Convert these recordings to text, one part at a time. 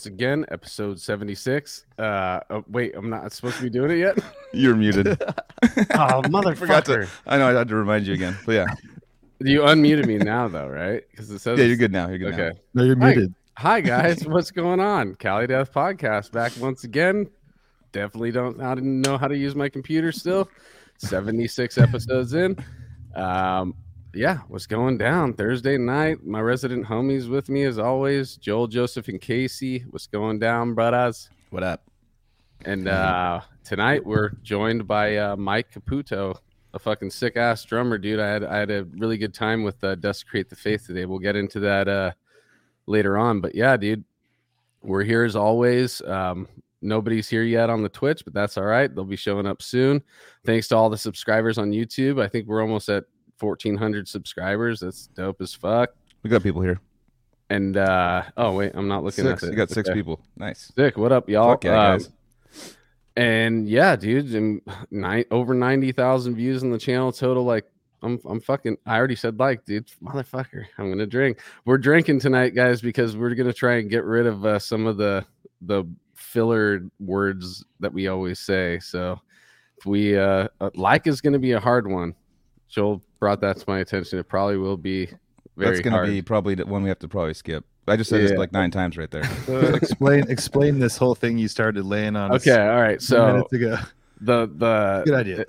once again, episode 76. Uh, oh, wait, I'm not supposed to be doing it yet. You're muted. oh, motherfucker! Forgot to. I know. I had to remind you again. But yeah, You unmuted me now, though, right? Because it says yeah, you're good now. You're good Okay. now. No, you're Hi. muted. Hi guys, what's going on? Cali Death Podcast back once again. Definitely don't I didn't know how to use my computer still. 76 episodes in. Um yeah, what's going down Thursday night? My resident homies with me as always, Joel, Joseph, and Casey. What's going down, brothers? What up? And uh tonight we're joined by uh Mike Caputo, a fucking sick ass drummer, dude. I had I had a really good time with uh Desecrate the Faith today. We'll get into that uh later on. But yeah, dude, we're here as always. Um, nobody's here yet on the Twitch, but that's all right. They'll be showing up soon. Thanks to all the subscribers on YouTube. I think we're almost at 1,400 subscribers. That's dope as fuck. We got people here. And uh, oh wait, I'm not looking Six. at it. You got six Okay. people. Nice. Sick. What up, y'all? Fuck yeah, Um, guys. and yeah, dude, and nine over ninety thousand views on the channel total. Like, I'm I'm fucking. I already said like, dude, motherfucker. I'm gonna drink. We're drinking tonight, guys, because we're gonna try and get rid of uh, some of the the filler words that we always say. So, if we uh, uh, like is gonna be a hard one. Joel brought that to my attention. It probably will be very That's gonna be probably the one we have to probably skip. I just said Yeah. this like nine times right there. explain explain this whole thing you started laying on. okay. All right. So minutes ago. the the Good idea.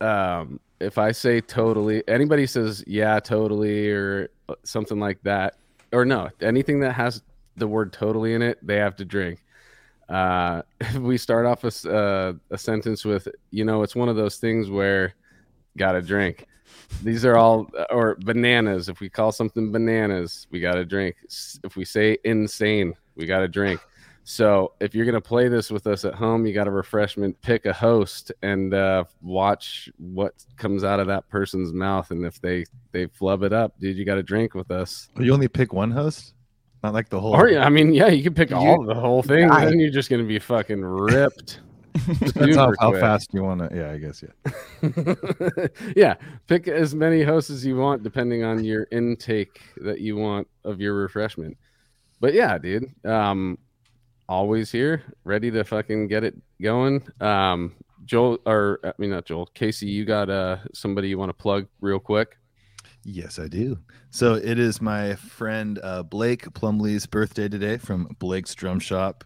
um if i say totally anybody says yeah totally or something like that or no anything that has the word totally in it they have to drink uh if we start off a, s- uh, a sentence with you know it's one of those things where gotta drink these are all or bananas if we call something bananas we gotta drink if we say insane we gotta drink so if you're gonna play this with us at home, you got a refreshment. Pick a host and uh, watch what comes out of that person's mouth. And if they they flub it up, dude, you got to drink with us. You only pick one host, not like the whole. Or yeah, I mean, yeah, you can pick all the whole thing. I- Then you're just gonna be fucking ripped. Depends how, how fast you want to. Yeah, I guess yeah. yeah, pick as many hosts as you want, depending on your intake that you want of your refreshment. But yeah, dude, um, always here, ready to fucking get it going. Um, Joel, or I mean not Joel, Casey, you got uh somebody you want to plug real quick? Yes, I do. So it is my friend uh, Blake Plumley's birthday today from Blake's Drum Shop.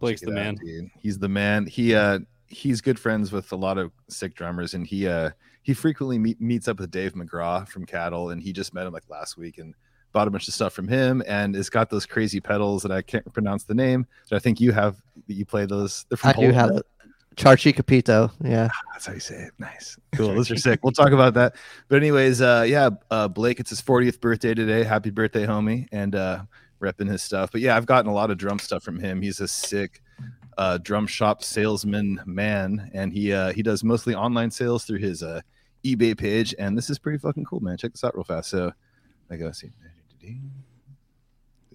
Blake's the it out, man. He's the man. He uh he's good friends with a lot of sick drummers, and he uh he frequently meet, meets up with Dave McGraw from Cattle, and he just met him like last week and bought a bunch of stuff from him, and it's got those crazy pedals that I can't pronounce the name. That I think you have. that You play those. They're from I do have right? it. Czarcie Kopyto. Yeah. That's how you say it. Nice. Cool. Those are sick. We'll talk about that. But anyways, uh yeah, uh Blake, it's his 40th birthday today. Happy birthday, homie. And uh repping his stuff. But yeah, I've gotten a lot of drum stuff from him. He's a sick uh drum shop salesman man. And he uh he does mostly online sales through his uh eBay page. And this is pretty fucking cool, man. Check this out real fast. So I go see. Do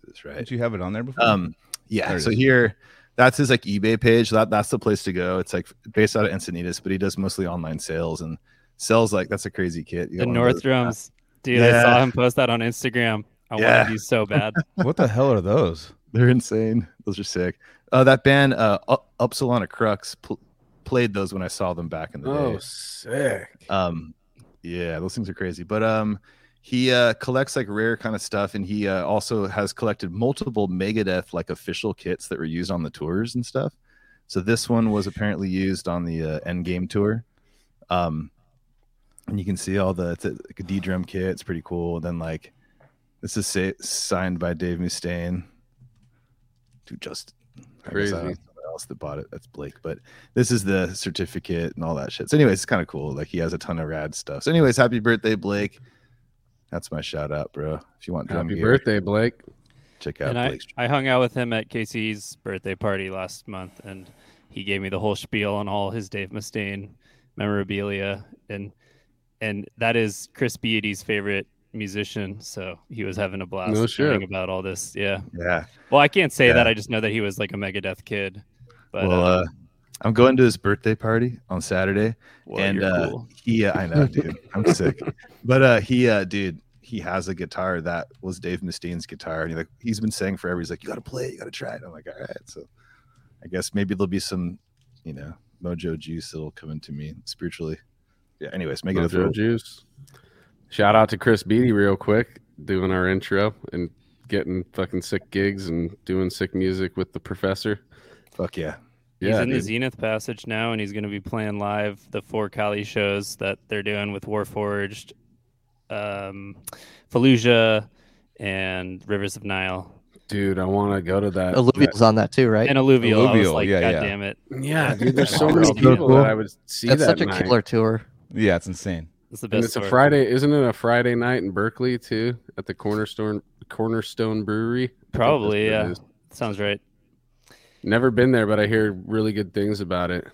this right. Did you have it on there before? Um, yeah. There So is. here, that's his like eBay page. That that's the place to go. It's like based out of Encinitas, but he does mostly online sales and sells like that's a crazy kit. You The got one of North Drums. Dude, I saw him post that on Instagram. I Yeah. wanted these so bad. what the hell are those? They're insane. Those are sick. Uh, that band, uh, Up- Upsilon Acrux, pl- played those when I saw them back in the Oh, day. Oh, sick! Um, yeah, those things are crazy. But um, he uh collects like rare kind of stuff, and he uh, also has collected multiple Megadeth like official kits that were used on the tours and stuff. So this one was apparently used on the uh, Endgame tour. Um, and you can see all the it's a, like a D drum kit. It's pretty cool. then like this is sa- signed by Dave Mustaine. To just I guess I don't know Crazy. someone else that bought it. That's Blake, but this is the certificate and all that shit. So, anyways, it's kind of cool. Like he has a ton of rad stuff. So, anyways, happy birthday, Blake. That's my shout out, bro. If you want drum Happy gear, birthday, Blake! check out and I, I hung out with him at Casey's birthday party last month, and he gave me the whole spiel on all his Dave Mustaine memorabilia, and and that is Chris Beatty's favorite musician. So he was having a blast No shit. learning about all this. Yeah. Yeah. Well, I can't say Yeah. that. I just know that he was like a Megadeth kid. But well, uh, uh, I'm going to his birthday party on Saturday, well, and you're uh, cool. he, uh, I know, dude, I'm sick. But uh, he, uh, dude, he has a guitar that was Dave Mustaine's guitar, and he like he's been saying forever. He's like, "You got to play it, you got to try it." I'm like, "All right." So, I guess maybe there'll be some, you know, mojo juice that'll come into me spiritually. Yeah. Anyways, make it a throw. Juice. Shout out to Chris Beatty real quick, doing our intro and getting fucking sick gigs and doing sick music with the professor. Fuck yeah. He's Yeah, in the. Zenith Passage now, and he's going to be playing live the four Cali shows that they're doing with Warforged, um, Fallujah, and Rivers of Nihil. Dude, I want to go to that. Alluvial's on that too, right? And Alluvial, I was Alluvial, like, yeah, God yeah. damn it. Yeah, dude, there's so many people cool. that I would see That's that such a night. killer tour. Yeah, it's insane. It's the And best. it's a tour. Friday, isn't it? A Friday night in Berkeley too, at the Cornerstone Cornerstone Brewery. I think that's Probably, yeah. Sounds right. Never been there, but I hear really good things about it.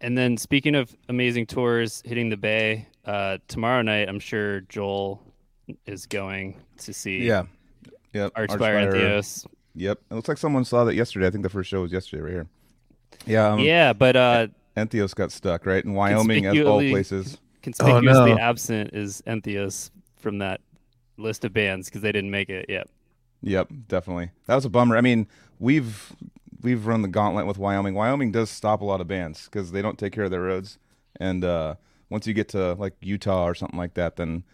And then speaking of amazing tours hitting the Bay, uh, tomorrow night, I'm sure Joel is going to see Yeah. Yep. Archspire Entheos. Yep. It looks like someone saw that yesterday. I think the first show was yesterday right here. Yeah. Um, yeah, but uh, Entheos got stuck, right? In Wyoming, as all places. Conspicuously no. absent is Entheos from that list of bands because they didn't make it yet. Yep, definitely. That was a bummer. I mean, we've we've run the gauntlet with Wyoming. Wyoming does stop a lot of bands because they don't take care of their roads. And uh, once you get to like Utah or something like that, then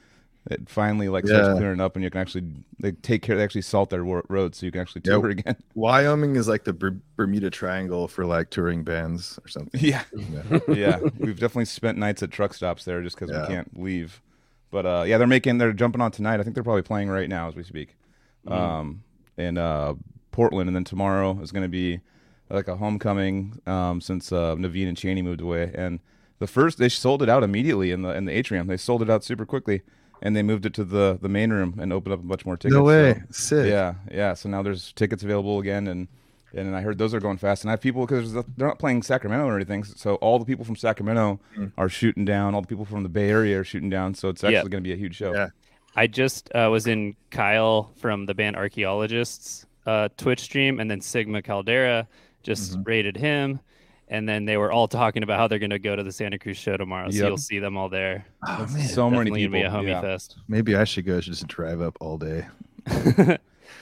it finally like starts clearing up, and you can actually they take care. They actually salt their roads, so you can actually Yeah. tour again. Wyoming is like the Ber- Bermuda Triangle for like touring bands or something. yeah, Yeah. yeah. We've definitely spent nights at truck stops there just because Yeah. we can't leave. But uh, yeah, they're making they're jumping on tonight. I think they're probably playing right now as we speak. Um, in uh, Portland, and then tomorrow is going to be like a homecoming um, since uh, Navene and Chaney moved away. And the first they sold it out immediately in the in the atrium. They sold it out super quickly, and they moved it to the the main room and opened up a bunch more tickets. No So- way. Sick. yeah, yeah. So now there's tickets available again, and and I heard those are going fast. And I have people because they're not playing Sacramento or anything. So all the people from Sacramento Mm. are shooting down. All the people from the Bay Area are shooting down. So it's actually Yeah. going to be a huge show. Yeah. I just uh, was in Kyle from the band Archaeologists uh, Twitch stream, and then Sigma Caldera just Mm-hmm. rated him. And then they were all talking about how they're going to go to the Santa Cruz show tomorrow. So you'll see them all there. Oh man. So many people. be a homie yeah. fest. Maybe I should go. I should just drive up all day.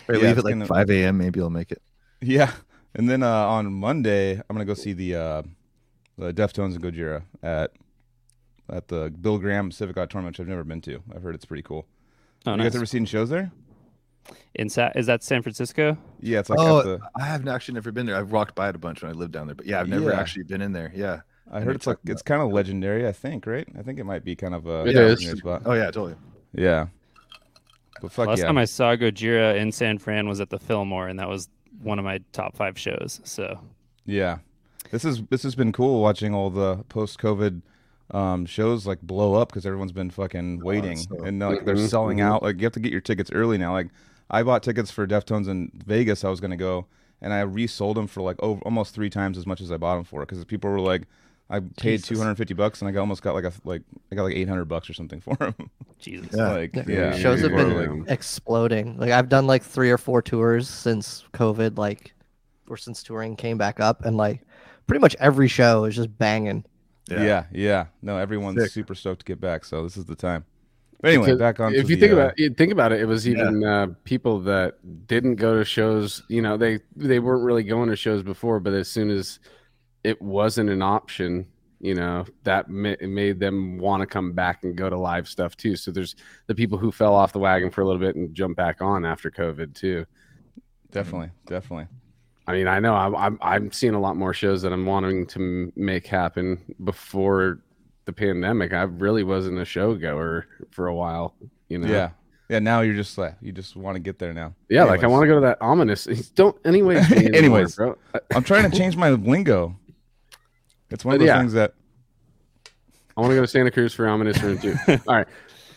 Or Yeah, leave it's at like gonna- 5 a.m. Maybe I'll make it. Yeah. And then uh, on Monday, I'm gonna go see the uh, the Deftones and Gojira at at the Bill Graham Civic Auditorium, which I've never been to. I've heard it's pretty cool. Oh, you nice. guys ever seen shows there? In Sa- is that San Francisco? Yeah, it's like oh, the. I have actually never been there. I've walked by it a bunch when I lived down there, but yeah, I've never Yeah. actually been in there. Yeah. I heard it's like you're it's kind of legendary. I think, right? I think it might be kind of a It legendary is. spot. Oh yeah, totally. Yeah. But fuck Last yeah. time I saw Gojira in San Fran was at the Fillmore, and that was one of my top five shows. So Yeah, this is this has been cool watching all the post COVID um, shows like blow up because everyone's been fucking waiting so- and like they're selling mhm. out. Like you have to get your tickets early now. Like I bought tickets for Deftones in Vegas. I was gonna go and I resold them for like over almost three times as much as I bought them for because people were like. I paid Jesus. two hundred fifty bucks, and I got, almost got like a like I got like eight hundred bucks or something for them. Jesus. Yeah. like Yeah. yeah, Shows have been were like- exploding. Like I've done like three or four tours since COVID, like or since touring came back up, and like pretty much every show is just banging. yeah. yeah, No, everyone's Sick. super stoked to get back, so this is the time. But anyway, Because back on. if you the, think uh, about you think about it, it was even uh, people that didn't go to shows. You know, they they weren't really going to shows before, but as soon as it wasn't an option, you know, that ma- made them want to come back and go to live stuff too. So there's the people who fell off the wagon for a little bit and jump back on after COVID too. definitely, definitely. I mean, I know I'm I'm, I'm seeing a lot more shows that I'm wanting to m- make happen before the pandemic. I really wasn't a show goer for a while. You know, Yeah. Yeah, now you're just like you just want to get there now. Yeah, like I want to go to that ominous. Don't anyways. anymore, Anyways. bro. I, I'm trying to change my lingo. It's one of But those yeah. things that I want to go to Santa Cruz for ominous room too. All right,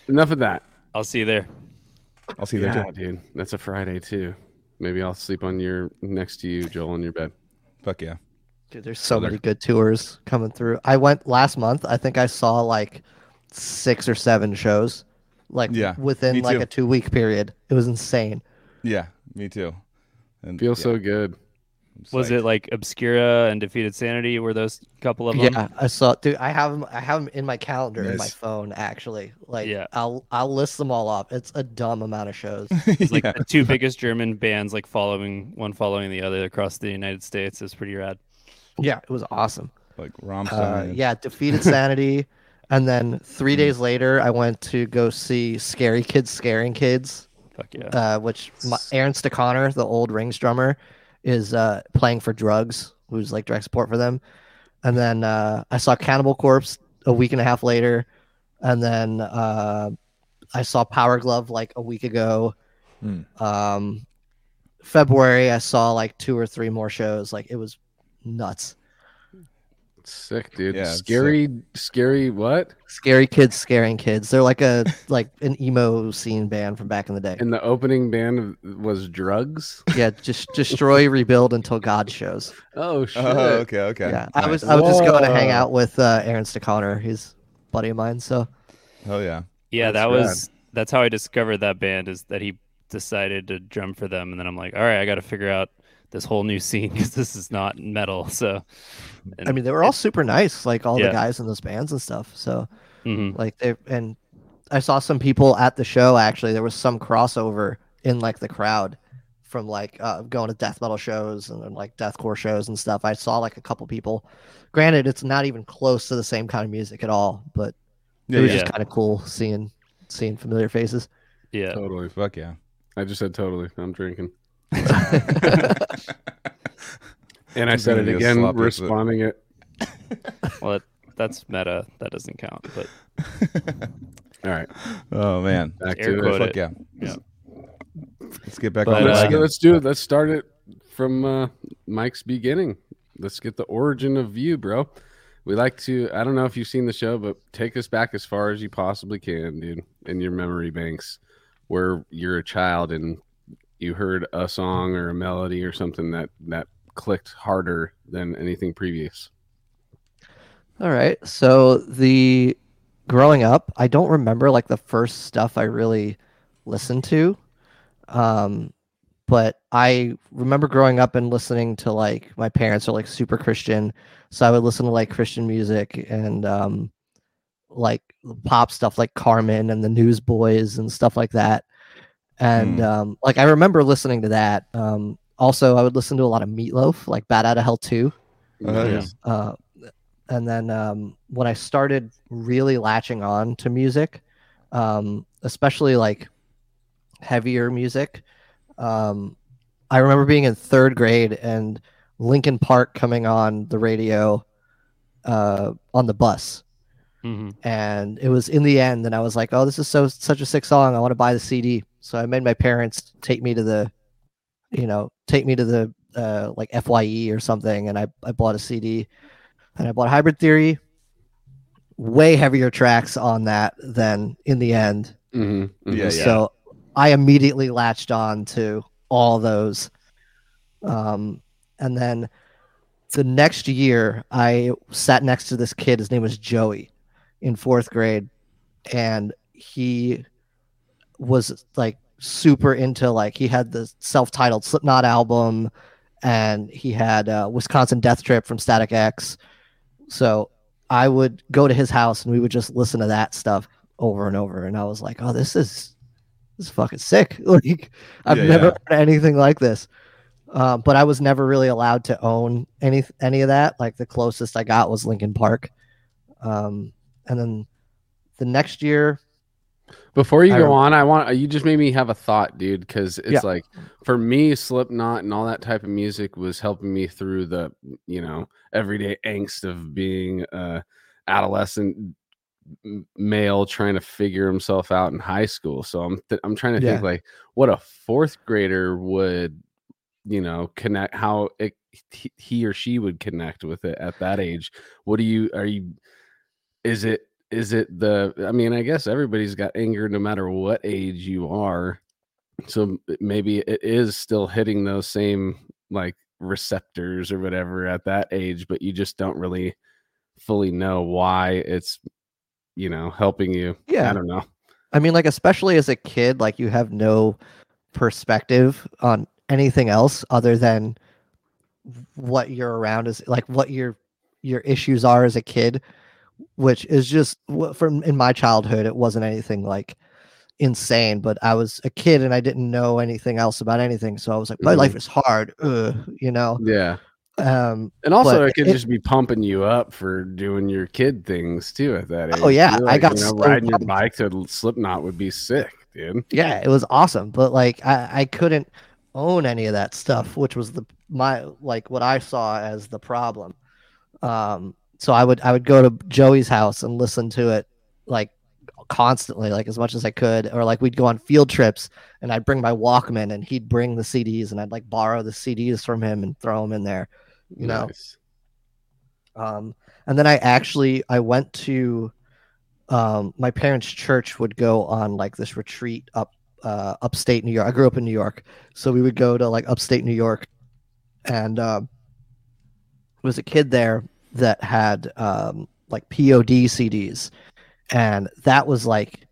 enough of that. I'll see you there. I'll see you there too. dude, that's a Friday too. Maybe I'll sleep on your next to you, Joel, in your bed. Fuck yeah. Dude, there's so Brother. many good tours coming through. I went last month. I think I saw like six or seven shows, like Yeah, within like a two week period. It was insane. Yeah, me too. And Feels yeah, so good. Was it like Obscura and Defeated Sanity? Were those couple of them? Yeah, I saw. Dude, I have them. I have them in my calendar in my phone. Actually, like, Yeah. I'll I'll list them all off. It's a dumb amount of shows. It's like Yeah. the two biggest German bands, like following one following the other across the United States, is pretty rad. yeah, it was awesome. like Uh, yeah, defeated sanity, and then three days later, I went to go see Scary Kids Scaring Kids, Fuck yeah. uh, which my, Aaron Stechauner, the old Rings drummer, is uh, playing for Drugs, who's like direct support for them. And then uh, I saw Cannibal Corpse a week and a half later, and then uh, I saw Power Glove like a week ago. Hmm. Um, February, I saw like two or three more shows. Like it was nuts. Sick, dude. Yeah, it's scary, scary. What? Scary Kids Scaring Kids. They're like a like an emo scene band from back in the day. And the opening band was drugs. Yeah, just destroy, rebuild until God shows. Oh shit! Oh, okay, okay. Yeah, I was I was just going to hang out with uh, Aaron Stechauner. He's a buddy of mine. So Oh yeah. Yeah, That's that rad. was that's how I discovered that band is that he decided to drum for them, and then I'm like, all right, I got to figure out this whole new scene because this is not metal. So, I mean, they were all super nice, like all Yeah. the guys in those bands and stuff. So mhm. like they and I saw some people at the show. Actually, there was some crossover in like the crowd from like uh, going to death metal shows and then, like deathcore shows and stuff. I saw like a couple people. Granted, it's not even close to the same kind of music at all, but Yeah, it was yeah. just kind of cool seeing seeing familiar faces. yeah, Totally. Fuck yeah. I just said totally. I'm drinking, and I said it again, slop, it? responding it. well, that's meta. That doesn't count. But All right, Oh man. back Air to quote it. Fuck yeah. Yeah. Let's get back But, on uh, Let's, wagon. let's do it. Let's start it from uh, Mike's beginning. Let's get the origin of you, bro. We like to. I don't know if you've seen the show, but take us back as far as you possibly can, dude, in your memory banks, where you're a child and you heard a song or a melody or something that that clicked harder than anything previous. All right. So the growing up, I don't remember like the first stuff I really listened to. Um but I remember growing up and listening to like my parents are like super Christian, so I would listen to like Christian music and um like pop stuff like Carman and the Newsboys and stuff like that. And Hmm. um like I remember listening to that. Um also I would listen to a lot of Meatloaf, like Bat Out of Hell 2. Oh, yeah. Uh, and then um, when I started really latching on to music, um, especially like heavier music, um, I remember being in third grade and Linkin Park coming on the radio uh, on the bus. hmm And it was in the end, and I was like, "Oh, this is so such a sick song! I want to buy the CD." So I made my parents take me to the, you know, take me to the uh, like Fye or something, and I I bought a CD, and I bought Hybrid Theory. Way heavier tracks on that than in the end. Mhm, mhm. Yeah, yeah. So I immediately latched on to all those. Um, and then the next year, I sat next to this kid. His name was Joey in fourth grade. And he was like super into like, he had the self titled Slipknot album and he had uh, Wisconsin Death Trip from Static X. So I would go to his house and we would just listen to that stuff over and over. And I was like, oh, this is this is fucking sick. Like I've Yeah, never yeah. heard anything like this. Um, but I was never really allowed to own any any of that. Like the closest I got was Linkin Park. Um, and then the next year, Before you I go on, I want you just made me have a thought, dude. Because it's Yeah. like for me, Slipknot and all that type of music was helping me through the you know everyday angst of being a adolescent male trying to figure himself out in high school. So I'm th- I'm trying to Yeah. think like what a fourth grader would you know connect how it, he or she would connect with it at that age. What do you are you? Is it is it the i mean i guess everybody's got anger no matter what age you are. So maybe it is still hitting those same like receptors or whatever at that age but you just don't really fully know why it's you know helping you. Yeah. i don't know. I mean, like especially as a kid, like you have no perspective on anything else other than what you're around is like what your your issues are as a kid, which is just from in my childhood it wasn't anything like insane, but I was a kid and I didn't know anything else about anything, so I was like my Mhm. life is hard, ugh, you know. Yeah. Um And also, it could it- just be pumping you up for doing your kid things too at that age. Oh, yeah, too. I got you know, so riding your bike to Slipknot would be sick, dude. yeah, it was awesome, but like I I couldn't own any of that stuff, which was the my like what I saw as the problem. Um, so I would I would go to Joey's house and listen to it like constantly, like as much as I could, or like we'd go on field trips and I'd bring my Walkman and he'd bring the CDs and I'd like borrow the CDs from him and throw them in there, you know. Nice. Um, and then I actually I went to um, my parents' church would go on like this retreat up uh, upstate New York. I grew up in New York, so we would go to like upstate New York, and there was a kid there that had um, like POD CDs, and that was like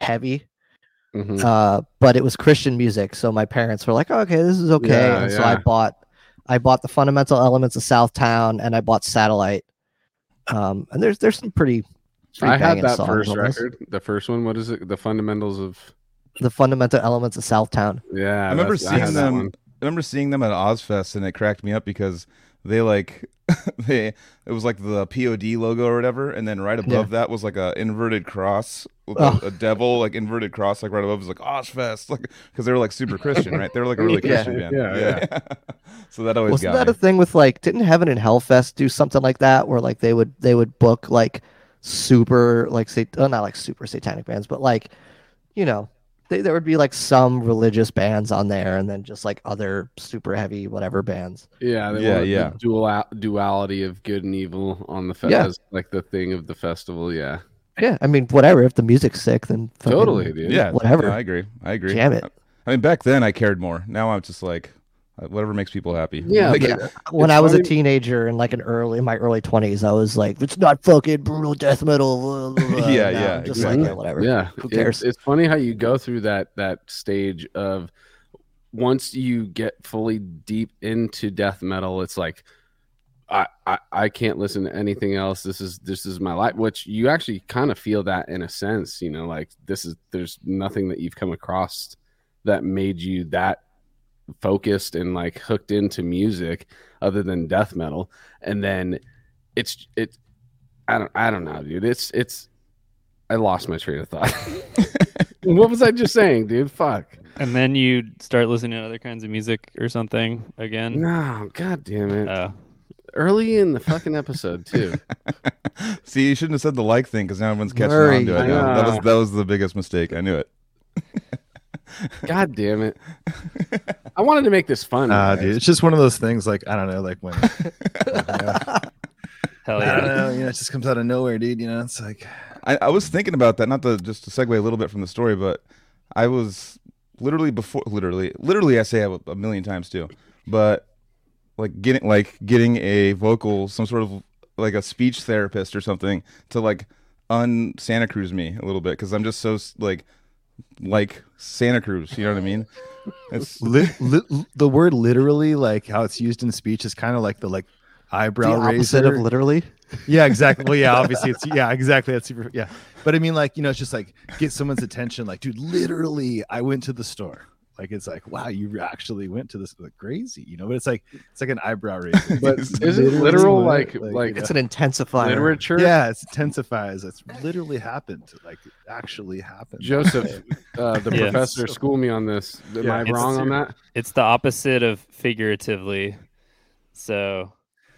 heavy. Mhm. Uh, but it was Christian music, so my parents were like, "Okay, this is okay." Yeah, and so I bought, I bought the fundamental elements of Southtown, and I bought Satellite. Um, and there's there's some pretty, pretty I had that songs first on this. record. The first one. What is it? The fundamentals of. The fundamental elements of Southtown. Yeah, I remember that's- I seeing them. I remember seeing them at Ozzfest, and it cracked me up because they like they it was like the POD logo or whatever, and then right above that was like a inverted cross with Oh. a, a devil like inverted cross like right above was like Ozzfest, like because they were like super Christian, right? They were like a really Yeah. Christian band. Yeah, so that always Wasn't got that a thing with like? Didn't Heaven and Hellfest do something like that, where like they would they would book like super like say oh, uh, not like super satanic bands, but like you know they, there would be like some religious bands on there, and then just like other super heavy whatever bands. Yeah, they Yeah, wanted the yeah. Dual duality of good and evil on the fe- Yeah. like the thing of the festival. Yeah, Yeah, I mean whatever. If the music's sick, then totally, dude. Yeah, whatever. yeah, I agree. I agree. Jam it. I mean, back then I cared more. Now I'm just like Uh, whatever makes people happy. Yeah, Like, but- when I was a teenager in like an early in my early twenties, I was like, it's not fucking brutal death metal. blah, blah, blah." Yeah, Now yeah, I'm just exactly. like yeah, whatever. Yeah, Who It- cares? it's funny how you go through that that stage of once you get fully deep into death metal, it's like I, I I can't listen to anything else. This is this is my life. Which you actually kind of feel that in a sense, you know, like this is there's nothing that you've come across that made you that focused and like hooked into music other than death metal. And then it's it I don't I don't know, dude. It's it's I lost my train of thought. what was I just saying, dude? Fuck. And then you start listening to other kinds of music or something again. No, god damn it. Oh, Early in the fucking episode too. See, you shouldn't have said the like thing because now everyone's catching Murray. on to it. Yeah, that was that was the biggest mistake. I knew it. God damn it. I wanted to make this fun. Ah, dude, it's just one of those things. Like I don't know, like when hell I don't yeah. know, you know, it just comes out of nowhere, dude. You know, it's like I, I was thinking about that, not to just to segue a little bit from the story, but I was literally before, literally, literally, I say it a million times too, but like getting like getting a vocal, some sort of like a speech therapist or something to like un Santa Cruz me a little bit because I'm just so like like Santa Cruz. You know what I mean? It's li- li- the word literally, like how it's used in speech, is kind of like the like the eyebrow opposite raiser. of literally. yeah, exactly. Well, yeah, obviously it's yeah, exactly. That's super. Yeah, but I mean, like you know, it's just like get someone's attention. Like, dude, literally, I went to the store. Like, it's like, wow, you actually went to this. Like, crazy, you know. But it's like it's like an eyebrow raiser. But is it literally literal like- like like, like, you know. It's an intensifier. literature? yeah, it intensifies. It's literally happened. Like, it actually happened. Joseph, uh, the Yeah. professor, school me on this. Am Yeah, I wrong on that? It's the opposite of figuratively. So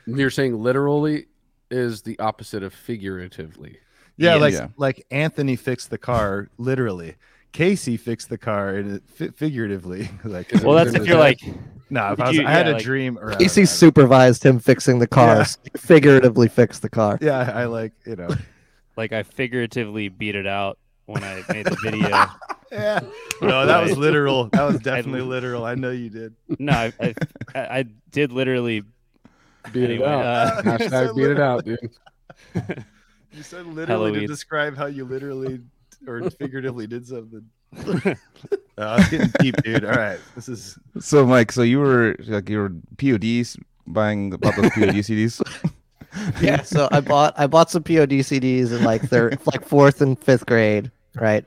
You're saying literally is the opposite of figuratively. Yeah, Yeah. like Yeah. like Anthony fixed the car literally. Casey fixed the car and it figuratively. Like, well, that's if you're like no, if I, was, you- I had yeah, a like- dream. Or Casey know. supervised him fixing the car, figuratively fixed the car. Yeah, I like you know. like I figuratively beat it out when I made the video. yeah. No, that was literal. That was definitely literal. I know you did. no, I, I, I I did literally Beat anyway. it out. Uh, Hashtag beat it out, dude. You said literally to describe how you literally or figuratively did something. Uh, I was getting deep, dude. All right, this is so Mike. So you were like you were POD buying bought those POD CDs? yeah so i bought i bought some pod cds in like third like fourth and fifth grade right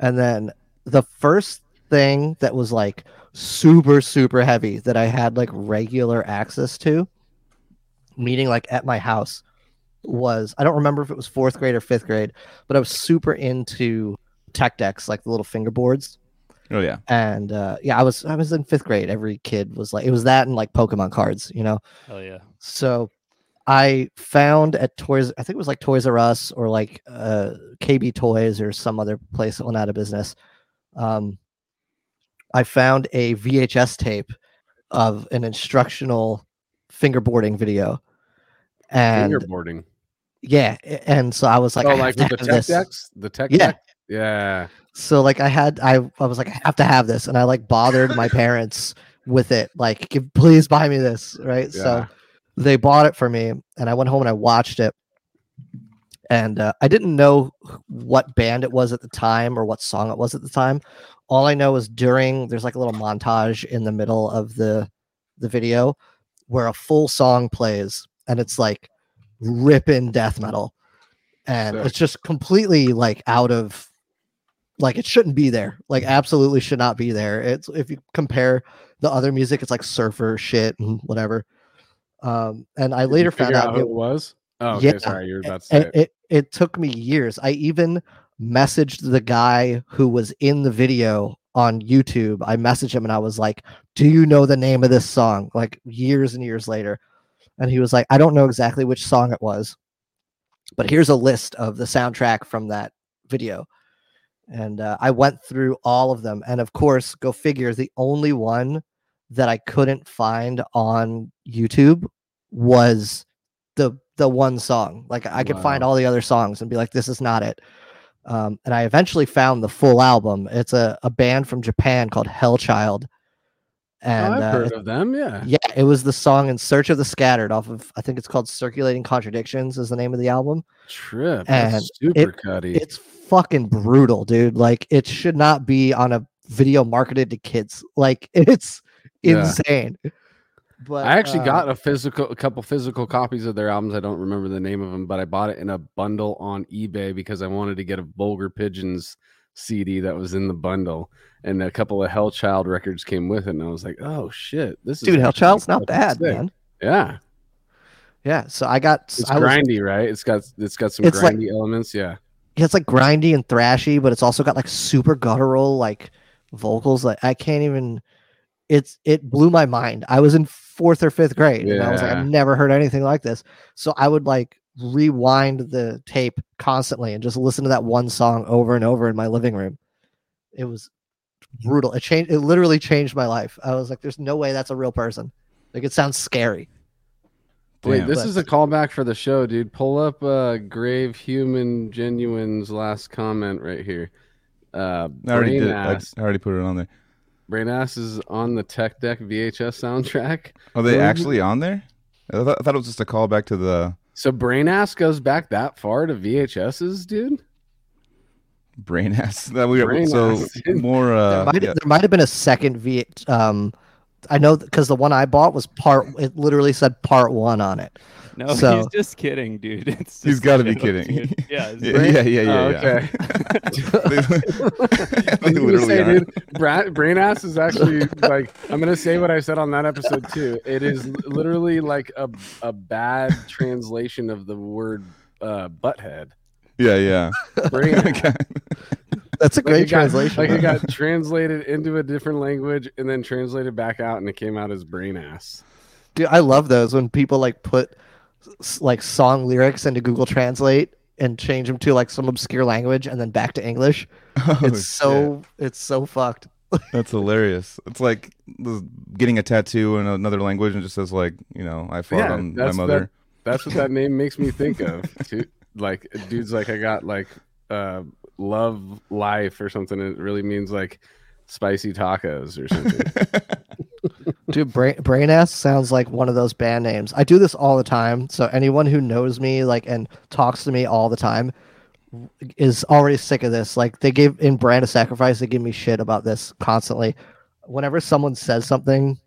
and then the first thing that was like super super heavy that i had like regular access to meaning like at my house was i don't remember if it was fourth grade or fifth grade but i was super into tech decks like the little fingerboards Oh yeah. and uh yeah i was i was in fifth grade every kid was like it was that and like pokemon cards you know Hell yeah. so I found at Toys, I think it was like Toys R Us or like uh, KB Toys or some other place that went out of business. Um, I found a VHS tape of an instructional fingerboarding video. And Fingerboarding. Yeah, and so I was like, oh, I like have with to the tech decks? The tech Yeah. deck? Yeah. So like I had I I was like I have to have this and I like bothered my parents with it like "Give- please buy me this right so they bought it for me and I went home and I watched it and uh, I didn't know what band it was at the time or what song it was at the time all I know is during there's like a little montage in the middle of the the video where a full song plays and it's like ripping death metal. And it's just completely like out of like it shouldn't be there. Like absolutely should not be there. It's if you compare the other music it's like surfer shit and whatever. Um and i Did later found out who it, was. Oh, okay. Yeah, Sorry, you were about to say it. it, it took me years. I even messaged the guy who was in the video on youtube. I messaged him and i was like do you know the name of this song? Like years and years later and he was like i don't know exactly which song it was but here's a list of the soundtrack from that video. And uh, i went through all of them and of course go figure the only one that i couldn't find on youtube was the the one song. Like i could find all the other songs and be like this is not it. Um, and i eventually found the full album. It's a, a band from japan called hellchild Oh, and I've uh, heard of them. Yeah. yeah, it was the song "In Search of the Scattered" off of I think it's called "Circulating Contradictions" is the name of the album. Trip. And super cutty. It's fucking brutal, dude. Like it should not be on a video marketed to kids. Like it's Yeah. insane. But I actually uh, got a physical, a couple physical copies of their albums. I don't remember the name of them, but I bought it in a bundle on eBay because I wanted to get a Vulgar Pigeons CD that was in the bundle, and a couple of Hellchild records came with it, and I was like, "Oh shit, this is dude. actually Hellchild's not bad, sick." man. Yeah, Yeah, so I got it's I was, grindy, right? It's got it's got some It's like- grindy elements. Yeah, yeah, it's like grindy and thrashy, but it's also got like super guttural like vocals. Like I can't even. It's it blew my mind. I was in fourth or fifth grade, and I was like, I've never heard anything like this. So I would like rewind the tape constantly and just listen to that one song over and over in my living room. It was brutal. It changed. It literally changed my life. I was like, "There's no way that's a real person." Like it sounds scary. Wait, Damn. this But- is a callback for the show, dude. Pull up uh, Grave Human Genuine's last comment right here. Uh, I already did. I, Ass. I already put it on there. Brain Ass is on the Tech Deck VHS soundtrack. Are they actually on there? I thought, I thought it was just a callback to the So Brain Ass goes back that far to VHSs, dude. brain ass. That we Brain so ass, dude. more. there, Uh, might, yeah. there might have been a second V. Um, I know because the one I bought was part. It literally said part one on it. No, So- he's just kidding, dude. It's He's just got to be kidding. dude. Yeah, yeah, yeah, yeah, yeah. Oh, yeah. okay. they, they literally say, are. dude, Bra- Brain Ass is actually like I'm gonna say what I said on that episode too. It is literally like a a bad translation of the word uh, butthead. Yeah, yeah. Brain ass. That's a Like great got- translation. Like it got translated into a different language and then translated back out, and it came out as brain ass. Dude, I love those when people like put s- like song lyrics into Google Translate and change them to like some obscure language and then back to English. Oh, it's shit. so it's so fucked. That's hilarious. It's like getting a tattoo in another language and just says like, you know, I fought Yeah, on my that's mother. That's what that name makes me think of. Too. Like dude's like I got like uh love life or something. It really means like spicy tacos or something. Dude, brain, brain ass sounds like one of those band names. I do this all the time. So anyone who knows me like and talks to me all the time is already sick of this. Like they give in brand of sacrifice, they give me shit about this constantly. Whenever someone says something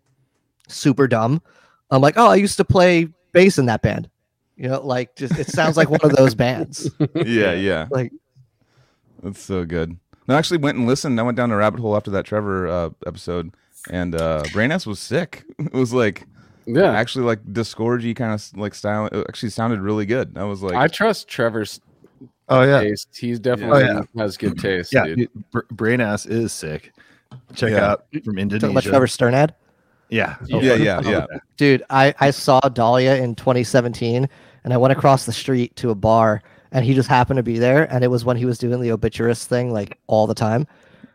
super dumb, I'm like, oh, I used to play bass in that band. You know, like just it sounds like one of those bands. yeah, yeah. Like That's so good. I actually went and listened. I went down the rabbit hole after that Trevor uh, episode, and uh, Brainass was sick. It was like Yeah, actually like discordy kind of like style. It actually sounded really good. I was like, I trust Trevor's Oh yeah, taste. He's definitely Oh, yeah. has good taste, yeah. dude. dude, Br- Brain ass is sick. Check Yeah. out from talking about Indonesia. Trevor Strnad. Yeah, yeah, yeah, yeah. Dude, I, I saw Dahlia in 2017 and I went across the street to a bar and he just happened to be there. And it was when he was doing the obituarist thing like all the time.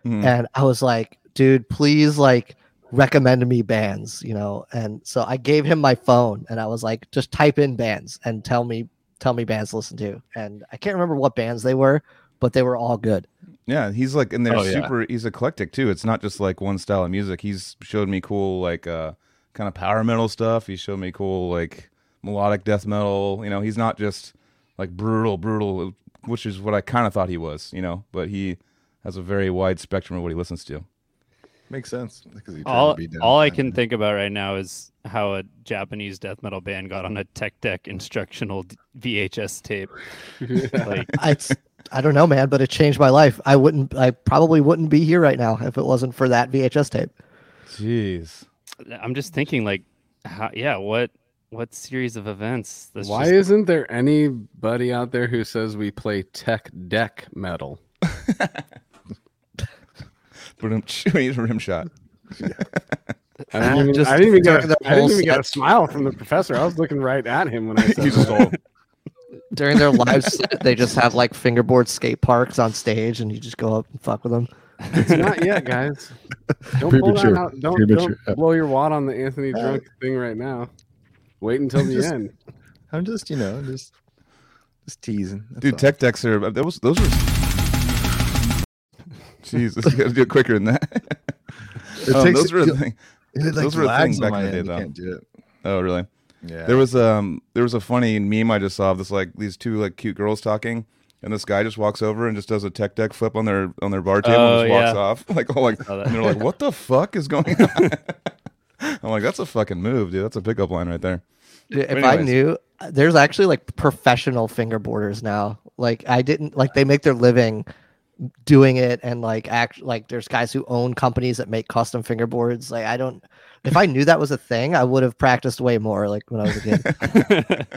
Mhm. And I was like, dude, please like recommend me bands, you know? And so I gave him my phone and I was like, just type in bands and tell me, tell me bands to listen to. And I can't remember what bands they were, but they were all good. Yeah, he's like, and they're Oh, yeah. super. He's eclectic too. It's not just like one style of music. He's showed me cool like uh kind of power metal stuff. He showed me cool like melodic death metal. You know, he's not just like brutal, brutal, which is what I kind of thought he was. You know, but he has a very wide spectrum of what he listens to. Makes sense because all, to be down all I can think about right now is how a Japanese death metal band got on a tech deck instructional VHS tape. Like, I, I don't know, man, but it changed my life. I wouldn't, I probably wouldn't be here right now if it wasn't for that VHS tape. Jeez. I'm just thinking, like, how, yeah, what what series of events? That's Why just- isn't there anybody out there who says we play tech deck metal? Brum- He's a rim shot. I didn't even, Just I didn't even, get, during a, I didn't even get a smile from the professor. I was looking right at him when I said He's that. just all. during their live set, they just have like fingerboard skate parks on stage, and you just go up and fuck with them. It's not yet, guys. Don't pull that Premature. out. Don't, Premature. don't blow your wad on the Anthony Drunk thing right now. Wait until the Just- end. I'm just, you know, just just teasing. that's Dude, all. tech decks are those. Those are. Jesus, you got to do it quicker than that. It Oh, takes- those were a it- thing. It, those were a thing back in the day, end, you though. Can't do it. Oh, really? Yeah. There was um there was a funny meme I just saw of this like these two like cute girls talking, and this guy just walks over and just does a tech deck flip on their on their bar table Oh, and just walks yeah. off like oh like Saw and they're like what the fuck is going on? I'm like that's a fucking move, dude. That's a pickup line right there. If But I knew, there's actually like professional fingerboarders now. Like I didn't like they make their living doing it, and like act like there's guys who own companies that make custom fingerboards. Like I don't. If I knew that was a thing, I would have practiced way more. Like when I was a kid.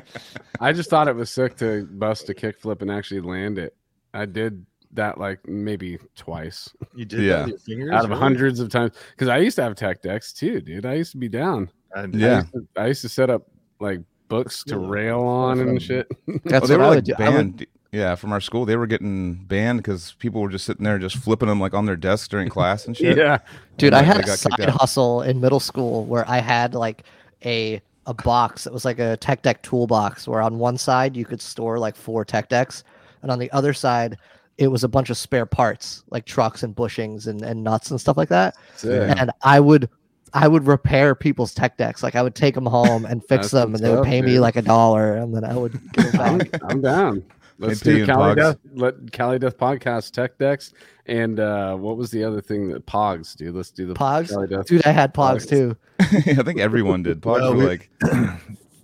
I just thought it was sick to bust a kickflip and actually land it. I did that like maybe twice you did Yeah. that with your fingers out of really? hundreds of times because I used to have tech decks too, dude. I used to be down. I- I Yeah. used to, I used to set up like books to cool. rail on and shit. That's they what were I like would do. I would- banned. Yeah, from our school, they were getting banned because people were just sitting there just flipping them like on their desks during class and shit. yeah, Dude, And, I like, had a got side out. hustle in middle school where I had like a a box that was like a tech deck toolbox where on one side you could store like four tech decks and on the other side it was a bunch of spare parts like trucks and bushings and, and nuts and stuff like that Sick. and i would i would repair people's tech decks like i would take them home and fix them and they would up, pay me like a dollar and then i would give them I'm, back I'm down. Let's pay you do Cali Death. Let Cali Death podcast tech decks and uh what was the other thing that Pogs, dude? Let's do the pogs dude i had pogs Pogs. too I think everyone did. Pogs Well, were we- like,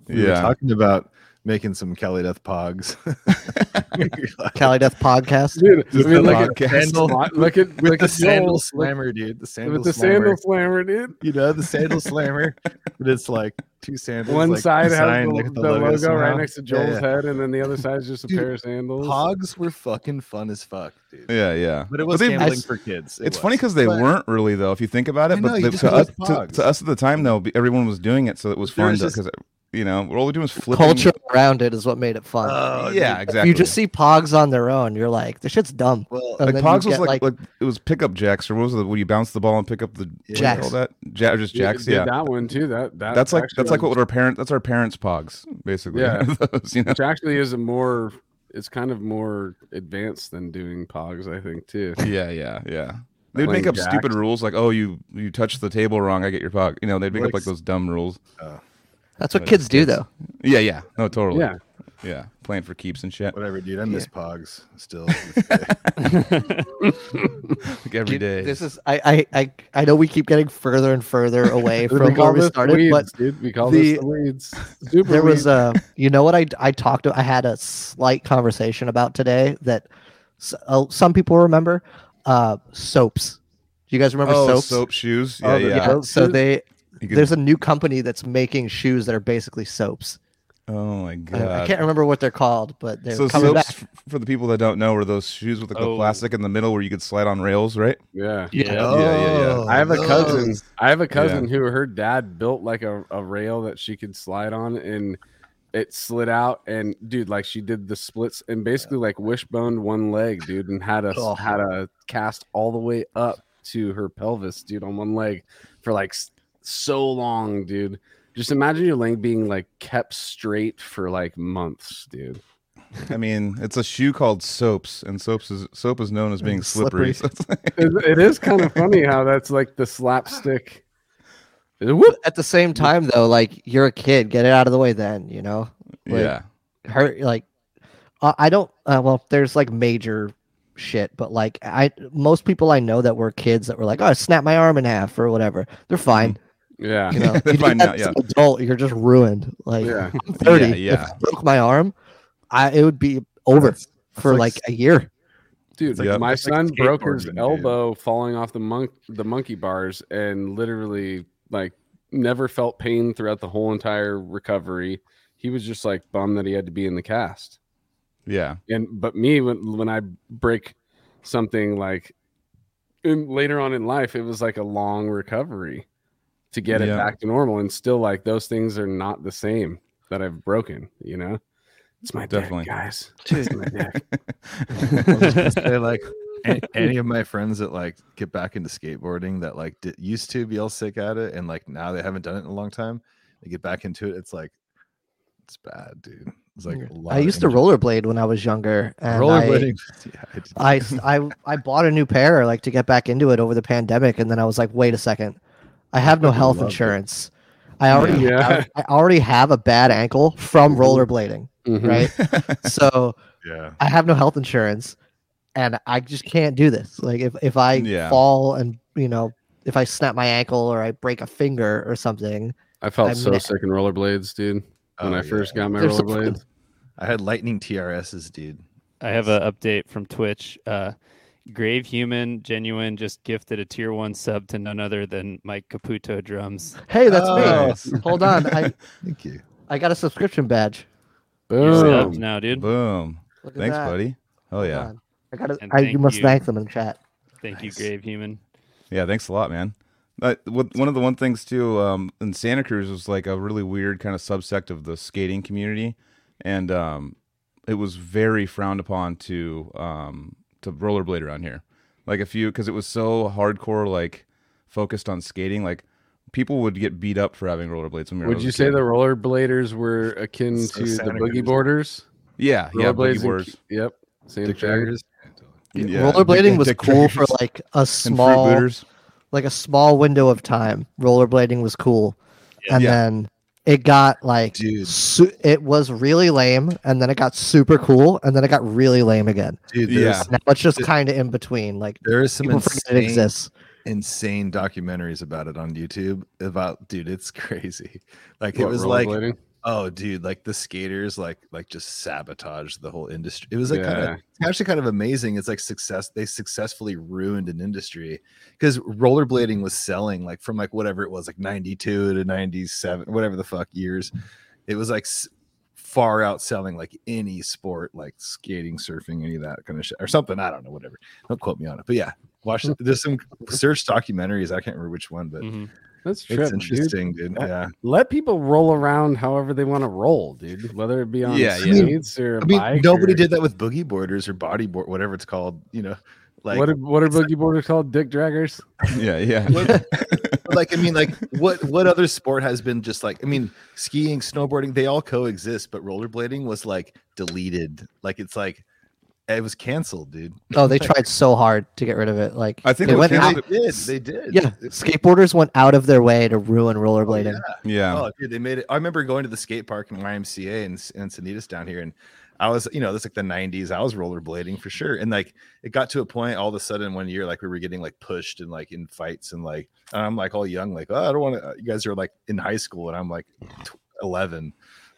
We were yeah. talking about making some Cali Death Pogs. You're cali death podcast Dude, I mean, the look at, podcast. Sandal- look at with look the at sandal Joel, slammer, dude. The sandal with the slammer. sandal slammer, dude. You know the sandal slammer, but it's like two sandals. One like, side has designed the, like at the logo, right next to Joel's yeah. head, and then the other side is just a Dude, pair of sandals. Pogs were fucking fun as fuck, dude. Yeah, yeah. But it was they- gambling it's- for kids. It It's was. funny because they But weren't really though. If you think about it, I but the- to, us, to, to us at the time though, everyone was doing it, so it was There fun because this- you know what all we're doing is flipping. culture around it is what made it fun Oh, yeah, dude. exactly. If you just see pogs on their own, you're like, this shit's dumb. Well, And like Pogs was get, like, like it was pickup jacks or what was it? When you bounce the ball and pick up the what Jacks. call that ja- or just Yeah, jacks. did Yeah, that one too. That, that that's like that's like what our parent that's our parents' Pogs basically. Yeah. Those, you know? which actually is a more. It's kind of more advanced than doing Pogs, I think, too. Yeah, yeah, yeah. They'd make up jacks. stupid rules like, oh, you you touch the table wrong, I get your Pog. You know, they'd make up Like like those dumb rules. Uh, That's what But kids do, kids- though. Yeah, yeah, no, totally. Yeah, yeah. playing for keeps and shit. Whatever, dude. I miss Pogs still. Like every Dude, day. This is I, I I I know we keep getting further and further away we from where we started, weeds, but dude. We call the- this the weeds. Super there was a you know what I I talked to I had a slight conversation about today that s- uh, some people remember uh soaps. Do you guys remember oh, soaps? soap shoes. Yeah, Oh, the yeah. So they You could- there's a new company that's making shoes that are basically soaps. oh my I, god. I can't remember what they're called, but they're so coming soaps, back. f- for the people that don't know, are those shoes with like the Oh. plastic in the middle where you could slide on rails, right? yeah. yeah. yeah, yeah. Oh, I have a cousin. those. I have a cousin who her dad built like a, a rail that she could slide on and it slid out and dude like she did the splits and basically like wishboned one leg dude and had a Oh. had a cast all the way up to her pelvis dude on one leg for like s- so long dude just imagine your leg being like kept straight for like months dude I mean, it's a shoe called soaps, and soaps is soap is known as being slippery. Slippery. so it's like- it, it is kind of funny how that's like the slapstick Whoop. At the same time, though, like you're a kid, get it out of the way. Then you know, Like, yeah, hurt like uh, I don't. Uh, well, there's like major shit, but like I most people I know that were kids that were like, oh, I snapped my arm in half or whatever. They're fine. Yeah You know, They're you do fine that now, as yeah. adult, you're just ruined. Like yeah I'm 30. Yeah, If. I broke my arm, I it would be over That's- for like like, a year. Dude, like- my it's like son broke his skateboarding, dude. elbow falling off the monk the monkey bars and literally like never felt pain throughout the whole entire recovery. He was just like bummed that he had to be in the cast. yeah, And but me when when I break something like in, later on in life, it was like a long recovery to get it back to normal. And still like those things are not the same that I've broken, you know? It's my Definitely. dick, guys. It's my dick. I was say, like a- any of my friends that like get back into skateboarding that like did, used to be all sick at it and like now they haven't done it in a long time they get back into it it's like it's bad dude it's like a lot I used to rollerblade when I was younger, and I, yeah, I did- I, s- I I bought a new pair like to get back into it over the pandemic, and then I was like, wait a second, I have no fucking health loved it. insurance. I already Yeah. have, I already have a bad ankle from Mhm. rollerblading, Mhm. right? so yeah I have no health insurance, and I just can't do this. Like if if I Yeah. fall and you know if I snap my ankle or I break a finger or something, I felt I'm so ne- sick in rollerblades, dude. When Oh, I first yeah. got my They're so rollerblades. i had lightning TRS's dude I have an update from Twitch. Uh, Grave Human Genuine just gifted a tier one sub to none other than Mike Caputo drums. hey, that's Oh. me. Hold on, I thank you I got a subscription badge. Boom. now, dude. boom. Thanks, that. buddy. Oh yeah. I got to. I, you must you. thank them in the chat. Thank Nice. you, Grave Human. yeah. Thanks a lot, man. Uh, one of the one things too um, in Santa Cruz was like a really weird kind of subsect of the skating community, and um, it was very frowned upon to um, to rollerblade around here. Like a few because it was so hardcore, like focused on skating, like people would get beat up for having rollerblades. When we were Would you say kid. the rollerbladers were akin So to the boogie Cruz. boarders? Yeah, yeah, boogie Rollerblades and- boards. Yep. Same dick thing. draggers Yeah, rollerblading was dick cool for like a small, fruit booters. like a small window of time. Rollerblading was cool, Yeah. and Yeah. then it got like Dude. su- it was really lame, and then it got super cool, and then it got really lame again. dude Yeah. Now it's just kind of in between. Like there is some people forget it insane, exists. insane documentaries about it on youtube about dude it's crazy like it was like rollerblading? Oh, dude, like the skaters, like like just sabotage the whole industry. It was like kind of actually kind of amazing. It's like success. They successfully ruined an industry because rollerblading was selling like from like whatever it was, like ninety two to ninety seven, whatever the fuck years. It was like s- far outselling like any sport, like skating, surfing, any of that kind of shit, or something. I don't know, whatever. Don't quote me on it, but yeah, watch. There's some search documentaries. I can't remember which one, but Mhm. That's true. it's tripping, dude. interesting, dude. Uh, Yeah. Let people roll around however they want to roll, dude. Whether it be on Yeah, yeah. skates or a I mean, bike nobody or- did that with boogie boarders or bodyboard, whatever it's called. You know, like what are, what are boogie boarders called? Dick draggers. Yeah, yeah. what- like I mean, like what what other sport has been just like? I mean, skiing, snowboarding, they all coexist, but rollerblading was like deleted. Like it's like it was canceled, dude. Oh, they tried so hard to get rid of it. Like I think they it went out, canceled- They did. They did. yeah, skateboarders went out of their way to ruin oh, rollerblading. yeah. yeah. Oh, dude, they made it. I remember going to the skate park in YMCA and in Sanitas down here, and I was, you know, that's like the 90s. I was rollerblading for sure. And like it got to a point all of a sudden one year, like we were getting like pushed and like in fights and like, and I'm like all young, like, oh, I don't want to, you guys are like in high school and I'm like tw- 11,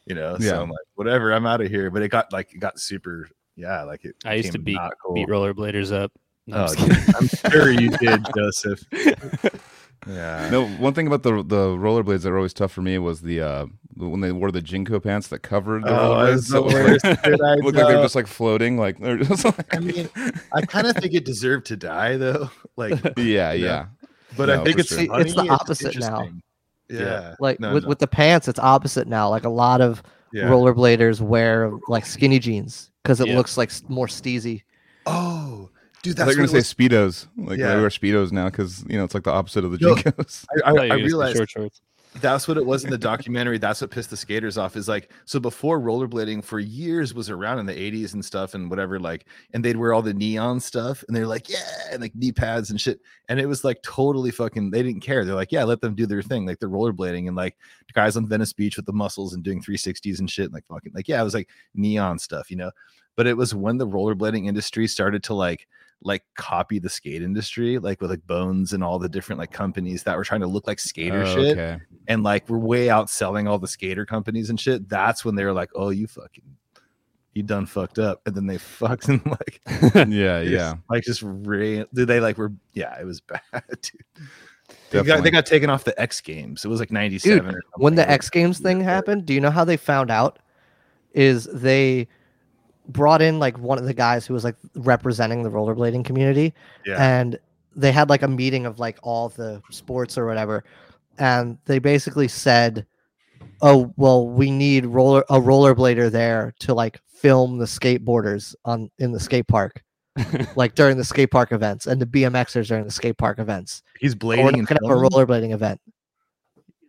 you know? Yeah. So I'm like, whatever, I'm out of here. But it got like, it got super, yeah, like it. I used to beat cool. beat rollerbladers up. No, I'm Oh, just kidding. dude, I'm sure you did, Joseph. Yeah. No, one thing about the the rollerblades that were always tough for me was the uh when they wore the JNCO pants that covered the Oh, rollerblades. it's that the was like, worst. looked like they're just like floating, like they're just like I mean, I kind of think it deserved to die though. Like, yeah, Yeah. yeah. but No, I think it's sure. It's the funny, opposite now. interesting. Yeah. Like No, with, no. with the pants, it's opposite now. Like a lot of Yeah. rollerbladers wear like skinny jeans because it Yeah. looks like more steezy. Oh, dude, I that's thought you gonna it say speedos. Like Yeah. they wear speedos now because you know it's like the opposite of the Yo, JNCOs. I, I I, I were used realized short shorts. That's what it was in the documentary. That's what pissed the skaters off. Is like so before rollerblading for years was around in the 80s and stuff and whatever, like, and they'd wear all the neon stuff and they're like, yeah, and like knee pads and shit. And it was like totally fucking they didn't care. They're like, yeah, let them do their thing. Like they're rollerblading and like guys on Venice Beach with the muscles and doing 360s and shit. And like fucking like, yeah, it was like neon stuff, you know. But it was when the rollerblading industry started to like like copy the skate industry, like with like Bones and all the different like companies that were trying to look like skater Oh, shit okay. and like we're way outselling all the skater companies and shit. That's when they were like, "Oh, you fucking, you done fucked up," and then they fucking like, Yeah, yeah. like just ran. Did they like were? Yeah, it was bad. Dude. They got, they got taken off the X Games. It was like '97. When the X Games thing happened, do you know how they found out? Is they brought in like one of the guys who was like representing the rollerblading community, Yeah. and they had like a meeting of like all the sports or whatever, and they basically said, "Oh, well, we need roller a rollerblader there to like film the skateboarders on in the skate park." like during the skate park events and the BMXers during the skate park events. he's blading and have a rollerblading event.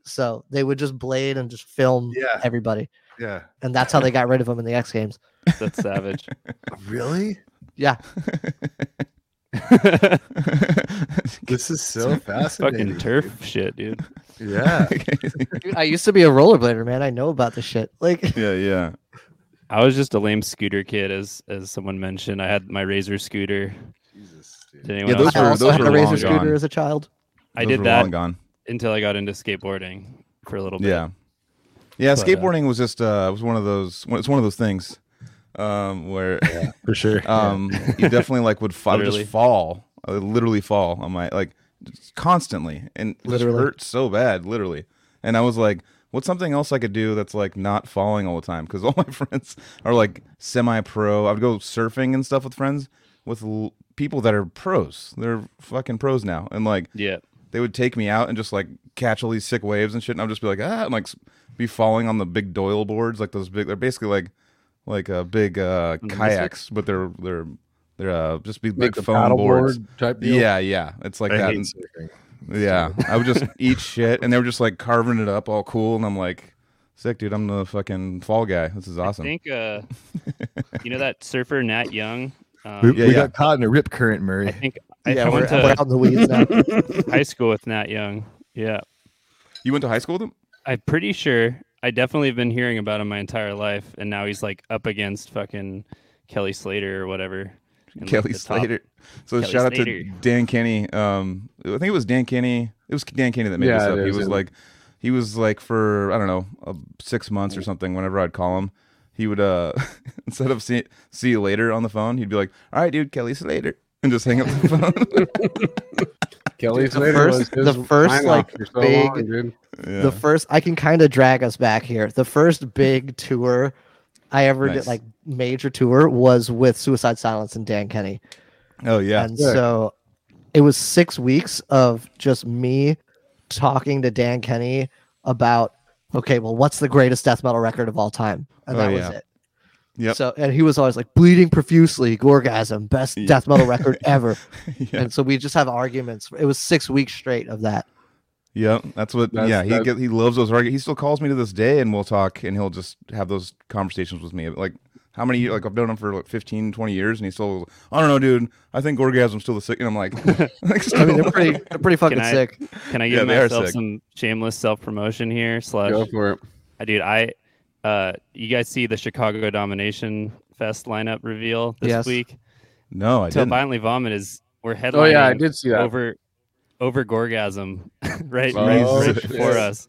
So they would just blade and just film Yeah. everybody, Yeah, and that's how they got rid of them in the X Games. That's savage. really? Yeah, This is so fascinating. Fucking turf shit, dude. Yeah. Dude, I used to be a rollerblader, man. I know about the shit. Like, yeah, yeah. I was just a lame scooter kid, as as someone mentioned. I had my Razor scooter. Jesus, dude. Did anyone Yeah, those else I also those had a razor scooter gone. as a child. I did that gone. until I got into skateboarding for a little bit. Yeah, yeah. But, uh, skateboarding was just uh, was one of those. It's one of those things um, where For sure. um, you definitely like would, f- I would just fall. I would literally fall on my like constantly, and Literally. hurt so bad, literally. And I was like, "What's something else I could do that's like not falling all the time?" Because all my friends are like semi-pro. I would go surfing and stuff with friends with l- people that are pros. They're fucking pros now, and like Yeah. they would take me out and just like catch all these sick waves and shit, and I'd just be like, ah, and like be falling on the big Doyle boards, like those big. They're basically like like uh, big uh, On the kayaks, but they're they're they're uh, just be Like big the foam boards. paddleboard type deal. Yeah, yeah, it's like I that. hate and- yeah, I would just eat shit, and they were just like carving it up all cool, and I'm like, sick, dude. I'm the fucking fall guy. This is awesome. I think uh, you know that surfer Nat Young. We, Um, Yeah, we yeah. got caught in a rip current, I Murray. think I, yeah, I went to the weeds now. high school with Nat Young. Yeah, You went to high school with him? I'm pretty sure. I definitely have been hearing about him my entire life, and now he's like up against fucking Kelly Slater or whatever. in, like, Kelly Slater. So Kelly shout out to Dan Kenny. Um, I think it was Dan Kenny. It was Dan Kenny that made Yeah, this it up. He was yeah. like, he was like for I don't know, uh, six months or something. Whenever I'd call him, he would uh instead of see see you later on the phone, he'd be like, "All right, dude, Kelly Slater," and just hang up the phone. Kelly The Slater first- was the first, like, so big- long, yeah. The first, I can kind of drag us back here. The first big tour I ever Nice. did, like major tour, was with Suicide Silence and Dan Kenny. oh yeah, and Sick. so it was six weeks of just me talking to Dan Kenny about okay, well, what's the greatest death metal record of all time? And Oh, that yeah. was it. Yep. So and he was always like bleeding profusely, Gorgasm, best Yeah. death metal record ever. yeah, And so we just have arguments. It was six weeks straight of that. yeah. That's what. That's- yeah, he that's- get, he loves those arguments. He still calls me to this day, and we'll talk, and he'll just have those conversations with me. Like how many? Mm-hmm. Like I've known him for like 15, 20 years, and he's still. I don't know, dude. I think Gorgasm's still the sick. And I'm like, like I mean, they're pretty, they're pretty fucking I- sick. Can I give they are myself some shameless self promotion here? Slash, Go for it. I dude, I uh, you guys see the Chicago Domination Fest lineup reveal this Yes. week? No, I Till didn't. Violently Vomit is we're headlining Oh yeah, I did see that. over over Gorgasm right, Oh, right, right shit. before us.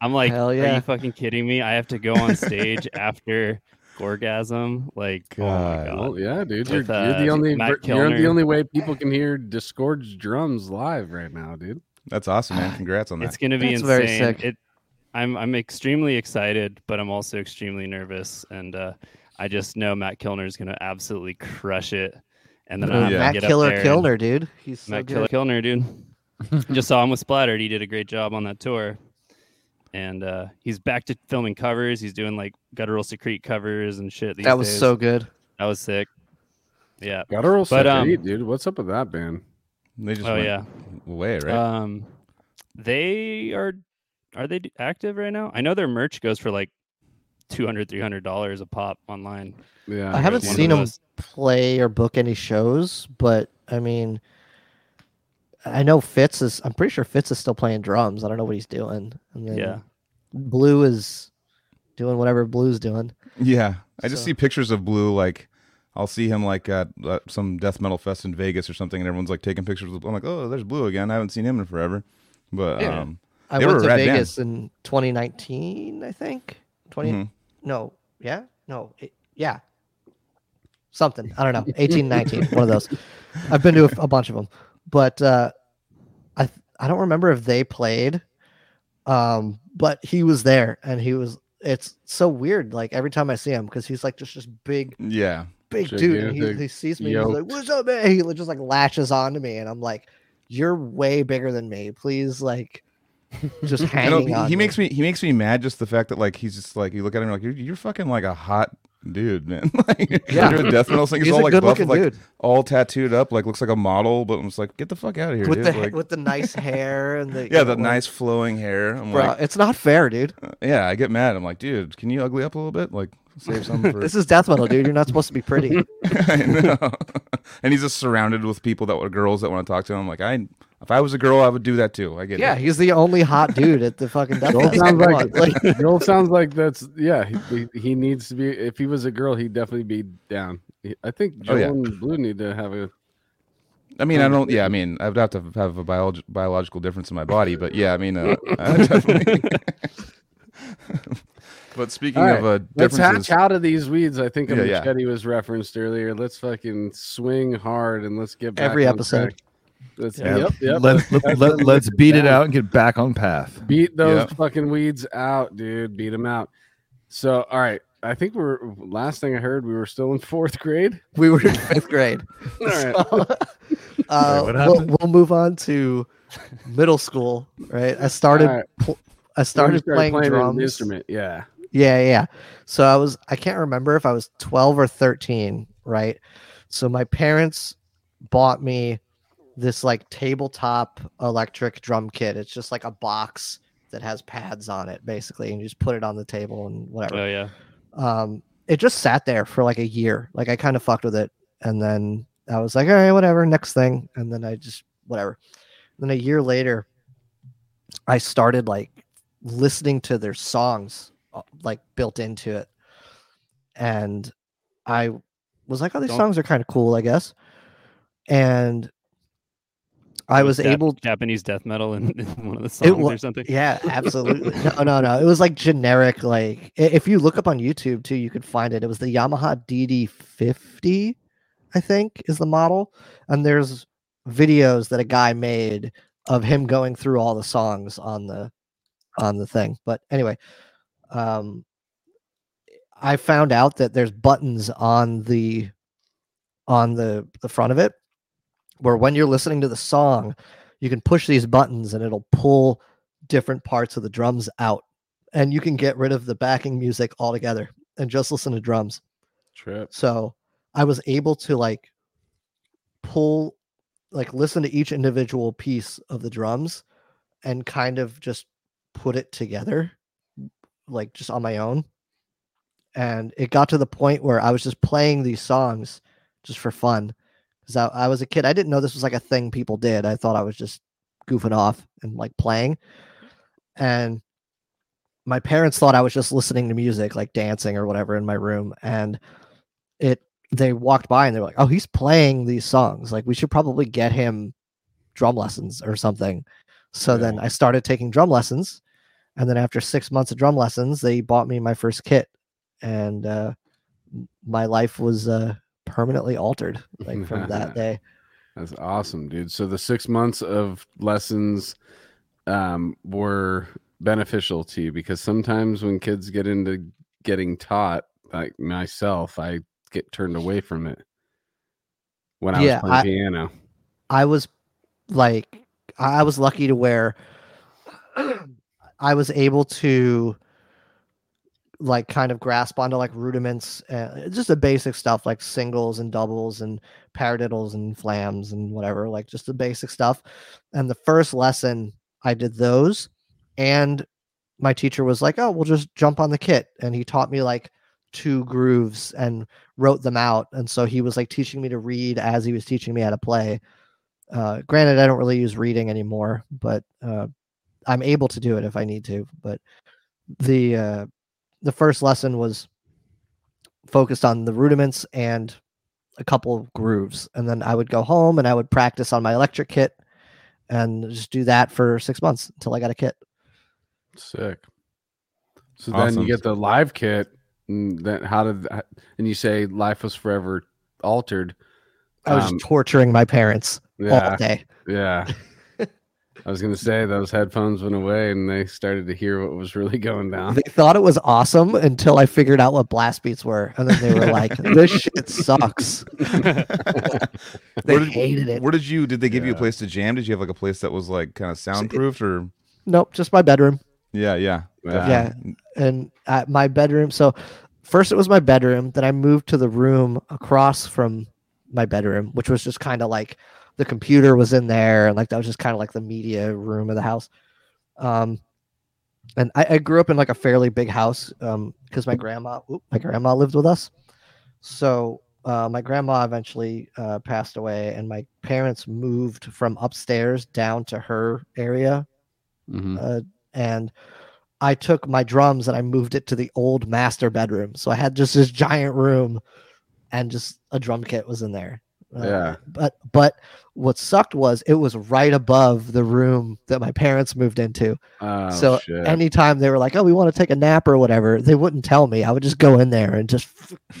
I'm like, Hell are you fucking kidding me? I have to go on stage after Gorgasm? Like, oh my God. god. Well, yeah, dude, With, you're, you're the uh, only you're the only way people can hear Discord's drums live right now, dude. That's awesome, man. Congrats on that. It's gonna be That's insane. very sick. It, I'm I'm extremely excited, but I'm also extremely nervous, and uh, I just know Matt Kilner is gonna absolutely crush it. And then Oh, I have yeah. to Matt get up Killer there and- Kilner, dude. He's so Matt good. Killer Kilner, dude. Just saw him with Splattered. He did a great job on that tour. And uh, he's back to filming covers. He's doing like Guttural Secrete covers and shit. These That was days. so good. That was sick. Yeah. Guttural But, um, Secrete, dude. What's up with that band? They just Oh went yeah. away, right? Um, they are. Are they active right now? I know their merch goes for like 200 300 dollars a pop online. Yeah, I haven't seen them play or book any shows, but I mean, I know Fitz is. I'm pretty sure Fitz is still playing drums. I don't know what he's doing. And then Yeah. Blue is doing whatever Blue's doing. yeah, I just so- see pictures of Blue. Like, I'll see him like at uh, some death metal fest in Vegas or something, and everyone's like taking pictures. Of, I'm like, oh, there's Blue again. I haven't seen him in forever. But Yeah. um, I They went to a rad band. Vegas in 2019, I think. 20 mhm. no, yeah, no, it- yeah, something. I don't know. 18, 19, one of those. I've been to a, a bunch of them, but uh, I I don't remember if they played. Um, but he was there, and he was. It's so weird. Like every time I see him, because he's like just this big, yeah, big dude. And he, he sees me, and he's like, "What's up, man?" He just like latches on to me, and I'm like, "You're way bigger than me. Please, like." Just I know, hanging he, on. he me." makes me he makes me mad just the fact that like he's just like you look at him like you're, you're fucking like a hot dude man like Yeah. you're a death metal singer He's all a like buff like dude all tattooed up like looks like a model but I'm just like get the fuck out of here with dude the like, with the nice hair and the yeah the like, nice flowing hair I'm Bro, like it's not fair, dude. Uh, yeah I get mad I'm like dude can you ugly up a little bit like save some for This is death metal, dude. You're not supposed to be pretty. I know. and he's just surrounded with people that were girls that want to talk to him I'm like I if I was a girl I would do that too I get it. yeah, it he's the only hot dude at the fucking death Joel sounds like, like- Joel sounds like that's yeah. He, he, he needs to be. If he was a girl, he'd definitely be down. I think Oh, Joel yeah. and Blue need to have a. I mean, I don't. Yeah, I mean, I'd have to have a biolog- biological difference in my body, but yeah, I mean, uh, I definitely. but speaking All of uh, Let's hatch out of these weeds. I think a Yeah, yeah. machete was referenced earlier. Let's fucking swing hard and let's get back Every on episode. track. Let's, Yeah. Yep, yep. Let, let, let, let's beat it out and get back on path. Beat those Yeah. fucking weeds out, dude. Beat them out. So, all right. I think we're last thing I heard, we were still in fourth grade. we were in fifth grade. All right. So, uh, what we'll, happened? we'll move on to middle school. Right, I started. All right. pl- I So you started playing, an drums. instrument. Yeah. Yeah, yeah. So I was I can't remember if I was 12 or 13, right? So my parents bought me this like tabletop electric drum kit. It's just like a box that has pads on it basically and you just put it on the table and whatever. Oh yeah. Um it just sat there for like a year. Like I kind of fucked with it and then I was like, "All right, whatever, next thing." And then I just whatever. then a year later I started like listening to their songs uh, like built into it and i was like oh these Don't- songs are kind of cool i guess and i was able Japanese death metal in, in one of the songs or something. yeah absolutely. No no no. It was like generic like if you look up on youtube too you could find it. It was the yamaha dd50 i think is the model. And there's videos that a guy made of him going through all the songs on the on the thing. But anyway um i found out that there's buttons on the on the the front of it where when you're listening to the song you can push these buttons and it'll pull different parts of the drums out. And you can get rid of the backing music altogether and just listen to drums. Trip. so i was able to like pull like listen to each individual piece of the drums and kind of just put it together like just on my own. And it got to the point where i was just playing these songs just for fun because I, I was a kid i didn't know this was like a thing people did i thought i was just goofing off and like playing and my parents thought I was just listening to music, like dancing or whatever in my room. And it, they walked by and they were like, oh, he's playing these songs. Like, we should probably get him drum lessons or something. So then I started taking drum lessons. And then after six months of drum lessons, they bought me my first kit. And uh, my life was uh, permanently altered like from that day. That's awesome, dude. So the six months of lessons um, were beneficial to you because sometimes when kids get into getting taught, like myself, I get turned away from it when I Yeah, was playing I- piano. I was like, I was lucky to where I was able to like kind of grasp onto like rudiments, uh, just the basic stuff like singles and doubles and paradiddles and flams and whatever, like just the basic stuff. And the first lesson, I did those, and my teacher was like, "Oh, we'll just jump on the kit," and he taught me like two grooves and wrote them out. And so he was like teaching me to read as he was teaching me how to play uh, granted, I don't really use reading anymore, but uh, I'm able to do it if I need to. But the uh, the first lesson was focused on the rudiments and a couple of grooves, and then I would go home and I would practice on my electric kit and just do that for six months until I got a kit. Sick. So then Awesome. you get the live kit. And then how did that, and you say life was forever altered? I was Um, torturing my parents all Yeah, day. yeah. I was gonna say those headphones went away and they started to hear what was really going down. They thought it was awesome until I figured out what blast beats were, and then they were like, "This shit sucks." They did- hated it. Where did you? Did they give you a place to jam? Did you have like a place that was like kind of soundproofed or? Nope, just my bedroom. Yeah, yeah, Yeah. Yeah. And at my bedroom, so first it was my bedroom, then I moved to the room across from my bedroom, which was just kind of like the computer was in there, and like that was just kind of like the media room of the house. Um, and I, I grew up in like a fairly big house, um, because my grandma, my grandma lived with us. So uh, my grandma eventually uh, passed away, and my parents moved from upstairs down to her area Mhm. uh, and I took my drums and I moved it to the old master bedroom. So I had just this giant room, and just a drum kit was in there. Uh, Yeah. But but what sucked was it was right above the room that my parents moved into. Oh, so shit. anytime they were like, "Oh, we want to take a nap or whatever," they wouldn't tell me. I would just go in there and just,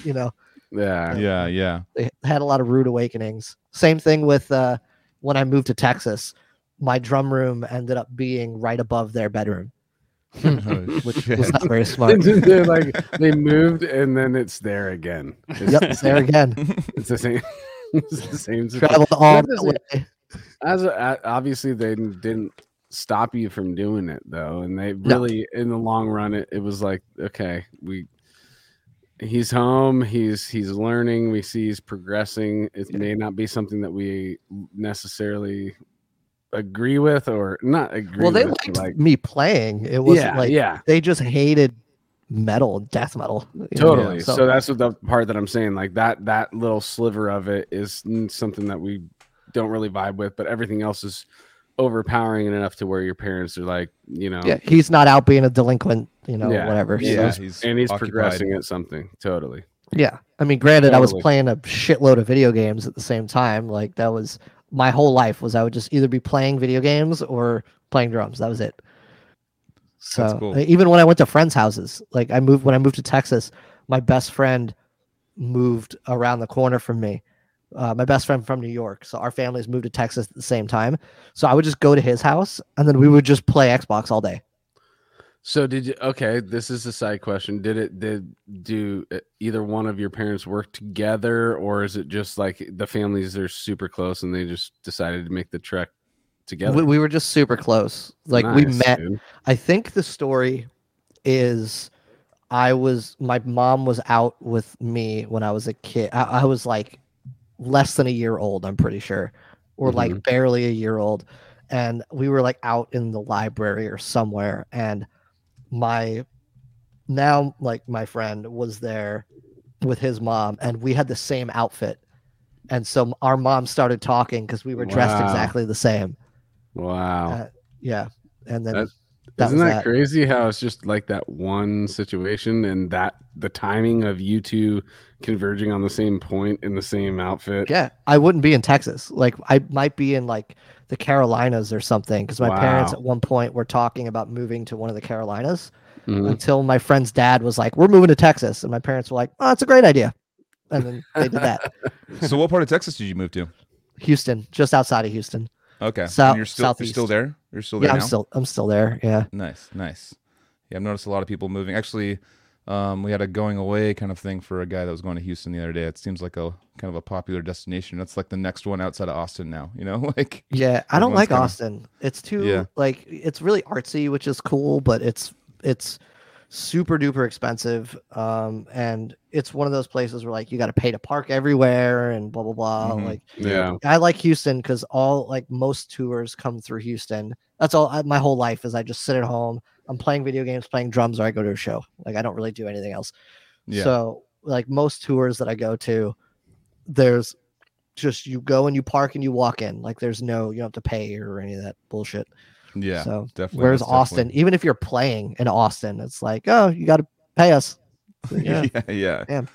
you know, yeah. yeah, yeah. they had a lot of rude awakenings. Same thing with uh, when I moved to Texas. My drum room ended up being right above their bedroom, Oh, which shit. was not very smart. They're like they moved and then it's there again. It's, yep, it's there again. it's the same. It's the same. Traveled all doesn't- way. As a, obviously they didn't stop you from doing it though, and they No. really in the long run it, it was like okay we. He's home. He's he's learning. We see he's progressing. It may not be something that we necessarily agree with or not agree. Well, they with, liked like me playing. It wasn't yeah, like yeah. they just hated metal, death metal. you know, totally so, So, that's what the part that i'm saying like that that little sliver of it is something that we don't really vibe with but everything else is overpowering enough to where your parents are like you know yeah, he's not out being a delinquent, you know, Yeah. whatever. Yeah, So, he's and he's occupied. progressing at something totally yeah. I mean, granted, I was playing a shitload of video games at the same time. Like that was my whole life was I would just either be playing video games or playing drums. That was it. So cool. even when I went to friends' houses, like I moved when I moved to Texas, my best friend moved around the corner from me. Uh, my best friend from New York, so our families moved to Texas at the same time. So I would just go to his house, and then we would just play Xbox all day. so did you okay this is a side question did it did do uh, either one of your parents work together or is it just like the families are super close and they just decided to make the trek together We, we were just super close. Like we met. dude. I think the story is I was my mom was out with me when I was a kid. I, I was like less than a year old, I'm pretty sure, or mm-hmm. like barely a year old. And we were like out in the library or somewhere. And my now like my friend was there with his mom, and we had the same outfit. And so our mom started talking because we were dressed Wow. exactly the same. Wow Uh, Yeah. And then That- that Isn't that, that. crazy how it's just like that one situation and that the timing of you two converging on the same point in the same outfit? Yeah, I wouldn't be in Texas. Like I might be in like the Carolinas or something because my parents at one point were talking about moving to one of the Carolinas Mhm. until my friend's dad was like, "We're moving to Texas," and my parents were like, "Oh, it's a great idea," and then they did that. so what part of Texas did you move to? Houston, just outside of Houston. Okay, South- and you're still you're still there. You're still there Yeah, I'm still I'm still there. Yeah. Nice, nice. Yeah, I've noticed a lot of people moving. Actually, um, we had a going away kind of thing for a guy that was going to Houston the other day. It seems like a kind of a popular destination. That's like the next one outside of Austin now. You know, like Yeah, I don't like Austin. It's too Yeah. like it's really artsy, which is cool, but it's it's super duper expensive. Um, and it's one of those places where like you got to pay to park everywhere and blah blah blah. Mhm. Like Yeah. I like Houston because all like most tours come through Houston. That's all. I, my whole life is I just sit at home. I'm playing video games, playing drums, or I go to a show. Like I don't really do anything else. yeah, So like most tours that I go to, there's just you go and you park and you walk in. Like there's no you don't have to pay or any of that bullshit. Yeah, so definitely. whereas Austin, definitely- even if you're playing in Austin, it's like oh you got to pay us. Yeah. yeah, yeah. Damn.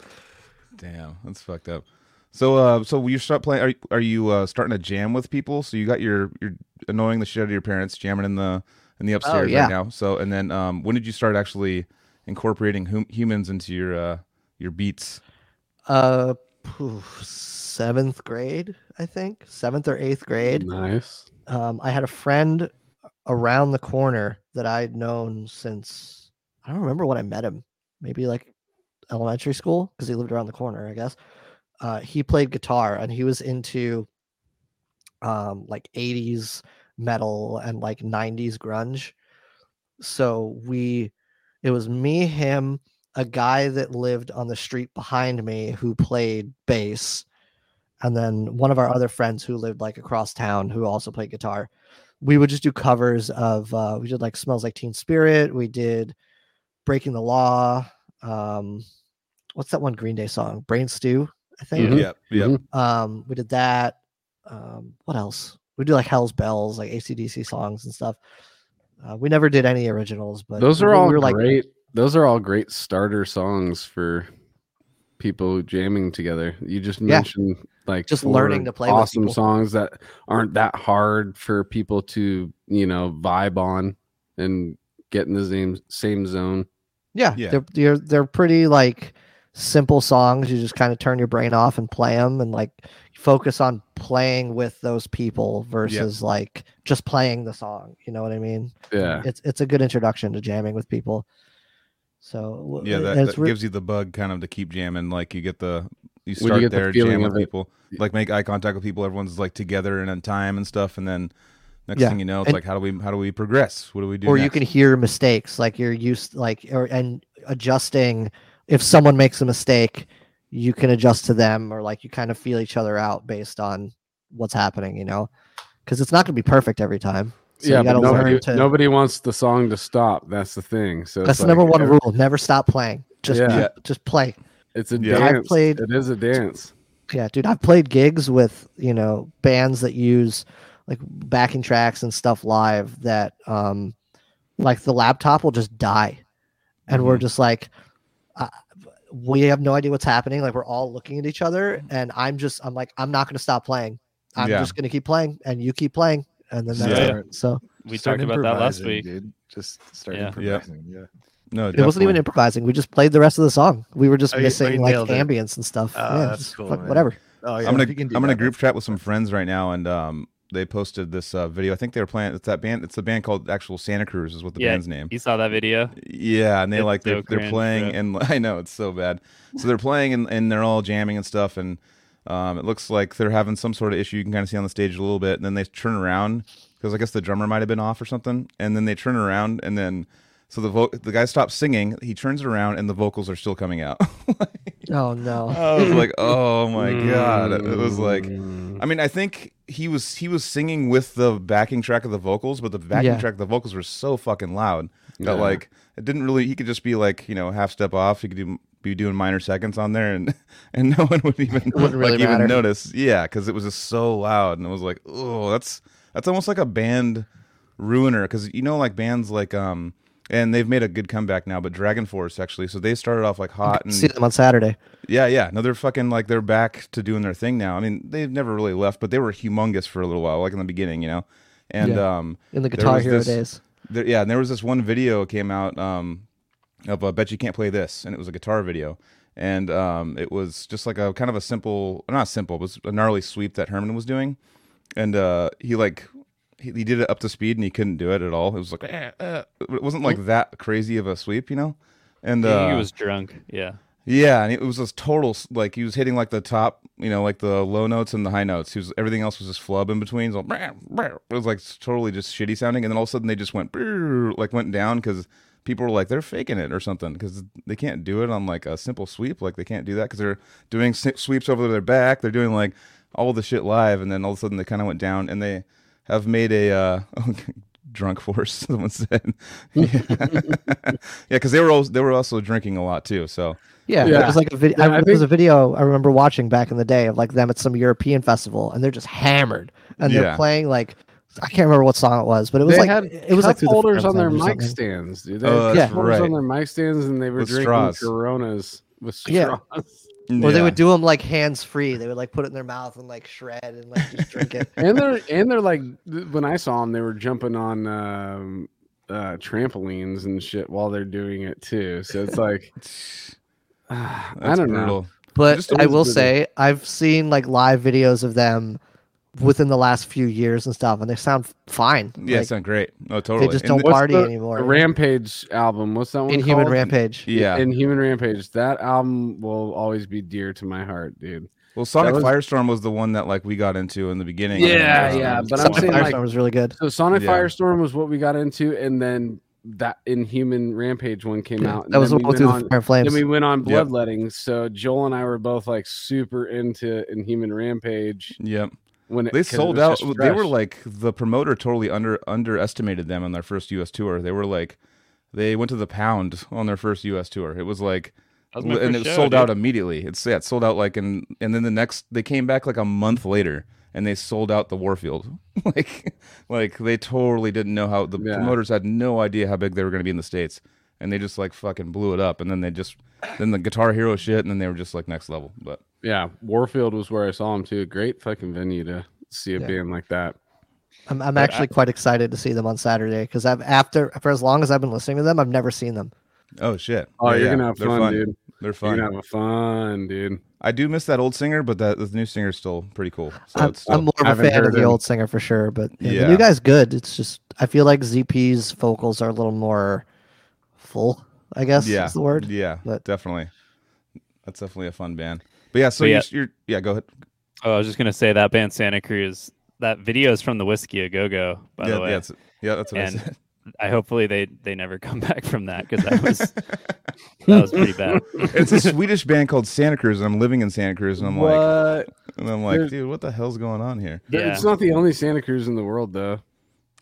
Damn, that's fucked up. So, uh, so you start playing. Are you- are you uh, starting to jam with people? So you got your you're annoying the shit out of your parents, jamming in the in the upstairs Oh, yeah. right now. So, and then um, when did you start actually incorporating hum- humans into your uh, your beats? Uh, phew, seventh grade, I think seventh or eighth grade. Nice. um, I had a friend around the corner that I'd known since I don't remember when I met him. Maybe like elementary school because he lived around the corner, I guess. Uh, he played guitar and he was into um, like 80s metal and like 90s grunge. So we, it was me, him, a guy that lived on the street behind me who played bass, and then one of our other friends who lived like across town who also played guitar. We would just do covers of uh we did like Smells Like Teen Spirit, we did Breaking the Law, um what's that one Green Day song? Brain Stew, I think. Mhm. Yep, yep. Mhm. Um we did that. Um what else? We do like Hell's Bells, like AC/DC songs and stuff. Uh, we never did any originals, but Those we- are we all were like great. Those are all great starter songs for people jamming together. You just Yeah. Mentioned like Just learning to play awesome people. songs that aren't that hard for people to you know vibe on and get in the same same zone. Yeah, Yeah. they're they're they're pretty like simple songs. You just kind of turn your brain off and play them, and like focus on playing with those people versus like just playing the song. You know what I mean? Yeah. It's it's a good introduction to jamming with people. So Yeah, that, that re- gives you the bug kind of to keep jamming. Like you get the you When you start get the there, feeling jam of with it. people, like make eye contact with people. Everyone's like together and on time and stuff, and then next Yeah, thing you know, it's and- like how do we how do we progress? What do we do? or you can hear mistakes like you're used like or and adjusting if someone makes a mistake you can adjust to them or like you kind of feel each other out based on what's happening you know because it's not going to be perfect every time so yeah, you got to but nobody, to nobody wants the song to stop. That's the thing. So that's it's the number one every- rule never stop playing just Yeah. Yeah. just play It's a Yeah. I've dance. played- It is a dance. yeah dude i've played gigs with you know bands that use like backing tracks and stuff live that um like the laptop will just die and we're Mhm. just like uh, we have no idea what's happening like we're all looking at each other and i'm just i'm like i'm not going to stop playing i'm Yeah. just going to keep playing and you keep playing and then that's Yeah. it so We Start talked about that last week. dude. Just start Yeah. Yeah. improvising. Yeah. No, it wasn't even improvising we just played the rest of the song we were just Oh, you- oh, missing you like nailed it. ambience and stuff Oh, yeah that's cool, fuck whatever Oh yeah. I'm gonna you can do I'm gonna group that's chat with some friends right now, and um, they posted this uh, video. I think they were playing. It's that band. It's a band called Actual Santa Cruz. Is what the Yeah. band's name. You saw that video? Yeah, and they It's like they're so they're playing, and I know it's so bad. So they're playing, and, and they're all jamming and stuff, and um, it looks like they're having some sort of issue. You can kind of see on the stage a little bit, and then they turn around because I guess the drummer might have been off or something, and then they turn around, and then so the vo- the guy stops singing. He turns around, and the vocals are still coming out. oh no I was like, oh my god! It was like. Mm. I mean, I think he was he was singing with the backing track of the vocals, but the backing Yeah. track of the vocals were so fucking loud that Yeah. like it didn't really. He could just be like you know half step off. He could do, be doing minor seconds on there, and and no one would even wouldn't really like even matter. notice. Yeah, because it was just so loud, and it was like, oh, that's that's almost like a band ruiner because you know like bands like um and they've made a good comeback now, but DragonForce actually. So they started off like hot and See them on Saturday. yeah, yeah. No, they're fucking like they're back to doing their thing now. I mean, they've never really left, but they were humongous for a little while, like in the beginning, you know. And Yeah. um, in the Guitar Hero this- days. there, yeah, and there was this one video came out um, of uh, "Bet You Can't Play This," and it was a guitar video, and um, it was just like a kind of a simple, not simple, but it was a gnarly sweep that Herman was doing, and uh, he like he, he did it up to speed and he couldn't do it at all. It was like eh, eh. it wasn't like that crazy of a sweep, you know. And uh, he was drunk. Yeah. yeah, and it was this total like he was hitting like the top, you know, like the low notes and the high notes. He was everything else was just flub in between. So it was like totally just shitty sounding, and then all of a sudden they just went like went down because people were like they're faking it or something because they can't do it on like a simple sweep. Like they can't do that because they're doing sweeps over their back. They're doing like all the shit live, and then all of a sudden they kind of went down, and they have made a uh, drunk force. Someone said, yeah, because they were also, they were also drinking a lot too. So. Yeah, Yeah. it was like a video. Yeah, I there was a video I remember watching back in the day of like them at some European festival, and they're just hammered, and they're Yeah. playing like I can't remember what song it was, but it was they like had it was like cup through the holders on their mic stands, dude. They had that's cup holders right. on their mic stands, and they were With drinking straws. Coronas with Yeah. Straws. Or they would do them like hands free. They would like put it in their mouth and like shred and like just drink it. and they're and they're like when I saw them, they were jumping on um, uh, trampolines and shit while they're doing it too. So it's like I don't know. But I will brutal. say I've seen like live videos of them within the last few years and stuff, and they sound fine. Yeah, it Like, sound great. No, totally. they just And don't the- party the- anymore. The Rampage album. What's that one? Inhuman called? Rampage. yeah. Inhuman Rampage. That album will always be dear to my heart, dude. well, Sonic was- Firestorm was the one that like we got into in the beginning. Yeah, Um, yeah, but so- I'm saying, like- Firestorm was really good. So Sonic Yeah. Firestorm was what we got into, and then that Inhuman Rampage one came Yeah, out. and that was then what we through went the on- Fire Flames. Then we went on Yep. Bloodletting. So Joel and I were both like super into Inhuman Rampage Yep. When it, They 'cause it sold was out. They were like the promoter totally under underestimated them on their first U.S. tour. They were like, they went to the pound on their first U.S. tour. It was like, was and it show, sold dude. out immediately. It's yeah, it sold out like in, and then the next they came back like a month later and they sold out the Warfield. like, like they totally didn't know how the Yeah. promoters had no idea how big they were going to be in the states, and they just like fucking blew it up. And then they just then the Guitar Hero shit, and then they were just like next level. But yeah. Warfield was where I saw him too. Great fucking venue to see a Yeah. band like that. I'm, I'm But I- actually uh, quite excited to see them on Saturday because I've after for as long as I've been listening to them, I've never seen them. oh shit, Oh, Yeah, you're yeah, gonna have they're fun, dude. They're fun. You're gonna have fun, dude. I do miss that old singer, but that the new singer's still pretty cool. So I'm, still, I'm more of a fan of the him. old singer for sure, but yeah, Yeah. the new guy's good. It's just I feel like ZP's vocals are a little more full. I guess yeah, is the word. Yeah, but- definitely. That's definitely a fun band. But yeah, so But you're, yeah. you're yeah, go ahead. Oh, I was just gonna say that band Santa Cruz. That video is from the Whisky a Go Go. By yeah, the way, yeah, that's, yeah, that's what And I said. I hopefully they they never come back from that because that was that was pretty bad. it's a Swedish band called Santa Cruz, and I'm living in Santa Cruz, and I'm like, and I'm like, There's- dude, what the hell's going on here? Yeah. It's not the only Santa Cruz in the world, though.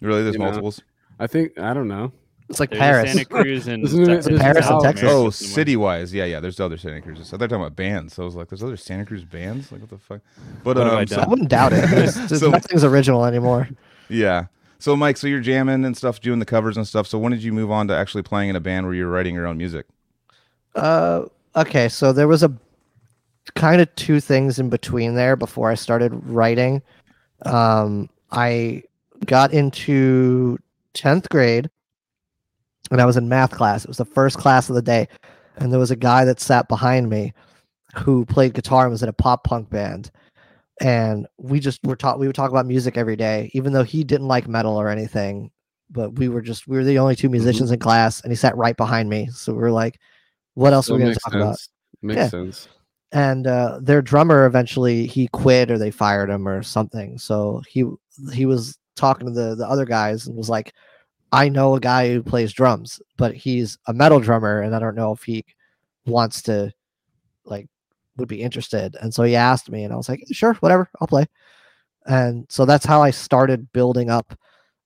Really, there's You know, multiples. I think I don't know. It's like There's Paris. Santa Cruz and Texas. isn't it Paris and Texas? Oh, city wise, yeah, yeah. There's other Santa Cruzes. I thought they were talking about bands, so I was like, "There's other Santa Cruz bands." Like, what the fuck? But What have I um, so- I wouldn't doubt it. It's just So- nothing's original anymore. yeah. So, Mike, so you're jamming and stuff, doing the covers and stuff. So, when did you move on to actually playing in a band where you're writing your own music? Uh, okay, so there was a kind of two things in between there before I started writing. Um, I got into 10th grade and I was in math class. It was the first class of the day. And there was a guy that sat behind me who played guitar and was in a pop punk band. And we just were taught we would talk about music every day, even though he didn't like metal or anything. But we were just we were the only two musicians in class, and he sat right behind me. So we are like, "What else are we going to talk sense. about?" Makes Yeah. sense. and uh, their drummer eventually he quit or they fired him or something. So he he was talking to the the other guys and was like, "I know a guy who plays drums, but he's a metal drummer, and I don't know if he wants to like would be interested." And so he asked me, and I was like, "Sure, whatever, I'll play." And so that's how I started building up.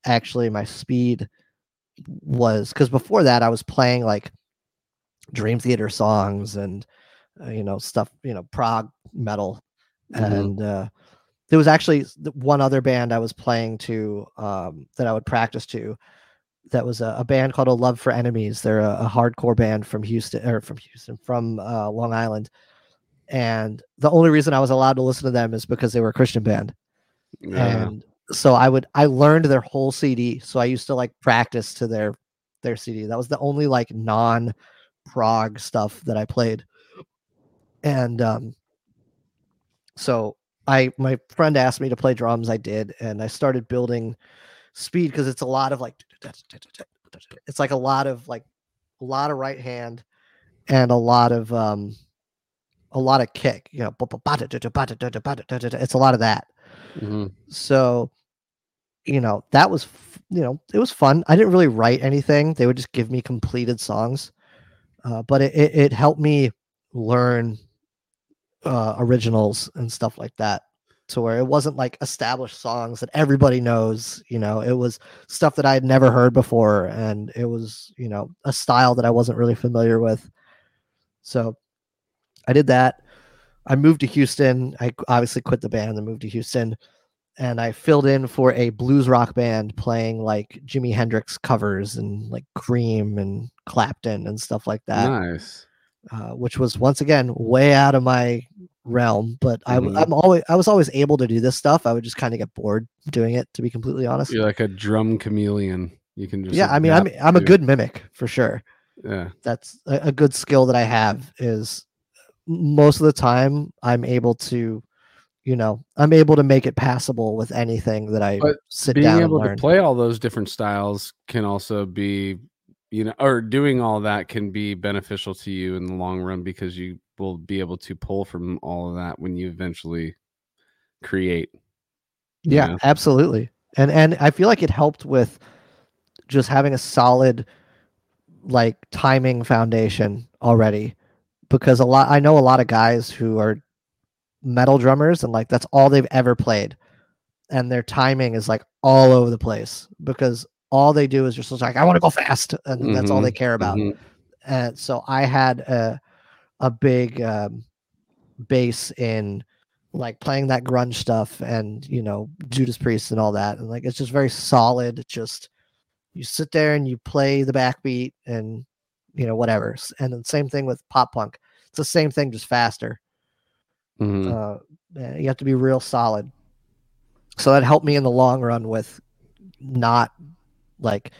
Actually, my speed was because before that I was playing like Dream Theater songs and uh, you know stuff you know prog metal Mhm. and uh there was actually one other band I was playing to um, that I would practice to. That was a, a band called A Love for Enemies. They're a, a hardcore band from Houston or from Houston from uh, Long Island. And the only reason I was allowed to listen to them is because they were a Christian band. Yeah. And so I would I learned their whole CD. So I used to like practice to their their CD. That was the only like non prog stuff that I played. And um so I my friend asked me to play drums, I did, and I started building speed because it's a lot of like it's like a lot of like a lot of right hand and a lot of um a lot of kick, you know, it's a lot of that. Mhm. So, you know, that was, you know, it was fun. I didn't really write anything. They would just give me completed songs. Uh, but it, it, it helped me learn uh, originals and stuff like that to where it wasn't like established songs that everybody knows. You know, it was stuff that I had never heard before. And it was, you know, a style that I wasn't really familiar with. So I did that. I moved to Houston. I obviously quit the band and moved to Houston. And I filled in for a blues rock band playing like Jimi Hendrix covers and like Cream and Clapton and stuff like that, nice. uh, which was once again way out of my realm. But I, w- Mhm. I'm always I was always able to do this stuff. I would just kind of get bored doing it, to be completely honest. You're like a drum chameleon. You can just yeah, I mean, I'm I'm a good mimic for sure. Yeah. that's a, a good skill that I have is most of the time I'm able to, you know, I'm able to make it passable with anything that I But sit being down able to play all those different styles can also be you know or doing all that can be beneficial to you in the long run because you will be able to pull from all of that when you eventually create you yeah, know? absolutely. And and I feel like it helped with just having a solid like timing foundation already because a lot I know a lot of guys who are metal drummers and like that's all they've ever played and their timing is like all over the place because all they do is just like I want to go fast and that's all they care about. Mhm. and so I had a a big um, base in like playing that grunge stuff and you know Judas Priest and all that, and like it's just very solid. Just you sit there and you play the backbeat and you know whatever, and then same thing with pop punk. It's the same thing, just faster. Mhm. Uh, you have to be real solid. So that helped me in the long run with not like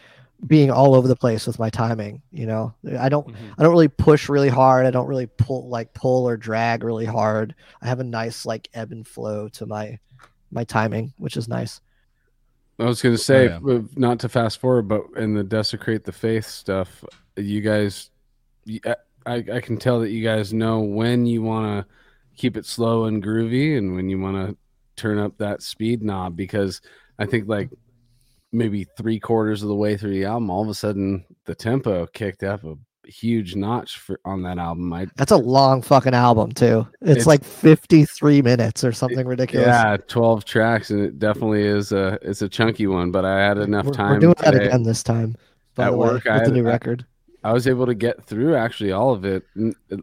being all over the place with my timing. You know, I don't Mhm. I don't really push really hard. I don't really pull like pull or drag really hard. I have a nice like ebb and flow to my my timing, which is nice. I was going to say, yeah. uh, not to fast forward, but in the desecrate the faith stuff, you guys, I, I can tell that you guys know when you want to keep it slow and groovy and when you want to turn up that speed knob because I think like maybe three quarters of the way through the album, all of a sudden the tempo kicked up a huge notch for on that album. I That's a long fucking album too. It's, It's- like 53 minutes or something ridiculous. yeah, twelve tracks and it definitely is a it's a chunky one, but I had enough we're, time. we're doing that again this time. At the way, work, I with the new record. I was able to get through actually all of it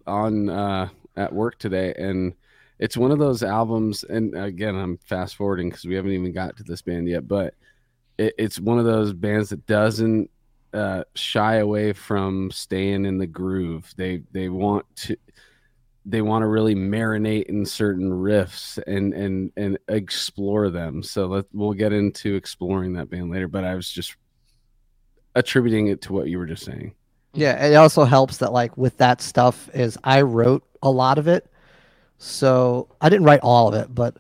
on uh, at work today, and it's one of those albums. And again, I'm fast forwarding because we haven't even got to this band yet, but it, it's one of those bands that doesn't uh, shy away from staying in the groove. They they want to they want to really marinate in certain riffs and and and explore them. So let we'll get into exploring that band later. But I was just attributing it to what you were just saying. Yeah, it also helps that like with that stuff is I wrote a lot of it. So I didn't write all of it, but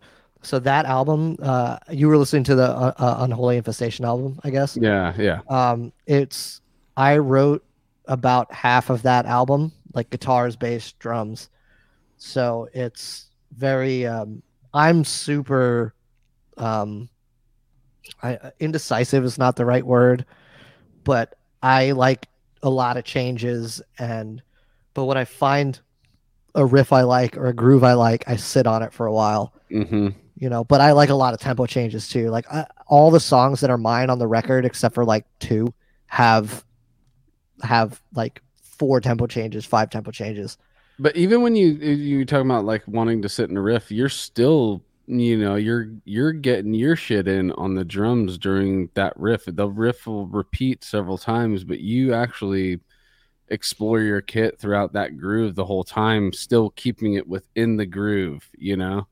so that album, uh, you were listening to the uh, uh, Unholy Infestation album, I guess. Yeah, yeah. Um, it's I wrote about half of that album, like guitars, bass, drums. So it's very. Um, I'm super. Um, I, indecisive is not the right word, but I like a lot of changes and. But when I find a riff I like or a groove I like, I sit on it for a while hmm you know but i like a lot of tempo changes too. Like I, all the songs that are mine on the record except for like two have have like four tempo changes five tempo changes. But even when you you talking about like wanting to sit in a riff, you're still you know you're you're getting your shit in on the drums during that riff. The riff will repeat several times but you actually explore your kit throughout that groove the whole time still keeping it within the groove you know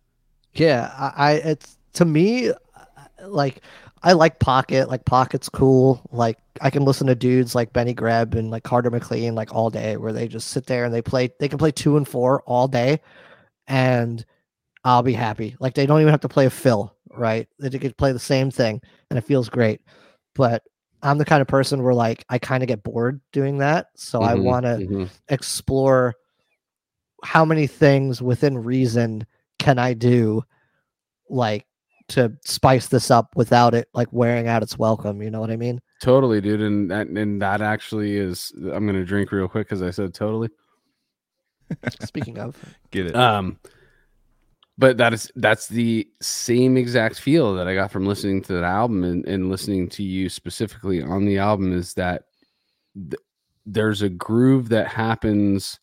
Yeah, I, I it's to me like I like Pocket, like Pocket's cool. Like I can listen to dudes like Benny Greb and like Carter McLean like all day where they just sit there and they play they can play two and four all day and I'll be happy. Like they don't even have to play a fill, right? They could play the same thing and it feels great. But I'm the kind of person where like I kind of get bored doing that. So I Mhm, want to mhm. explore how many things within reason can I do like to spice this up without it like wearing out its welcome, you know what I mean? totally dude and that and that actually is i'm gonna drink real quick because i said totally Speaking of, Get it? um but that is that's the same exact feel that i got from listening to that album and, and listening to you specifically on the album is that th- there's a groove that happens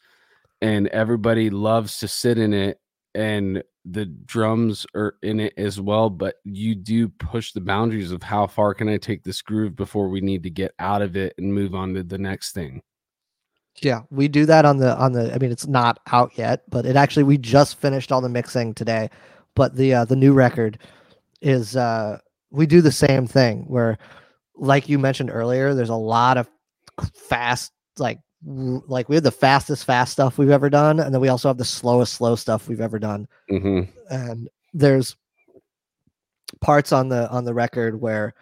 and everybody loves to sit in it and the drums are in it as well but you do push the boundaries of how far can i take this groove before we need to get out of it and move on to the next thing yeah, we do that on the on the I mean it's not out yet, but it actually we just finished all the mixing today. But the uh the new record is uh we do the same thing where like you mentioned earlier, there's a lot of fast like like we have the fastest fast stuff we've ever done and then we also have the slowest slow stuff we've ever done. hmm and there's parts on the on the record where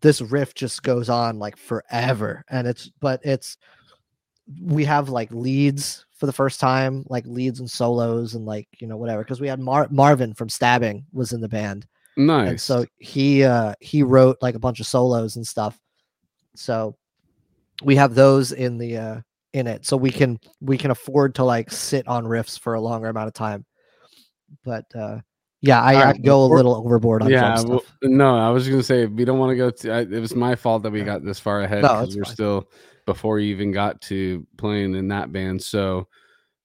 this riff just goes on like forever and it's but it's we have like leads for the first time like leads and solos and like you know whatever because we had Mar- marvin from stabbing was in the band. Nice and so he uh he wrote like a bunch of solos and stuff. So we have those in the uh in it so we can we can afford to like sit on riffs for a longer amount of time. But uh yeah i, All I go a little overboard on yeah well, no i was gonna say we don't want to go to I, it was my fault that we got this far ahead No, because it's we're fine. still before you even got to playing in that band so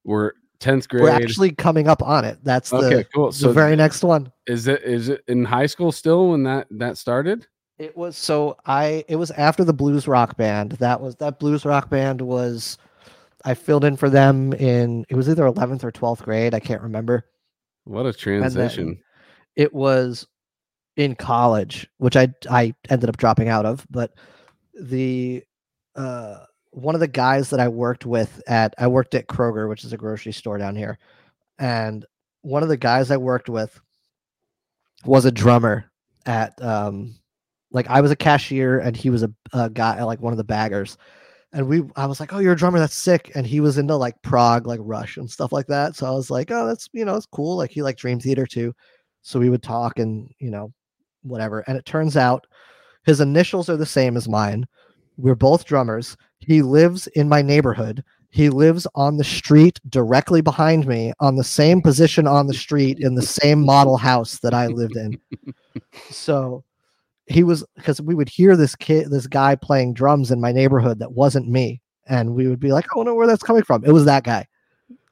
we're 10th grade. we're actually coming up on it. That's the, okay cool the very next one. is it is it in high school still when that that started It was so I it was after the blues rock band. That was that blues rock band was I filled in for them in it was either 11th or 12th grade, I can't remember. what a transition It was in college, which I I ended up dropping out of, but the uh one of the guys that I worked with at I worked at Kroger, which is a grocery store down here. And one of the guys I worked with was a drummer at um like I was a cashier and he was a, a guy like one of the baggers. And we I was like, "Oh, you're a drummer. That's sick." And he was into like prog, like Rush and stuff like that. So I was like, "Oh, that's, you know, it's cool." Like he liked Dream Theater too. So we would talk and, you know, whatever. And it turns out his initials are the same as mine. We're both drummers. He lives in my neighborhood. He lives on the street directly behind me, on the same position on the street in the same model house that I lived in. So he was because we would hear this kid, this guy playing drums in my neighborhood that wasn't me. And we would be like, I don't know where that's coming from. It was that guy.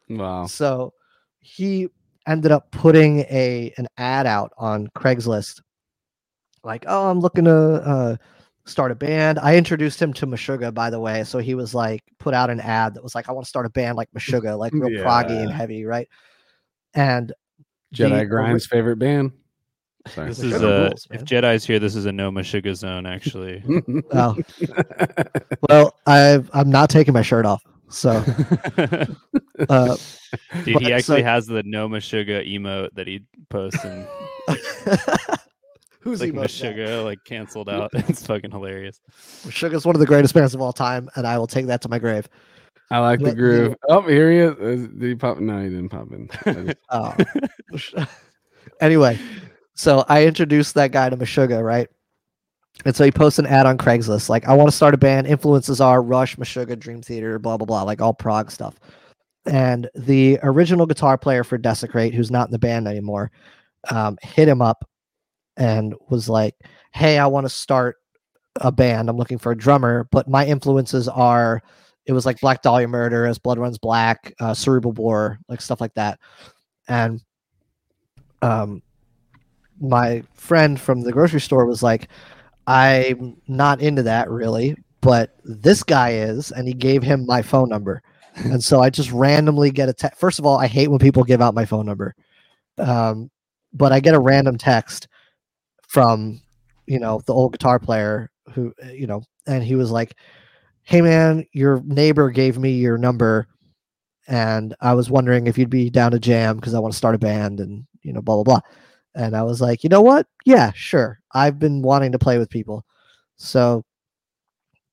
wow So he ended up putting a an ad out on Craigslist, like, "Oh, I'm looking to uh, start a band." I introduced him to Meshuggah, by the way. So he was like, put out an ad that was like, "I want to start a band like Meshuggah, like real proggy and heavy, right?" And jedi the grind's favorite band Sorry. This is a rules, if. Jedi's here, this is a no Meshuggah zone. Actually, oh, well, I I'm not taking my shirt off. So, uh, dude, But he actually so- has the no Meshuggah emote that he posts and who's like emote that? Meshuggah like canceled out. It's fucking hilarious. Meshuggah's one of the greatest bands of all time, and I will take that to my grave. i like the But the- groove oh here he is Uh, did he pop no he didn't pop in Oh. anyway, so I introduced that guy to Meshuggah, right? And so he posts an ad on Craigslist, like, I want to start a band. Influences are Rush, Meshuggah, Dream Theater, blah, blah, blah, like all prog stuff. And the original guitar player for Desecrate, who's not in the band anymore, um, hit him up and was like, Hey, I want to start a band. I'm looking for a drummer, but my influences are it was like Black Dahlia Murder, as Blood Runs Black, uh, Cerebral Bore, like stuff like that. And um, my friend from the grocery store was like, I'm not into that really, but this guy is, and he gave him my phone number. and so I just randomly get a text. First of all, I hate when people give out my phone number. Um, but I get a random text from, you know, the old guitar player who, you know, and he was like, Hey man, your neighbor gave me your number and I was wondering if you'd be down to jam because I want to start a band and, you know, blah, blah, blah. And I was like, you know what? Yeah, sure. I've been wanting to play with people. So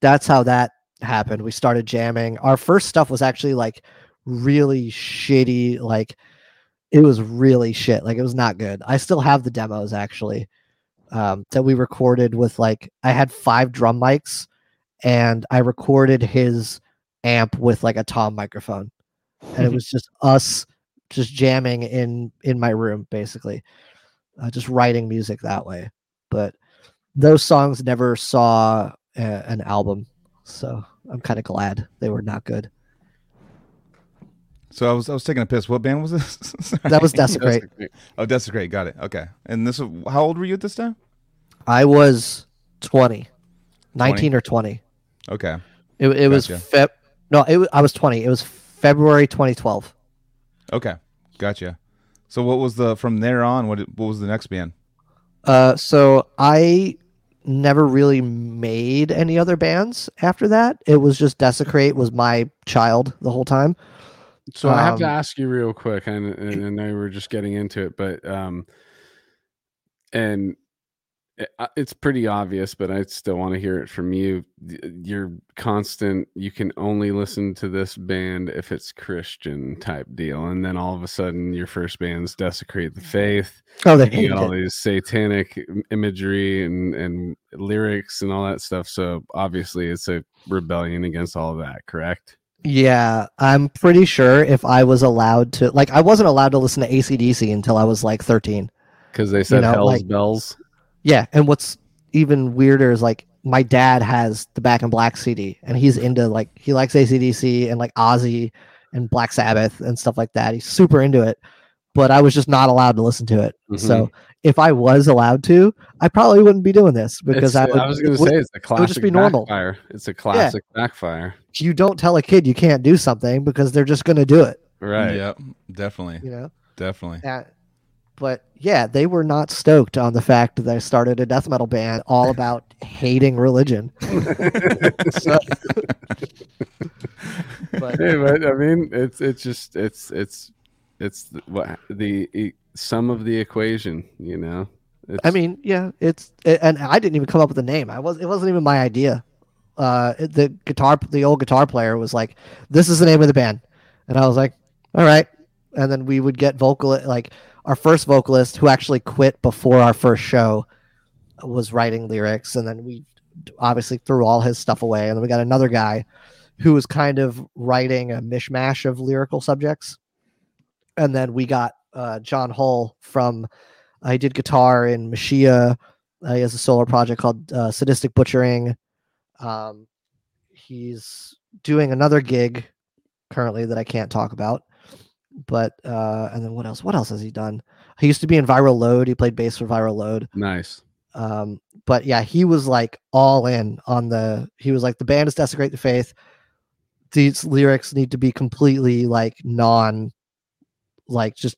that's how that happened. We started jamming. Our first stuff was actually like really shitty. Like it was really shit. Like it was not good. I still have the demos actually um, that we recorded with like I had five drum mics and I recorded his amp with like a tom microphone, and it was just us just jamming in in my room basically, uh, just writing music that way. But those songs never saw a, an album, so I'm kind of glad they were not good. So I was I was taking a piss. What band was this? That was Desecrate. oh, Desecrate. Got it. Okay. And this how old were you at this time? I was 20, 19 or 20. Okay. It, it was Feb. No, it, wa- I was 20. It was February 2012. Okay. Gotcha. So what was the from there on? What what was the next band? Uh, so I never really made any other bands after that. It was just Desecrate was my child the whole time. So I have to Um, ask you real quick, and, and I know we were just getting into it, but um, and it- Eh, it's pretty obvious, but I still want to hear it from you. You're constant. You can only listen to this band if it's Christian type deal, and then all of a sudden, your first band's Desecrate the mm. Faith. Oh, they You all it. these satanic imagery and and lyrics and all that stuff. So obviously, it's a rebellion against all of that. Correct? Yeah, I'm pretty sure if I was allowed to, like, I wasn't allowed to listen to AC/DC until I was like 13. Because they said know, hell's like- bells. Yeah, and what's even weirder is like my dad has the Back in Black CD, and he's into like he likes AC/DC and like Ozzy and Black Sabbath and stuff like that. He's super into it, but I was just not allowed to listen to it. So if I was allowed to, I probably wouldn't be doing this because It's- I, would, I was going to say it's a classic just be normal. backfire. It's a classic backfire. you don't tell a kid you can't do something because they're just going to do it. Right. Yep. Definitely. You know. Definitely. Uh, but yeah, they were not stoked on the fact that I started a death metal band all about hating religion. So- but Hey, but I mean, it's it's just it's it's it's the, what the e- sum of the equation. You know. It's, I mean, yeah, it's it, and I didn't even come up with a name. I was it wasn't even my idea. Uh, the guitar, the old guitar player was like, "This is the name of the band," and I was like, "All right." And then we would get vocal like our first vocalist who actually quit before our first show was writing lyrics, and then we obviously threw all his stuff away, and then we got another guy who was kind of writing a mishmash of lyrical subjects, and then we got uh, John Hull from I did guitar in Machia. Uh, he has a solo project called uh, Sadistic Butchering. Um, he's doing another gig currently that I can't talk about. But uh, and then what else? What else has he done? He used to be in Viral Load. He played bass for Viral Load. nice. Um, but yeah, he was like all in on the. He was like the band is desecrate the faith. These lyrics need to be completely like non, like just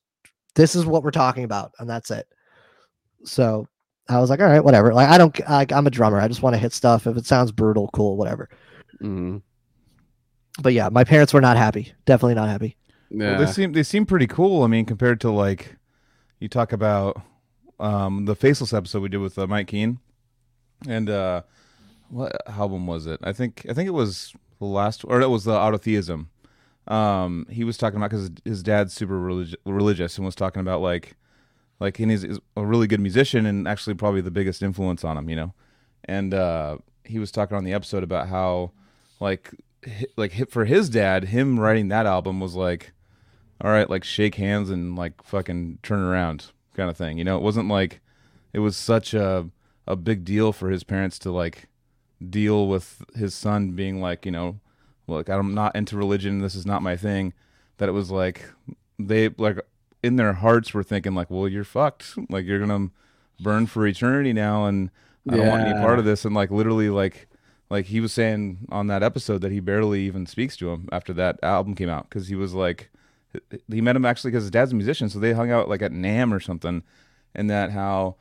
this is what we're talking about, and that's it. So I was like, all right, whatever. Like I don't. Like, I'm a drummer. I just want to hit stuff. If it sounds brutal, cool, whatever. hmm But yeah, my parents were not happy. Definitely not happy. Yeah. Well, they seem they seem pretty cool. I mean, compared to like you talk about um, the Faceless episode we did with uh, Mike Keene, and uh, what album was it? I think I think it was the last, or it was the Autotheism. Um, he was talking about because his dad's super religi- religious and was talking about like like and he's, he's a really good musician and actually probably the biggest influence on him, you know. And uh, he was talking on the episode about how like hi- like hit for his dad, him writing that album was like all right, like shake hands and like fucking turn around kind of thing. You know, it wasn't like it was such a a big deal for his parents to like deal with his son being like, you know, look, I'm not into religion. This is not my thing. That it was like they like in their hearts were thinking like, well, you're fucked. Like you're gonna burn for eternity now, and I don't want any part of this. And like literally, like like he was saying on that episode that he barely even speaks to him after that album came out because he was like he met him actually because his dad's a musician, so they hung out like at NAMM or something, and that how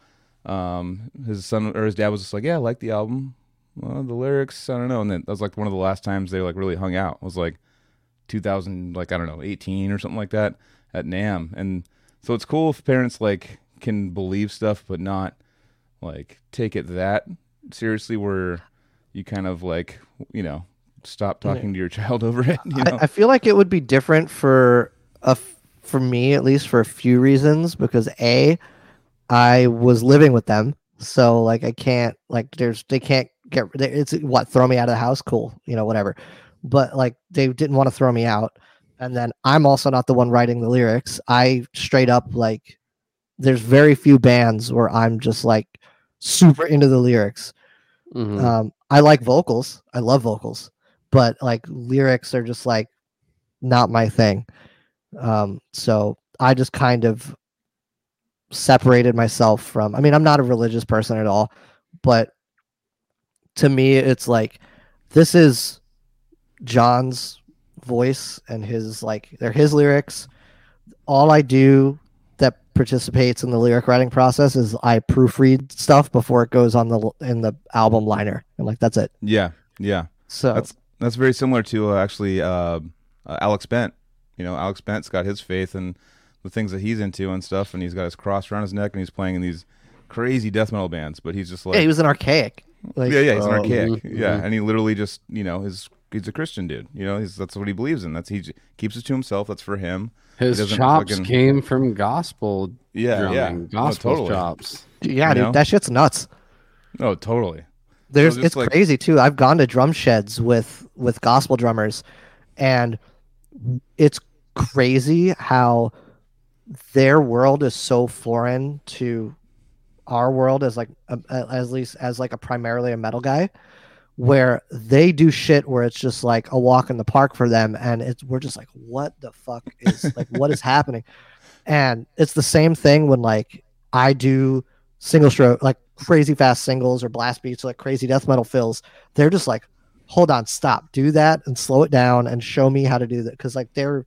um his son or his dad was just like, yeah, I like the album, well, the lyrics, I don't know, and then that was like one of the last times they like really hung out. Was like 2000, like I don't know, 18 or something like that at NAMM, and so it's cool if parents like can believe stuff but not like take it that seriously where you kind of like you know stop talking to your child over it you know? I, I feel like it would be different for a f- for me at least for a few reasons because a I was living with them, so like I can't like there's they can't get it's what throw me out of the house, cool, you know whatever, but like they didn't want to throw me out, and then I'm also not the one writing the lyrics. I straight up like there's very few bands where I'm just like super into the lyrics. Mhm. Um, I like vocals. I love vocals, but like lyrics are just like not my thing. Um, so I just kind of separated myself from. I mean, I'm not a religious person at all, but to me, it's like this is John's voice and his like they're his lyrics. All I do that participates in the lyric writing process is I proofread stuff before it goes on the in the album liner, and like that's it. yeah yeah So That's that's very similar to uh, actually uh, uh, Alex Bent. You know, Alex Bent's got his faith and the things that he's into and stuff, and he's got his cross around his neck, and he's playing in these crazy death metal bands. But he's just like, yeah, he was an archaic. Like, yeah, yeah, he's an Oh, archaic, mhm, yeah, and he literally just, you know, is he's a Christian dude. You know, he's that's what he believes in. That's he j- keeps it to himself. That's for him. His chops fucking- came from gospel Yeah, drumming, yeah, No, gospel totally. chops. yeah, You dude, know? that shit's nuts. Oh, totally. There's just it's like- crazy too. I've gone to drum sheds with with gospel drummers, and it's crazy how their world is so foreign to our world as like a, a- at least as like a primarily a metal guy where they do shit where it's just like a walk in the park for them and it's we're just like what the fuck is like what is happening? And it's the same thing when like i do single stroke like crazy fast singles or blast beats like crazy death metal fills. They're just like hold on stop do that and slow it down and show me how to do that because like they're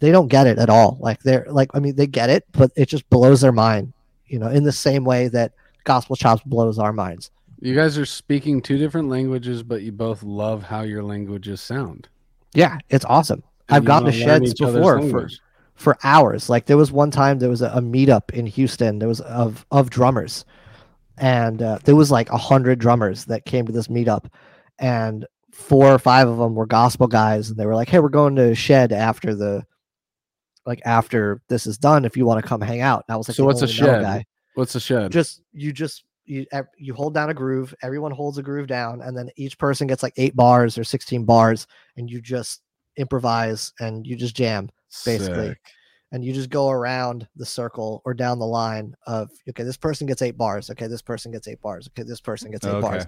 they don't get it at all like they're like i mean they get it but it just blows their mind you know in the same way that gospel chops blows our minds You guys are speaking two different languages, but you both love how your languages sound. yeah it's awesome And i've gone to sheds before for, for hours. Like there was one time there was a, a meetup in Houston. There was of of drummers, and uh, there was like a hundred drummers that came to this meetup, and four or five of them were gospel guys, and they were like, "Hey, we're going to shed after the." Like after this is done, if you want to come hang out, and I was like, So what's a shed? Guy. What's a shed? Just you just you you hold down a groove. Everyone holds a groove down, and then each person gets like eight bars or sixteen bars, and you just improvise and you just jam basically. Sick. and you just go around the circle or down the line of okay this person gets eight bars okay this person gets eight bars okay this person gets eight Okay. bars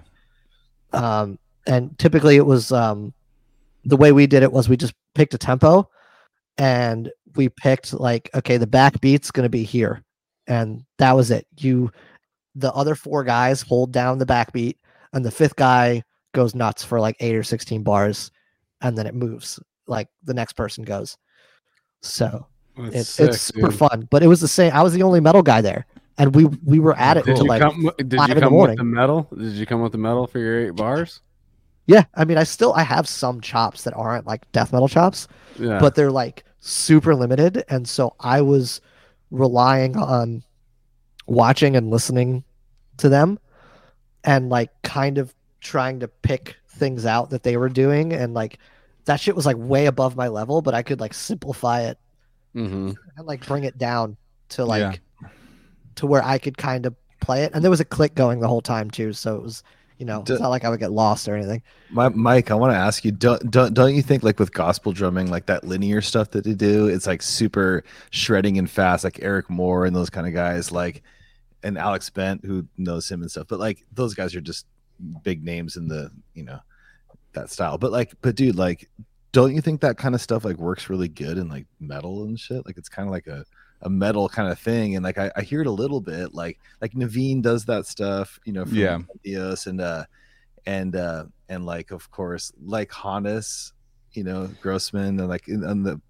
um and typically it was um the way we did it was we just picked a tempo and we picked like okay the back beat's going to be here and that was it you the other four guys hold down the back beat and the fifth guy goes nuts for like eight or 16 bars and then it moves like the next person goes so That's it's sick, it's super dude. fun. But it was the same. I was the only metal guy there, and we we were at it Did until you like come? Did five you in the come with morning. the metal? Did you come with the metal for your eight bars? yeah. I mean, I still I have some chops that aren't like death metal chops, Yeah. but they're like super limited, and so I was relying on watching and listening to them, and like kind of trying to pick things out that they were doing, and like that shit was like way above my level, but I could like simplify it hmm and like bring it down to like Yeah. to where I could kind of play it. And there was a click going the whole time too, so it was you know D- it's not like I would get lost or anything. My, Mike, I want to ask you, don't, don't don't you think like with gospel drumming, like that linear stuff that they do, it's like super shredding and fast, like Eric Moore and those kind of guys, like and Alex Bent, who knows him and stuff. But like those guys are just big names in the you know that style. But like, but dude, like, don't you think that kind of stuff like works really good in like metal and shit? Like it's kind of like a a metal kind of thing and like I, I hear it a little bit like like Navene does that stuff you know from Yeah. Entheos and uh and uh and like of course like Hannes you know Grossmann and like in, on the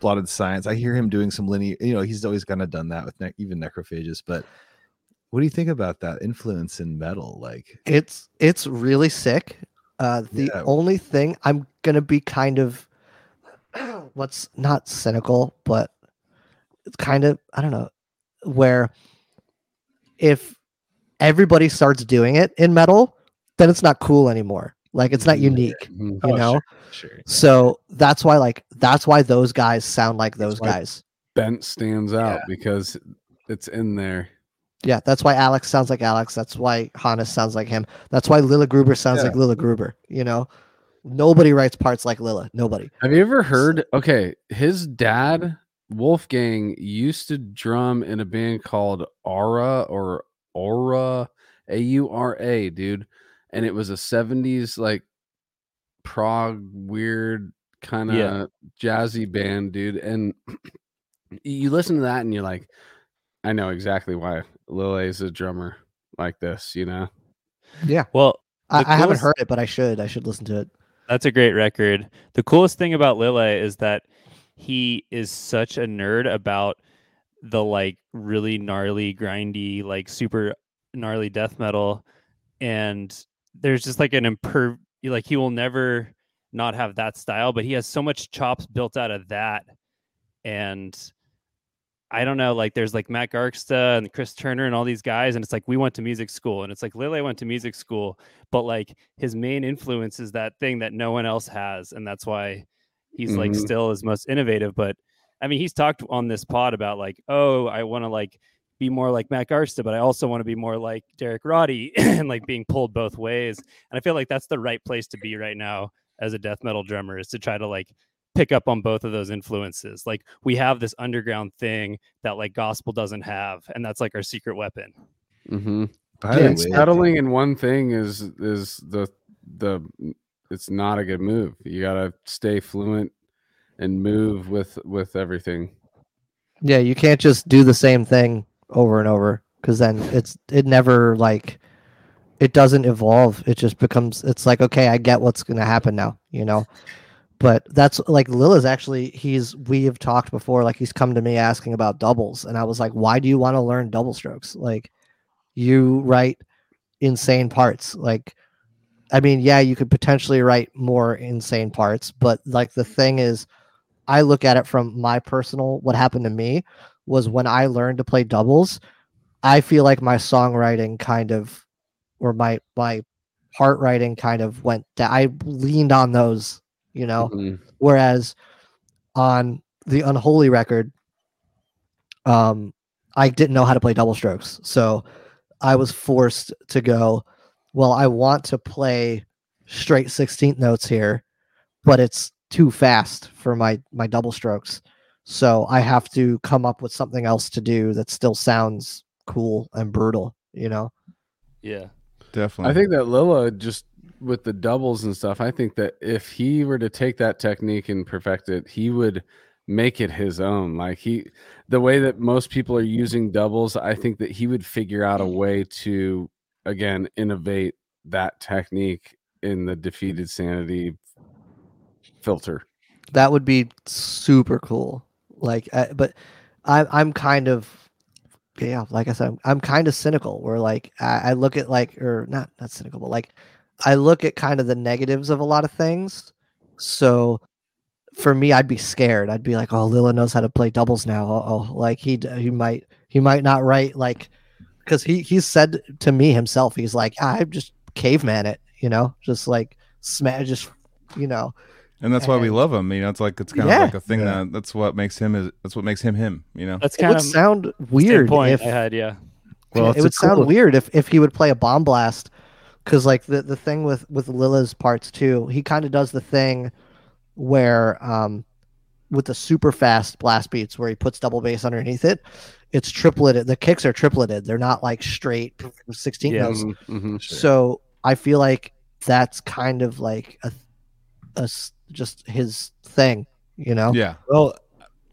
blotted science I hear him doing some linear you know he's always kind of done that with ne- even Necrophagist but what do you think about that influence in metal like It's it's really sick. Uh, the Yeah. only thing I'm gonna be kind of what's not cynical, but it's kind of I don't know where if everybody starts doing it in metal, then it's not cool anymore. Like it's not unique, Mhm. you Oh, know. sure So that's why like that's why those guys sound like those guys. Bent stands out Yeah. because it's in there. Yeah, that's why Alex sounds like Alex. That's why Hannes sounds like him. That's why Lille Gruber sounds Yeah. like Lille Gruber. You know, nobody writes parts like Lille. Nobody. Have you ever heard? Okay, his dad Wolfgang used to drum in a band called Aura or Aura, A U R A, dude, and it was a '70s like prog weird kind of Yeah. jazzy band, dude. And you listen to that and you're like, I know exactly why Lil is a drummer like this, you know. Yeah. Well, I, The I haven't heard it, but I should. I should listen to it. That's a great record. The coolest thing about Lille is that he is such a nerd about the like really gnarly, grindy, like super gnarly death metal. And there's just like an imper like he will never not have that style, but he has so much chops built out of that. And I don't know, like there's like Matt Garstka and Chris Turner and all these guys, and it's like we went to music school, and it's like Lille went to music school, but like his main influence is that thing that no one else has, and that's why he's like Mhm. still his most innovative. But I mean, he's talked on this pod about like, oh, I want to like be more like Matt Garstka, but I also want to be more like Derek Roddy, and like being pulled both ways. And I feel like that's the right place to be right now as a death metal drummer is to try to like pick up on both of those influences. Like we have this underground thing that like gospel doesn't have, and that's like our secret weapon. Mm-hmm. By yeah, the and way, settling in one thing is is the the it's not a good move. You gotta stay fluent and move with with everything. Yeah, you can't just do the same thing over and over because then it's it never like it doesn't evolve. It just becomes it's like okay, I get what's gonna happen now, you know. But that's like Lille's actually he's we have talked before, like he's come to me asking about doubles, and I was like, why do you want to learn double strokes? Like you write insane parts. Like I mean, yeah, you could potentially write more insane parts, but like the thing is I look at it from my personal what happened to me was when I learned to play doubles, I feel like my songwriting kind of or my my part writing kind of went that I leaned on those, you know. Mhm. Whereas on the unholy record, um, I didn't know how to play double strokes. So I was forced to go, well, I want to play straight 16th notes here, but it's too fast for my my double strokes. So I have to come up with something else to do that still sounds cool and brutal, you know. Yeah. Definitely. I think that Lille just with the doubles and stuff. I think that if he were to take that technique and perfect it, he would make it his own. Like he, the way that most people are using doubles, I think that he would figure out a way to again innovate that technique in the defeated sanity filter. that would be super cool. Like uh, but I, i'm kind of yeah like i said i'm, I'm kind of cynical where like I, I look at like or not not cynical but like i look at kind of the negatives of a lot of things. So for me i'd be scared. I'd be like oh Lille knows how to play doubles now. Oh like he he might he might not write like because he he's said to me himself he's like i'm just caveman it you know just like smash just you know and that's why we love him. You know, it's like it's kind Yeah. of like a thing Yeah. that that's what makes him is that's what makes him him. You know. That's it kind would of sound weird point if I had. Yeah. Well, it a would sound cool- weird if, if he would play a bomb blast because like the, the thing with with Lille's parts too he kind of does the thing where um with the super fast blast beats where he puts double bass underneath it it's tripleted the kicks are tripleted they're not like straight 16 Yeah. notes Mhm, mhm. so i feel like that's kind of like a just his thing you know Yeah. Well,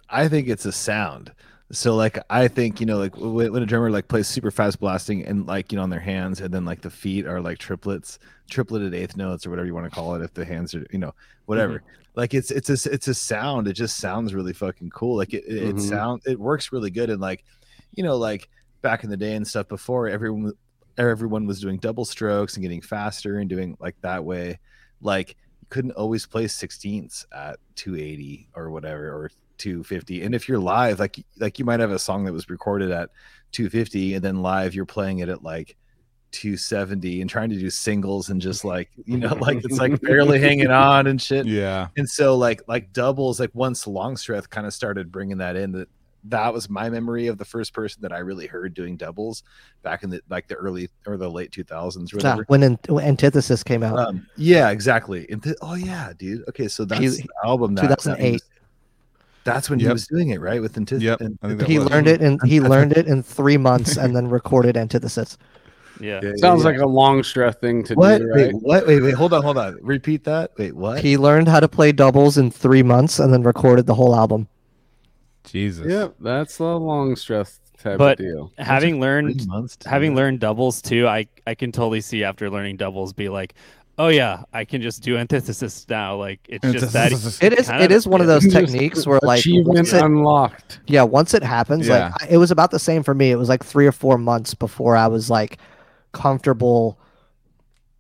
I think it's a sound. So like I think you know like when, when a drummer like plays super fast blasting and like you know on their hands and then like the feet are like triplets, tripleted eighth notes or whatever you want to call it if the hands are you know whatever. Like it's it's a it's a sound. It just sounds really fucking cool. Like it it, Mhm. it sound it works really good and like you know like back in the day and stuff before everyone everyone was doing double strokes and getting faster and doing like that way like you couldn't always play sixteenths at 280 or whatever or 250 and if you're live like like you might have a song that was recorded at 250 and then live you're playing it at like 270 and trying to do singles and just like you know like it's like barely hanging on and shit Yeah. and so like like doubles like once longstreth kind of started bringing that in that that was my memory of the first person that i really heard doing doubles back in the like the early or the late 2000s or whatever when, An- when Antithesis came out. um, yeah exactly and th- oh yeah dude okay so that's He- the album that, that 2008. was- that's when he was doing it right with Antithesis Yep. and- I think that he was. learned it and he learned it in three months and then recorded Antithesis. Yeah. Yeah, yeah, Sounds yeah. like a Longstreth thing to what do, wait what wait wait hold on hold on repeat that wait what He learned how to play doubles in three months and then recorded the whole album. Jesus. Yep, that's a Longstreth type But- of deal. Having learned months to do having learned doubles too, I I can totally see after learning doubles be like, oh yeah, I can just do antithesis now. Like it's just that. It is Kind it of- is one of those techniques where like achievement once it, unlocked. yeah once it happens Yeah. like it was about the same for me. It was like three or four months before I was like comfortable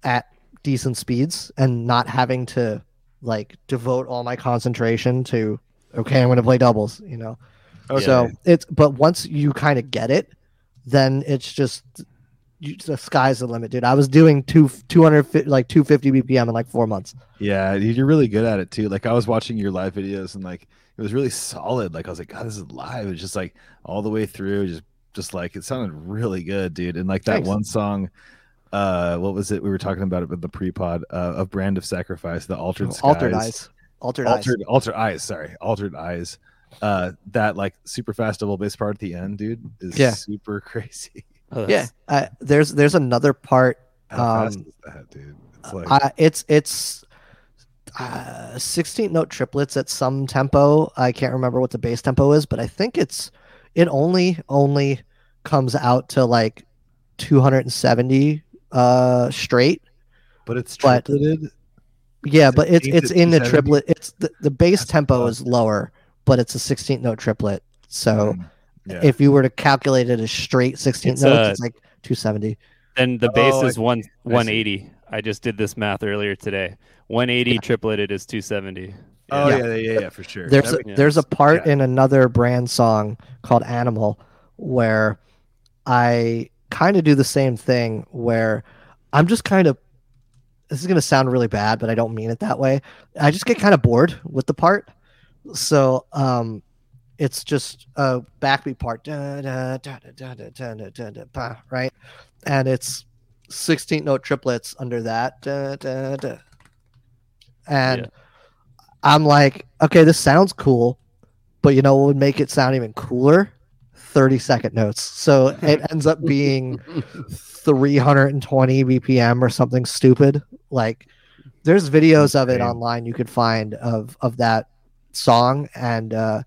at decent speeds and not having to like devote all my concentration to okay I'm going to play doubles. You know. Okay. So it's but once you kind of get it, then it's just you, the sky's the limit, dude. I was doing two two hundred like two fifty BPM in like four months. Yeah, you're really good at it too. Like I was watching your live videos and like it was really solid. Like I was like, God, this is live. It's just like all the way through, just just like it sounded really good, dude. And like that Thanks. one song, uh, what was it? We were talking about it with the pre-pod uh, of Brand of Sacrifice, the Altered Skies. Altered eyes, altered, eyes. Altered, altered eyes. Sorry, altered eyes. Uh, that like super fast double bass part at the end, dude, is Yeah. super crazy. Oh, Yeah, uh, there's there's another part. How fast Um, is that, dude? It's like Uh, it's it's uh, 16 note triplets at some tempo. I can't remember what the bass tempo is, but I think it's it only only comes out to like 270 uh straight. but it's but- Yeah, but it's it's in the triplet. It's the, the bass That's tempo fucked. is lower, but it's a 16th note triplet. So Mm, yeah. if you were to calculate it as straight 16th It's, notes, uh, it's like 270. Then the bass Oh, is see. one I 180. I just did this math earlier today. 180 tripleted is 270. Oh Yeah. yeah, yeah, yeah, for sure. There's That a, makes there's a part Yeah. in another brand song called Animal where I kind of do the same thing where I'm just kind of this is going to sound really bad, but I don't mean it that way. I just get kind of bored with the part. So, um, it's just a backbeat part, right? And it's 16 note triplets under that. And yeah. I'm like, okay, this sounds cool, but you know what would make it sound even cooler? 30 second notes. So it ends up being 320 BPM or something stupid. Like there's videos of it online you could find of of that song and uh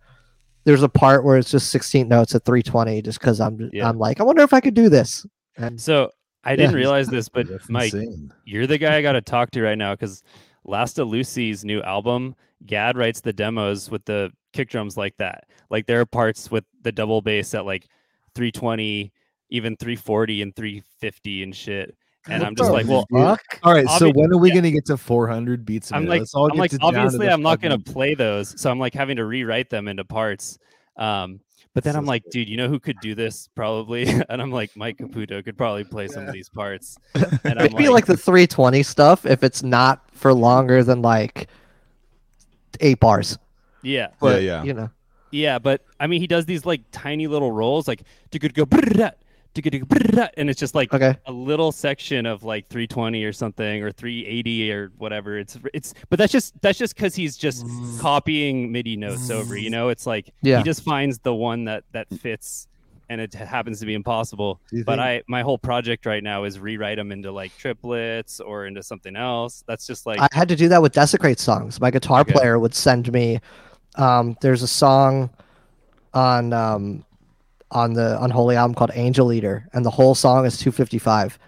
there's a part where it's just 16 notes at 320 just cuz I'm Yeah. I'm like, I wonder if I could do this. And So I didn't Yeah. realize this, but That's Mike, insane. you're the guy I got to talk to right now because Last of Lucy's new album, Gad writes the demos with the kick drums like that. Like there are parts with the double bass at like 320, even 340 and 350 and shit. And What I'm just like, well, fuck? All right, so when are we yeah. gonna get to 400 beats a I'm minute? like, Let's all I'm get like, to down to obviously, I'm not gonna fucking- play those, so I'm like having to rewrite them into parts. Um, but then So I'm like, dude, you know who could do this probably? and I'm like, Mike Caputo could probably play some Yeah. of these parts. And I'm maybe like the 320 stuff if it's not for longer than like 8 bars. Yeah, But, yeah. you know. yeah. But I mean, he does these like tiny little rolls, like go and it's just like Okay. a little section of like 320 or something or 380 or whatever. It's it's, but that's just that's just because he's just mm. copying MIDI notes mm. over. You know, it's like Yeah. he just finds the one that that fits, and it happens to be impossible. But think- I my whole project right now is rewrite them into like triplets or into something else. That's just like I had to do that with Desecrate songs. My guitar Okay. player would send me. Um, there's a song on um, on the Unholy album called Angel Eater, and the whole song is 255.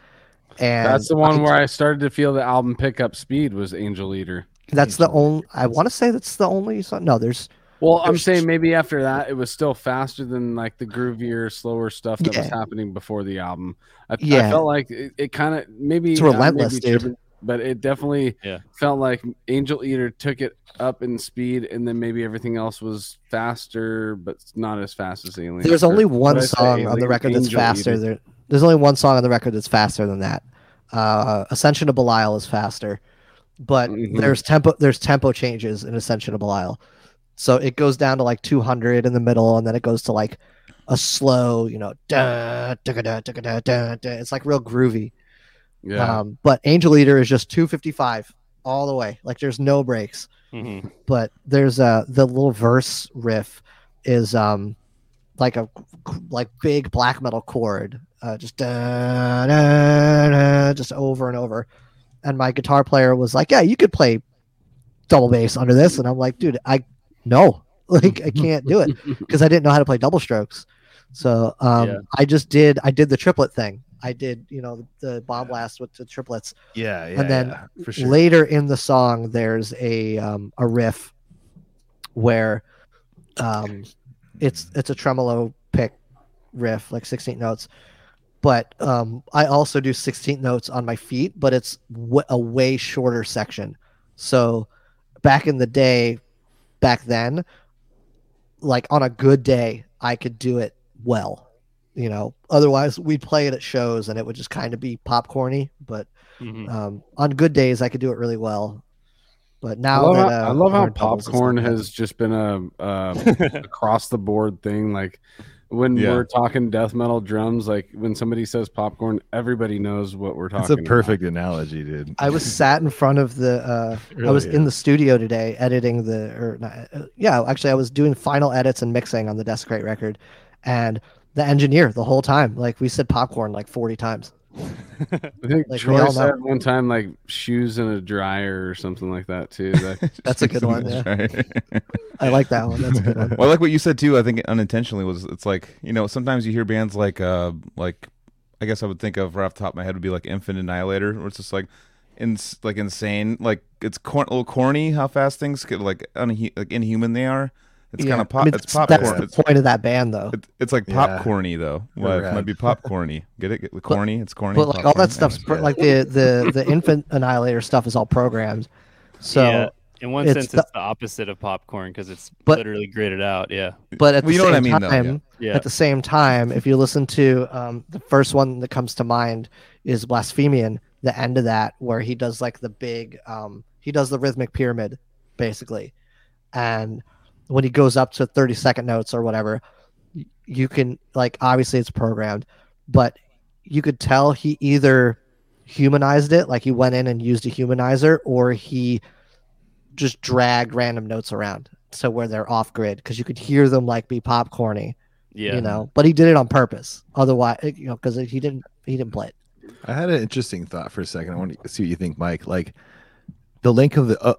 And That's the one I- where I started to feel the album pick up speed was Angel Eater. that's the only. I want to say that's the only song. No, there's Well, I'm saying maybe after that it was still faster than like the groovier, slower stuff that was happening before the album. I, I felt like it, it kind of maybe It's I may be relentless, dude. tripping, but it definitely Yeah. felt like Angel Eater took it up in speed, and then maybe everything else was faster, but not as fast as the Alien. There's Or- only one did say? song on the Alien? record that's faster. There, there's only one song on the record that's faster than that. Uh, Ascension of Belial is faster, but Mhm. there's tempo there's tempo changes in Ascension of Belial. So it goes down to like 200 in the middle, and then it goes to like a slow, you know, da, da, da, da, da, da, da. it's like real groovy. Yeah. Um, but Angel Eater is just 255 all the way. Like there's no breaks hmm but there's a the little verse riff is um like a like big black metal chord uh, just da, da, da, just over and over and my guitar player was like yeah you could play double bass under this and i'm like dude i no like i can't do it because i didn't know how to play double strokes so um Yeah. i just did i did the triplet thing i did you know the bomb blast with the triplets Yeah, yeah. And then yeah, sure. later in the song there's a um, a riff where um, it's it's a tremolo pick riff like 16 notes but um, i also do 16 notes on my feet but it's w- a way shorter section so back in the day back then like on a good day i could do it well you know otherwise we'd play it at shows and it would just kind of be popcorny but hmm um, on good days, I could do it really well. But I now love, that, how, uh, I love how I've heard doubles, it's popcorn has just been a uh, across the board thing. Like when Yeah. we're talking death metal drums, like when somebody says popcorn, everybody knows what we're talking. That's a about. perfect analogy, dude. I was sat in front of the. Uh, I Really was in the studio today editing the. Or not, uh, yeah, actually, I was doing final edits and mixing on the Desecrate record, and the engineer the whole time, like we said, popcorn like forty times. I think Like, Troy all know. said one time like shoes in a dryer or something like that too. That, That's a good one, yeah. I like that one. That's a good one. well, I like what you said too. I think unintentionally was it's like you know sometimes you hear bands like uh like I guess I would think of right off the top of my head would be like Infant Annihilator, where it's just like in like insane, like it's cor- a little corny how fast things get like unhu- like inhuman they are. It's Yeah. kind of I pop. mean, it's that's popcorn. the It's, point of that band, though. it- it's like Yeah. popcorny though. Well, it might be popcorny. Get it? Get the corny. It's corny. But like all that stuff's pro- Yeah. like the the the infant annihilator stuff is all programmed. So, yeah. In one it's sense, the- it's the opposite of popcorn because it's But- literally gridded out. Yeah. but at Well, the you know what I same mean, time, yeah. Yeah. at the same time, if you listen to um, the first one that comes to mind is Blasphemian, the end of that where he does like the big, um, he does the rhythmic pyramid, basically, and when he goes up to thirty second notes or whatever, you can like obviously it's programmed, but you could tell he either humanized it, like he went in and used a humanizer, or he just dragged random notes around so where they're off grid because you could hear them like be popcorny Yeah. you know but he did it on purpose otherwise you know because he didn't he didn't play it I had an interesting thought for a second. I want to see what you think, Mike. Like the length of the uh,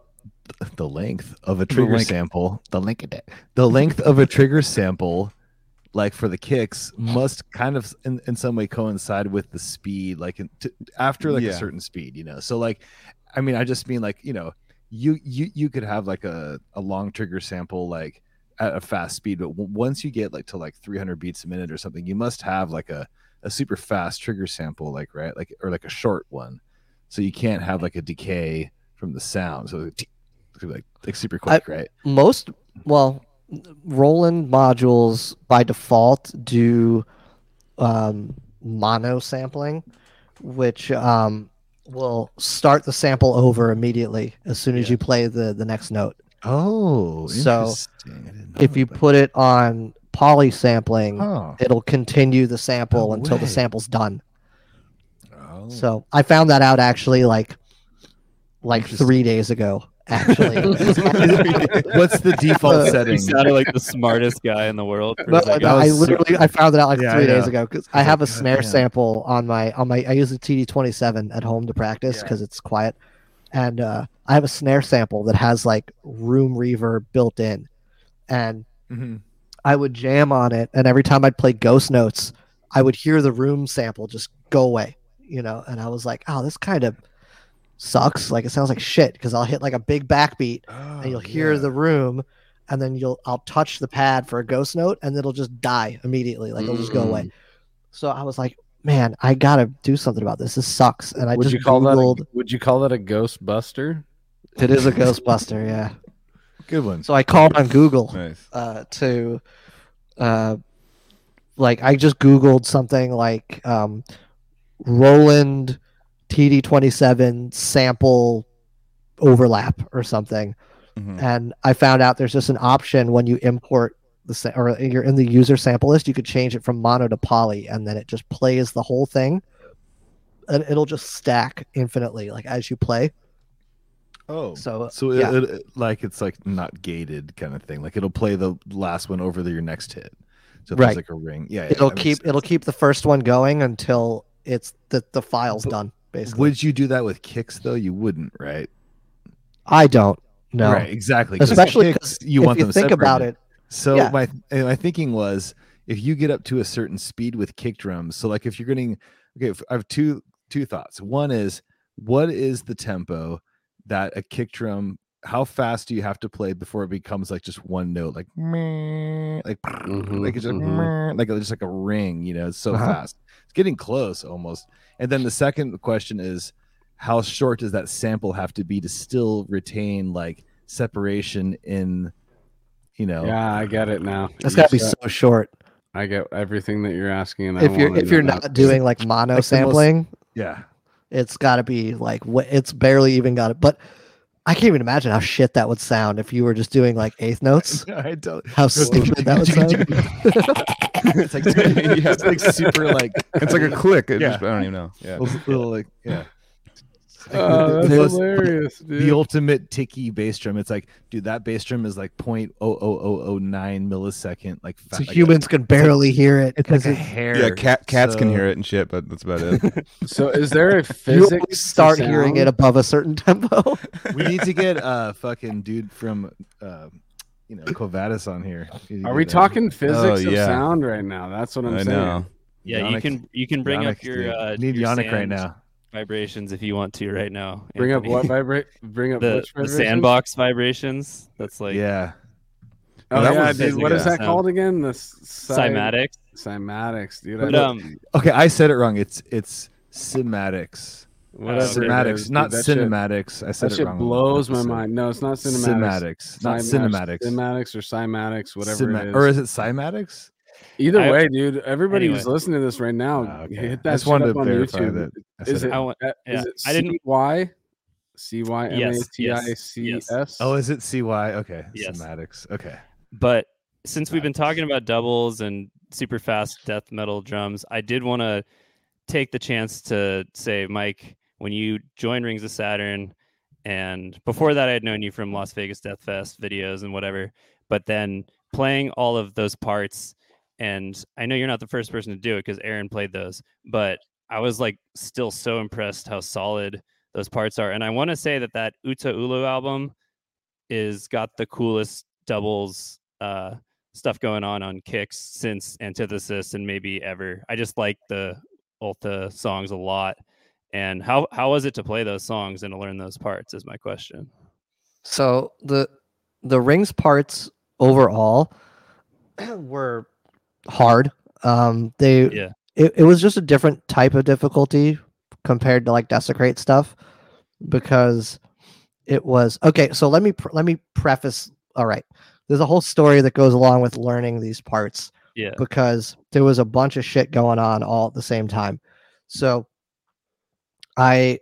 the length of a trigger length. sample, the length of it, the length of a trigger sample, like for the kicks, must kind of in, in some way coincide with the speed, like in, to, after like Yeah. a certain speed, you know. So like, I mean, I just mean like you know, you you you could have like a a long trigger sample like at a fast speed, but w- once you get like to like 300 beats a minute or something, you must have like a a super fast trigger sample, like right, like or like a short one. So you can't have like a decay from the sound. So like like super quick, right? most well roland modules by default do um, mono sampling which um, will start the sample over immediately as soon as Yeah. you play the the next note Oh, So, interesting. I didn't know if you put it on poly sampling oh, it'll continue the sample No until the sample's done oh. So I found that out actually like like three days ago. Actually, what's the default Uh, He setting? sounded like the smartest guy in the world. No, no, I was literally I found it out like Yeah, three I days ago because I I was have a like, snare "God sample on my on my I use a TD27 at home to practice Yeah. because it's quiet, and uh, I have a snare sample that has like room reverb built in, and Mhm. I would jam on it, and every time I'd play Ghost Notes, I would hear the room sample just go away, you know. And I was like, oh, this kind of sucks. Like it sounds like shit because I'll hit like a big backbeat, and you'll hear the room, and then you'll I'll touch the pad for a Ghost Note, and it'll just die immediately. Like it'll just go away. So I was like, man, I gotta do something about this. This sucks. And I would just you call googled. that? A, would you call that a Ghostbuster? It is a Ghostbuster, yeah. Good one. So I called on Google Nice. uh, to, uh, like, I just Googled something like um, Roland TD27 sample overlap or something. Mhm. And I found out there's just an option when you import the sa- or you're in the user sample list, you could change it from mono to poly, and then it just plays the whole thing. And it'll just stack infinitely, like as you play. Oh, So, so yeah. it, it, like it's like not gated kind of thing. Like it'll play the last one over the, your next hit. So Right. like a ring. Yeah, yeah, it'll makes keep it'll keep the first one going until it's the the file's But done. Basically, Would you do that with kicks though? You wouldn't, right? I don't know. Right, exactly. Especially kicks, 'cause you if want you them think about it, So Yeah. my my thinking was if you get up to a certain speed with kick drums, so like if you're getting okay, if- I have two two thoughts. One is what is the tempo that a kick drum how fast do you have to play before it becomes like just one note like meh, like Mhm, like it's just, mhm. meh, like just like a ring, you know, it's so Uh-huh. fast. It's getting close almost. And then the second question is how short does that sample have to be to still retain like separation in you know Yeah, I get it now. it's You got to be so short. I get everything that you're asking. And I If you're if you're not now. doing like mono Like the most- sampling, yeah it's got to be like it's barely even got it. But I can't even imagine how shit that would sound if you were just doing like eighth notes. I don't. How stupid that would sound. it's like it's like super like It's like a click. It Yeah. just, I don't even know. Yeah. little, little, like yeah. Oh, that's Those- hilarious, dude. The ultimate ticky bass drum. It's like, dude, that bass drum is like point oh oh oh oh nine millisecond. Like, So fa- like a- humans can barely hear it it's like because a hair. Yeah, cat cats can hear it and shit, but that's about it. so is there a you physics? only to start hearing it above a certain tempo. We need to get uh fucking dude from uh, you know Covadis on here. We Are we get, talking physics Oh, of sound right now? That's what I'm I saying. know. Yeah, you can you can bring up your dude. uh, need your Yannick right now. Vibrations if you want to right now. Bring up what vibrate? Bring up the, which the sandbox vibrations. That's like yeah, Oh that yeah, was- dude. What is yeah. that called again? The cy- cymatics. Cymatics, dude. But, I um, okay, I said it wrong. It's it's cymatics. whatever it Cymatics, is, dude, not that shit- cinematics. I said That it shit wrong. blows my mind. No, it's not cinematics. Cymatics, not Cyma- cinematics. Cymatics or cymatics, whatever Cyma- it is. Or is it cymatics? Either I- way, dude. Everybody Anyway. who's listening to this right now, Ah, okay. hit I that just wanted up to on YouTube. that I said Is it it, I wa- uh, yeah, is it I didn't- C Y C Y M A Yes, T I yes, C Oh, is it CY? Okay, Yes. cymatics. Okay. but since we've been talking about doubles and super fast death metal drums, I did want to take the chance to say, Mike, when you joined Rings of Saturn, and before that, I had known you from Las Vegas Death Fest videos and whatever, but then playing all of those parts, and I know you're not the first person to do it because Aaron played those, but I was like still so impressed how solid those parts are. And I want to say that that Ultu Ulla album is got the coolest doubles uh stuff going on on kicks since antithesis and maybe ever i just like the Ultu songs a lot and how how was it to play those songs and to learn those parts is my question So the the rings parts overall were hard. Um, they Yeah. it, it was just a different type of difficulty compared to like desecrate stuff because it was okay. So let me pr- let me preface. All right, there's a whole story that goes along with learning these parts yeah because there was a bunch of shit going on all at the same time. So I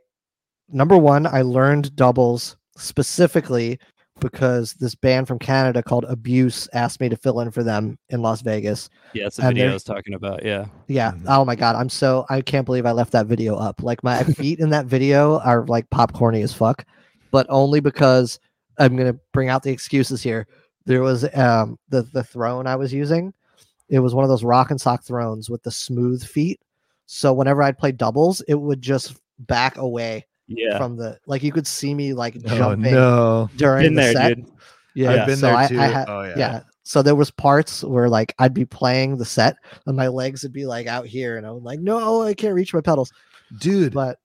number one, I learned doubles specifically because this band from Canada called Abuse asked me to fill in for them in Las Vegas. yeah it's a video i was talking about yeah Yeah. Mhm. Oh my god, I'm so I can't believe I left that video up. Like my feet in that video are like popcorny as fuck, but only because I'm gonna bring out the excuses here. There was um the the throne I was using. It was one of those rock and sock thrones with the smooth feet. So whenever I'd play doubles, it would just back away yeah from the like you could see me like Oh jumping no. during been the there set. dude Yeah, I've been so there too. I had, Oh, yeah. yeah. So there was parts where like I'd be playing the set and my legs would be like out here, and I'm like, no, I can't reach my pedals. dude. But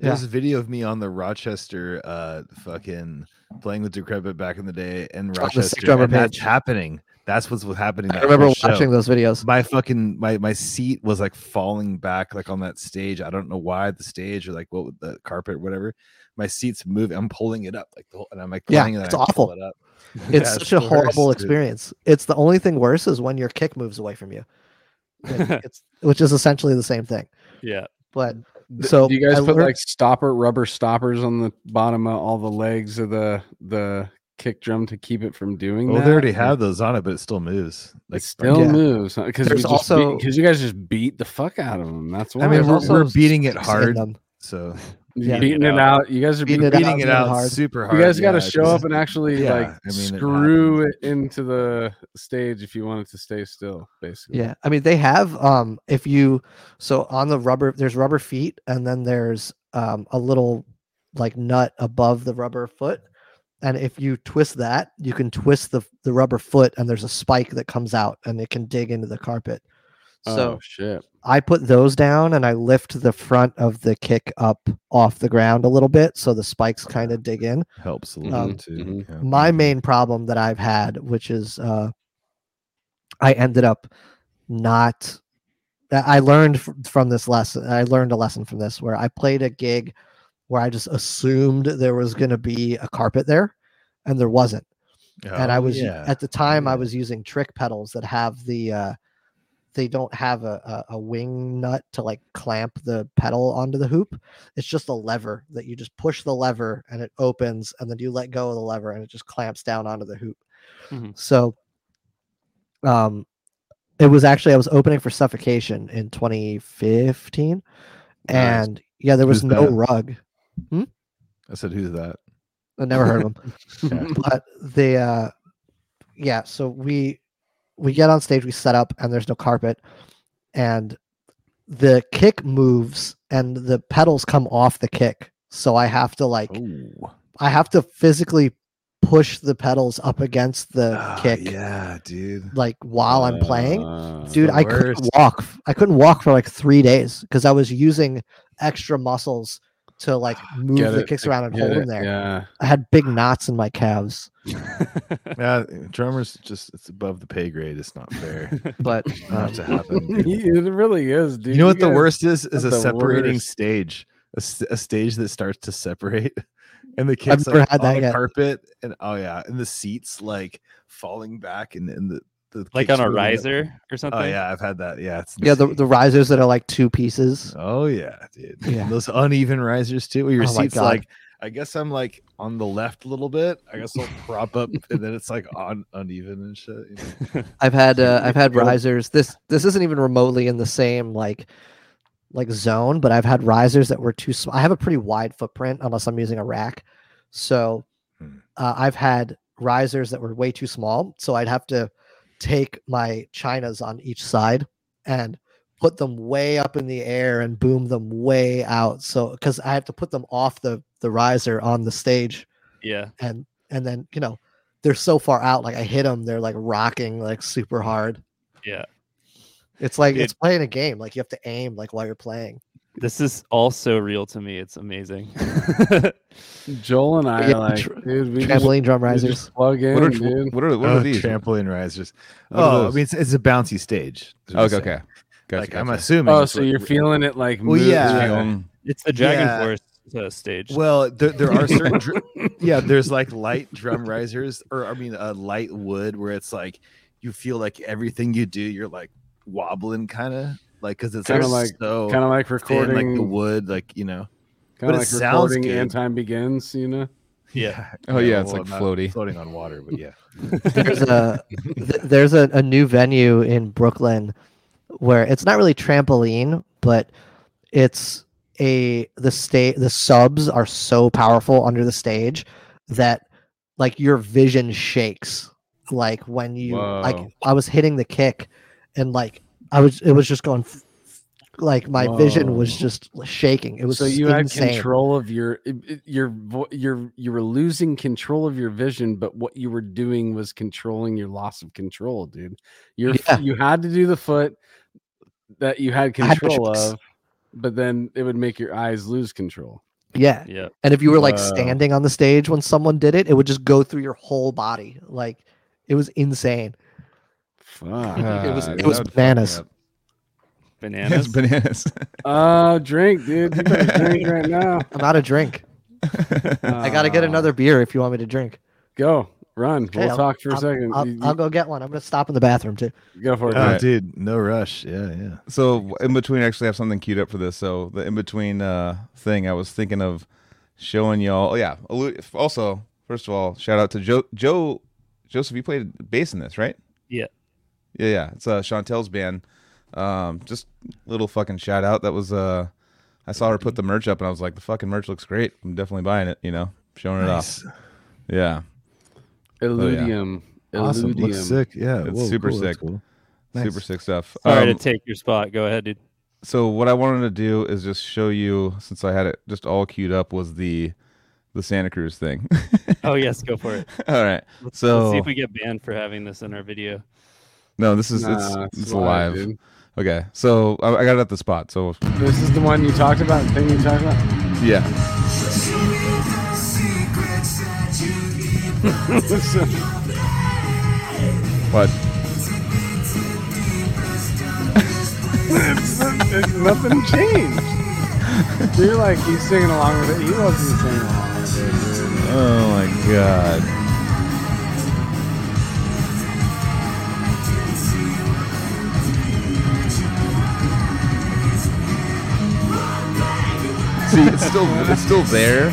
There's a video of me on the Rochester uh fucking playing with Decrepit back in the day and Rochester. six drummer and that's happening. That's what's what's happening. I remember whole show. watching those videos. my fucking my my seat was like falling back like on that stage. I don't know why the stage or like what with the carpet or whatever. My seat's moving. I'm pulling it up like the whole, and I'm like Yeah, playing it. and it's I awful. It up. It's Yeah, such a the horrible worst, dude. experience. It's the only thing worse is when your kick moves away from you. It's which is essentially the same thing. Yeah. But So, do you guys I put learned- like stopper rubber stoppers on the bottom of all the legs of the the kick drum to keep it from doing Well, that? they already have those on it, but it still moves. It still Yeah. moves because There's also- because you guys just beat the fuck out of them. That's why I mean, we're, also we're beating it hard. So Yeah. beating it out. You guys are Beating beating, it out beating it out hard. super hard. You guys got to show up and actually yeah, like I mean, screw happens. it into the stage if you want it to stay still. Basically, Yeah, I mean they have um if you so on the rubber there's rubber feet and then there's um a little like nut above the rubber foot and if you twist that you can twist the the rubber foot and there's a spike that comes out and it can dig into the carpet. So oh shit. I put those down and I lift the front of the kick up off the ground a little bit so the spikes kind of dig in. helps a little Um, bit too. mhm. my main problem that I've had, which is uh, I ended up not. I I learned from this lesson. I learned a lesson from this where I played a gig where I just assumed there was going to be a carpet there, and there wasn't. and I Oh, was yeah. at the time I was using trick pedals that have the. Uh, they don't have a, a, a wing nut to like clamp the pedal onto the hoop. It's just a lever that you just push the lever and it opens, and then you let go of the lever and it just clamps down onto the hoop. Mhm. So, um, it was actually I was opening for Suffocation in 2015, Nice. and yeah, there was no rug. I said, "Who's that?" I never heard of them, Yeah. but they, uh, yeah. So we we get on stage, we set up, and there's no carpet, and the kick moves, and the pedals come off the kick. So I have to like Ooh. I have to physically push the pedals up against the Ah, kick, Yeah, dude. like while I'm playing. Uh, Dude, I couldn't walk. I couldn't walk for like three days because I was using extra muscles to like move get the it, kicks around and get hold it, them there. Yeah. I had big knots in my calves, Yeah, drummers just it's above the pay grade. It's not fair. but not um, to happen. it really is, dude. you know what the worst is? Is a separating worst. stage—a stage that starts to separate, and the kids never like on the yet. carpet, and oh yeah, and the seats like falling back, and, and the, the like on a moving up. riser or something. Oh yeah, I've had that. Yeah, it's yeah, the, the risers that are like two pieces. Oh yeah, dude. Yeah. Those uneven risers too. Where your Oh my seat's like, I guess I'm like on the left a little bit. I guess I'll prop up, and then it's like on uneven and shit. You know? I've had uh, I've had risers. This this isn't even remotely in the same like like zone, but I've had risers that were too small. I have a pretty wide footprint unless I'm using a rack, so Hmm. uh, I've had risers that were way too small. So I'd have to take my chinas on each side and put them way up in the air and boom them way out. So because I have to put them off the the riser on the stage yeah. and and then you know they're so far out like i hit them they're like rocking like super hard Yeah. it's like Dude. it's playing a game like you have to aim like while you're playing This is all so real to me. It's amazing. Joel and I Yeah, are like, tr- dude, we just, trampoline drum we risers just plug in, What are, dude. what are, what Oh, these? trampoline risers? What Oh, I mean, it's, it's a bouncy stage. is Okay, okay. Gotcha, like I'm assuming. Oh, so what- you're feeling it like Well, move- yeah. It's the Dragon Yeah. Force uh, stage. Well, there, there are certain, dr- yeah, there's like light drum risers, or I mean, uh, light wood, where it's like you feel like everything you do, you're like wobbling, kind of like because it's Kinda like like- so kind of like thin, recording, like the wood, like you know. kind but of it like sounds recording good. and time begins. You know, yeah. Oh, yeah, it's like not floaty. floating on water, but yeah. there's a th- there's a, a new venue in brooklyn where it's not really trampoline but it's a the state the subs are so powerful under the stage that like your vision shakes like when you like i was hitting the kick and like i was it was just going like my vision was just shaking. It was so you had control of your it- it- your your you were losing control of your vision but what you were doing was controlling your loss of control dude You're, Yeah. you had to do the foot that you had I had control of but then it would make your eyes lose control Yeah, Yeah. and if you were like Wow. standing on the stage when someone did it, it would just go through your whole body. Like it was insane. Fuck. It was- it was would fuck me bananas. Bananas. Yes, bananas. uh drink dude you better drink right now I'm out of drink. I got to get Uh, another beer if you want me to drink. go run Okay, we'll I'll- talk for a I'll- 2nd I'll, You- I'll go get one. I'm gonna stop in the bathroom too. go for it Oh, Drake. Dude, no rush. Yeah, yeah. So in between, I actually have something queued up for this. So the in between uh, thing, I was thinking of showing y'all. Oh yeah. Also, first of all, shout out to Joe. Joe Joseph, you played bass in this, right? Yeah. Yeah, yeah. It's uh, Chantel's band. Um, just little fucking shout out. That was uh, I saw her put the merch up, and I was like, the fucking merch looks great. I'm definitely buying it. You know, showing it off. Yeah. Illudium. Awesome. Illudium. Looks sick. Yeah. It's Whoa, super cool. Sick. cool. Super sick stuff. Sorry Um, to take your spot. Go ahead, dude. so what I wanted to do is just show you, since I had it just all queued up, was the the Santa Cruz thing. Oh yes, go for it. all right. Let's, So let's see if we get banned for having this in our video. No, this is Nah, it's, it's live, live. Okay, so I, I got it at the spot. So This is the one you talked about, thing you talked about? yeah, what? It's- nothing changed. You're like, he's singing along with it. He wasn't singing along with it, dude. Oh my god. See, it's still it's still there.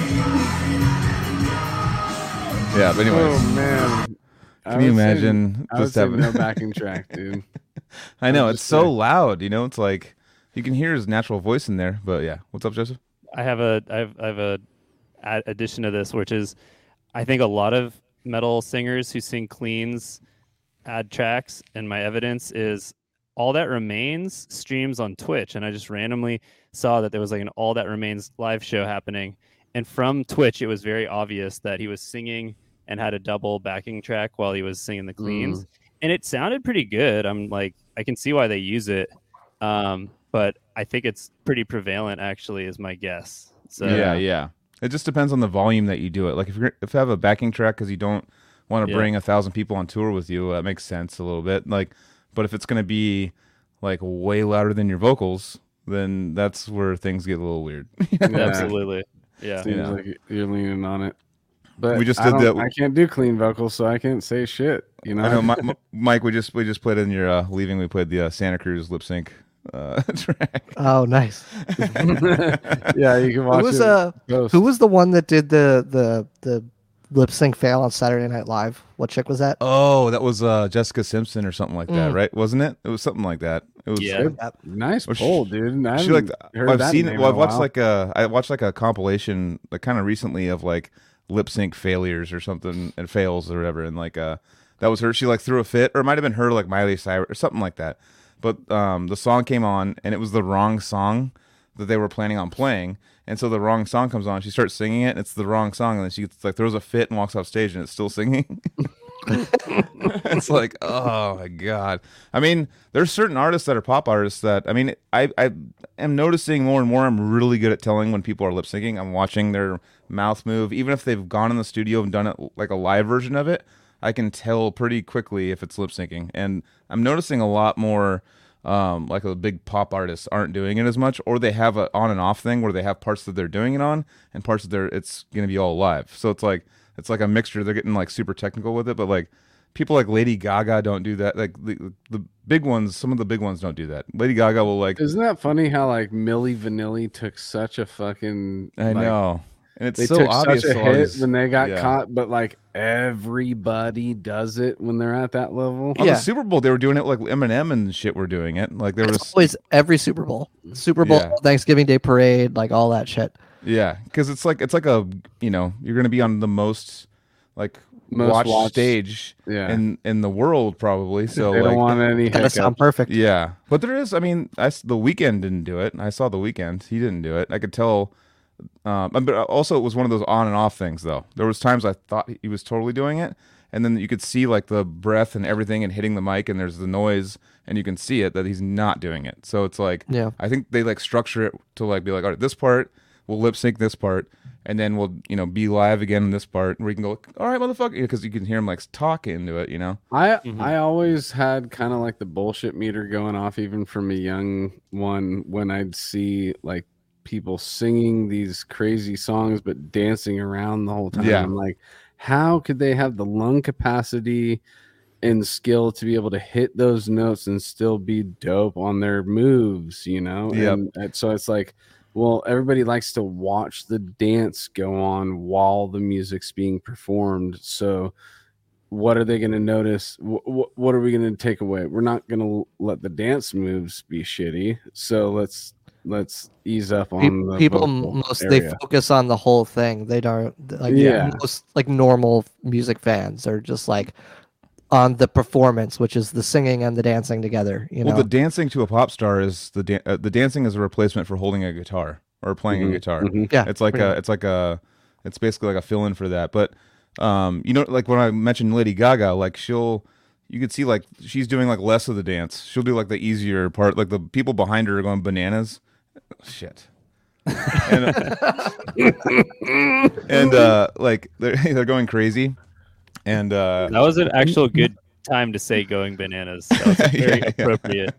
Yeah, but anyways, Oh, man. Can you would say- imagine I would just say having? no backing track, dude. I know I'm it's so saying. loud. You know, it's like you can hear his natural voice in there. But yeah, what's up, Joseph? I have a I have, I have a ad- addition to this, which is I think a lot of metal singers who sing cleans add tracks, and my evidence is all that remains streams on Twitch, and I just randomly saw that there was like an all that remains live show happening, and from Twitch it was very obvious that he was singing and had a double backing track while he was singing the cleans, and it sounded pretty good. I'm like I can see why they use it, um, but I think it's pretty prevalent actually, is my guess. So yeah, yeah. It just depends on the volume that you do it. Like if you're if you have a backing track because you don't want to Yeah. bring a thousand people on tour with you, that makes sense a little bit. Like, but if it's gonna be like way louder than your vocals, then that's where things get a little weird. Yeah. absolutely. Yeah. Seems Yeah. like you're leaning on it. But We just did don't- that- I can't do clean vocals, so I can't say shit. You know, I know, Mi- Mi- Mike. We just we just played in your uh, leaving. We played the uh, Santa Cruz lip sync uh, track. Oh, nice. yeah, you can watch Who was it. uh Ghost. who was the one that did the the the lip sync fail on Saturday Night Live? What chick was that? Oh, that was uh, Jessica Simpson or something like that, Mm. right? Wasn't it? It was something like that. It was. Yeah. nice Well, she- poll, dude. I she haven't like heard I've seen name well I've watched while. like a I watched like a compilation like kind of recently of like lip sync failures or something and fails or whatever and like uh that was her she like threw a fit or it might have been her like Miley Cyrus or something like that but um the song came on and it was the wrong song that they were planning on playing. And so the wrong song comes on she starts singing it and it's the wrong song and then she gets, like throws a fit and walks off stage and it's still singing. It's like oh my god. I mean there's certain artists that are pop artists that i mean i i am noticing more and more i'm really good at telling when people are lip syncing. I'm watching their mouth move. Even if they've gone in the studio and done it like a live version of it i can tell pretty quickly if it's lip syncing. And i'm noticing a lot more um, like the big pop artists aren't doing it as much, or they have a on and off thing where they have parts that they're doing it on and parts that they're it's gonna be all live. So it's like it's like a mixture. They're getting like super technical with it, but like people like Lady Gaga don't do that. Like the the big ones, some of the big ones don't do that. Lady Gaga will like Isn't that funny how like Milli Vanilli took such a fucking I like, know, and it's they so took obvious. such a hit when they got yeah. caught, but like everybody does it when they're at that level. On Yeah. the Super Bowl, they were doing it like Eminem and shit were doing it. Like there It's was always every Super Bowl, Super Bowl, Yeah. Thanksgiving Day parade, like all that shit. Yeah, because it's like it's like a you know you're gonna be on the most like Most watched watched- stage Yeah. in in the world probably. So they like, don't want any Gotta hiccups. sound perfect. yeah, but there is. I mean, I the Weeknd didn't do it. I saw the Weeknd. He didn't do it. I could tell. Um, but also, it was one of those on and off things. Though there was times I thought he was totally doing it, and then you could see like the breath and everything, and hitting the mic, and there's the noise, and you can see it that he's not doing it. So it's like, Yeah. I think they like structure it to like be like, all right, this part we'll lip sync this part, and then we'll you know be live again in this part where you can go, all right, motherfucker, because you can hear him like talk into it, you know. I Mhm. I always had kind of like the bullshit meter going off even from a young one when I'd see like people singing these crazy songs but dancing around the whole time. Yeah. I'm like, how could they have the lung capacity and skill to be able to hit those notes and still be dope on their moves, you know? Yep. And, and so it's like, well, everybody likes to watch the dance go on while the music's being performed. So what are they going to notice? Wh- wh- what are we going to take away? We're not going to let the dance moves be shitty. So let's let's ease up on People, the people vocal most they focus on the whole thing. They don't like Yeah. most like normal music fans are just like on the performance, which is the singing and the dancing together. You well, know, the dancing to a pop star is the dan- uh, the dancing is a replacement for holding a guitar or playing Mhm, a guitar. mhm. yeah, It's like a much. it's like a it's basically like a fill in for that. But um, you know, like when I mentioned Lady Gaga, like she'll you could see like she's doing like less of the dance. She'll do like the easier part. Like the people behind her are going bananas. Shit. and and uh, like they're they're going crazy. And uh, That was an actual good time to say going bananas. That was very Yeah, yeah. appropriate.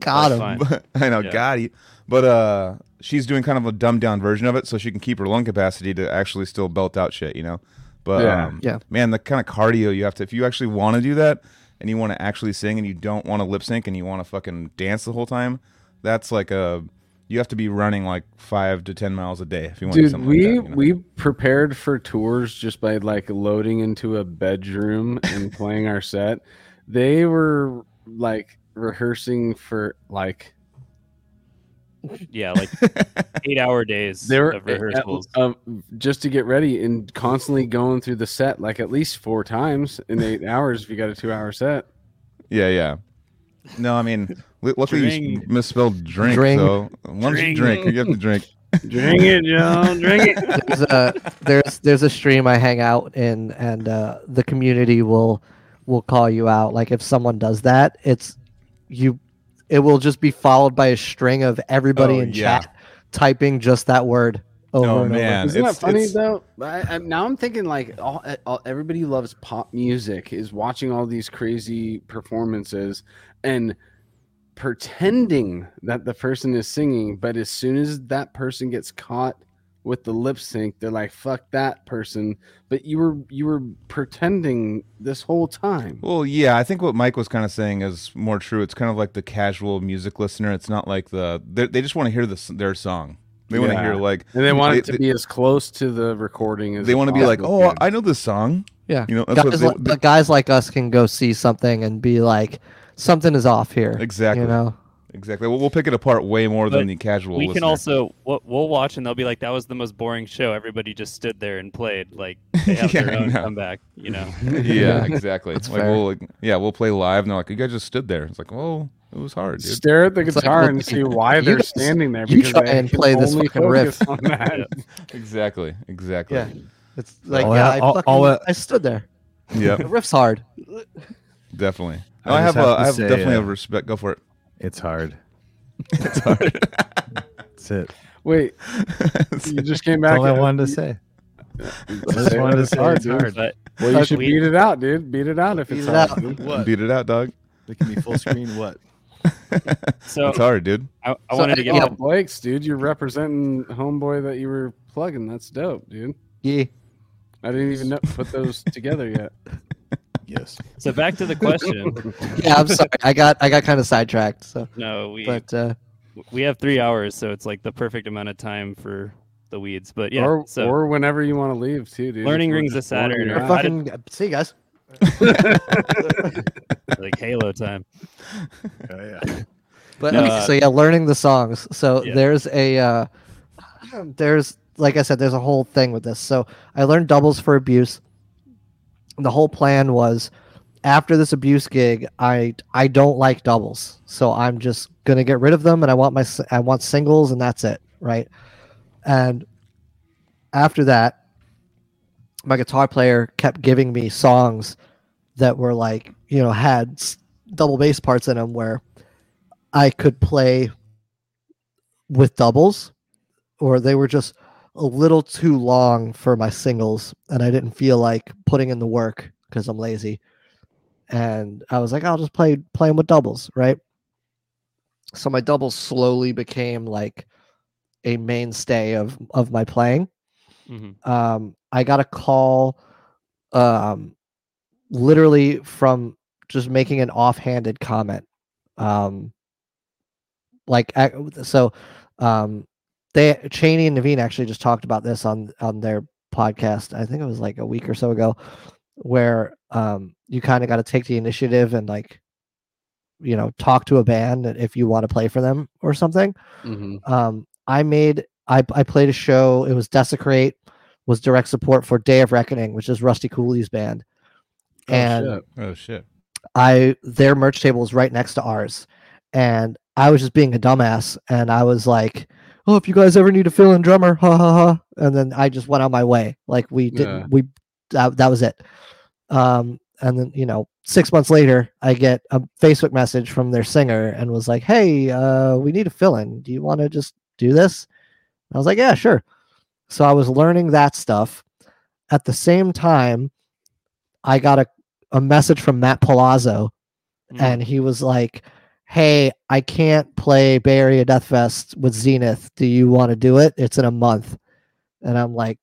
got him. But- I know, Yeah. got you. But uh, she's doing kind of a dumbed down version of it, so she can keep her lung capacity to actually still belt out shit, you know. But Yeah. um, Yeah. man, the kind of cardio you have to if you actually want to do that and you want to actually sing and you don't want to lip sync and you want to fucking dance the whole time, that's like a you have to be running like five to ten miles a day if you want to do Dude, something we like that. you know? we prepared for tours just by like loading into a bedroom and playing our set. They were like rehearsing for like Yeah, like eight hour days they were of rehearsals. uh, just to get ready and constantly going through the set like at least four times in eight hours if you got a two hour set. yeah, yeah. No, I mean, lu- luckily you Drink. s- misspelled drink. Drink. So once you drink, Drink. you have to drink. Drink it, John. Drink it. there's a there's there's a stream I hang out in, and uh, the community will will call you out. Like if someone does that, it's you. It will just be followed by a string of everybody Oh, in yeah. chat typing just that word over Oh, and man. Isn't that funny it's- though? I, I, now I'm thinking like all, all everybody loves pop music is watching all these crazy performances and pretending that the person is singing, but as soon as that person gets caught with the lip sync, they're like, "Fuck that person!" But you were you were pretending this whole time. Well, yeah, I think what Mike was kind of saying is more true. It's kind of like the casual music listener. It's not like the they they just want to hear this their song. They want to hear like And they want They- it to they- be as close to the recording as they want to be like, possible. oh, I know this song. Yeah, You know, that's what guys, they- like, but guys like us can go see something and be like, something is off here. Exactly. You know, Exactly. Well, we'll pick it apart way more than the casual. we can also we'll, we'll watch and they'll be like, "That was the most boring show." Everybody just stood there and played. Like they have Yeah, their own know. comeback. You know. yeah, exactly. That's like fair. we'll like, yeah, we'll play live, and they're like, you guys just stood there. It's like, well, it was hard, dude. Stare at the It's guitar well, and see why they're guys- standing there. you try and play this fucking riff. on that. Exactly. Exactly. yeah, it's like All yeah, I- I, all- fucking, all I- I stood there. Yeah. The riff's hard. Definitely. I I, have. have a, I have say, definitely uh, a respect. Go for it. It's hard. It's hard. That's it. Wait, you just came back. That's all I wanted to say. I just wanted to say it's hard. But Well, you should We- beat it out, dude. Beat it out if Beat it's it hard. out. What? Beat it out, dog. can be full screen. What? so it's hard, dude. I, I So, wanted to get yeah. to- Blake's, dude. You're representing homeboy that you were plugging. That's dope, dude. Yeah. I didn't even know, put those together yet. Yes. so back to the question. Yeah, I'm sorry. I got I got kind of sidetracked. So, No, we but uh, we have three hours, so it's like the perfect amount of time for the weeds. But yeah, or so or whenever you want to leave, too, dude. Learning If we're Rings just of Saturn or you we're out. How did- fucking see you guys. like Halo time. Oh yeah. But No, okay, uh, so yeah, learning the songs. So Yeah. there's a uh, there's like I said, there's a whole thing with this. So I learned doubles for abuse. The whole plan was after this abuse gig, I I don't like doubles, so I'm just gonna get rid of them, and I want my I want singles, and that's it, right? And after that, my guitar player kept giving me songs that were like you know had double bass parts in them where I could play with doubles, or they were just a little too long for my singles, and I didn't feel like putting in the work because I'm lazy. And I was like, I'll just play playing with doubles, right? So my doubles slowly became like a mainstay of of my playing. hmm Um, I got a call, um, literally from just making an offhanded comment. Um, like ac- so, um, they Chaney and Navene actually just talked about this on on their podcast. I think it was like a week or so ago, where um you kind of got to take the initiative and like, you know, talk to a band if you want to play for them or something. hmm Um, I made I I played a show. It was Desecrate was direct support for Day of Reckoning, which is Rusty Cooley's band, Oh, and Oh shit. I their merch table was right next to ours, and I was just being a dumbass, and I was like, "Oh, if you guys ever need a fill-in drummer, ha ha ha," and then I just went on my way. Like we didn't, Yeah. we that, that was it. Um, and then you know, six months later, I get a Facebook message from their singer and was like, "Hey, uh, we need a fill-in. Do you want to just do this?" I was like, "Yeah, sure." So I was learning that stuff. At the same time, I got a a message from Matt Palazzo, Mm. and he was like, "Hey, I can't play Bay Area Death Fest with Zenith. Do you want to do it? It's in a month." And I'm like,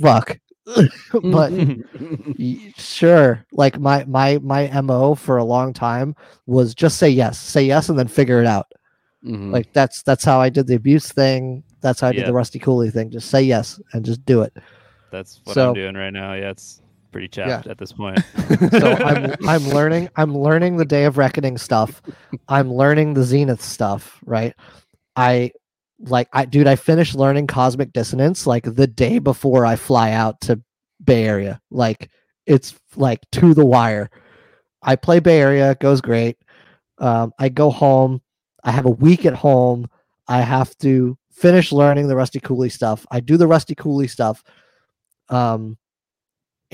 "Fuck," but sure. Like my my my mo for a long time was just say yes, say yes, and then figure it out. Mhm. Like that's that's how I did the abuse thing. That's how I did Yeah. the Rusty Cooley thing. Just say yes and just do it. That's what So- I'm doing right now. Yeah, it's pretty Yeah. chapped at this point. so I'm I'm learning I'm learning the Day of Reckoning stuff. I'm learning the Zenith stuff, right? I like I dude, I finished learning Cosmic Dissonance like the day before I fly out to Bay Area. Like it's like to the wire. I play Bay Area, it goes great. Um, I go home. I have a week at home. I have to finish learning the Rusty Cooley stuff. I do the Rusty Cooley stuff. Um,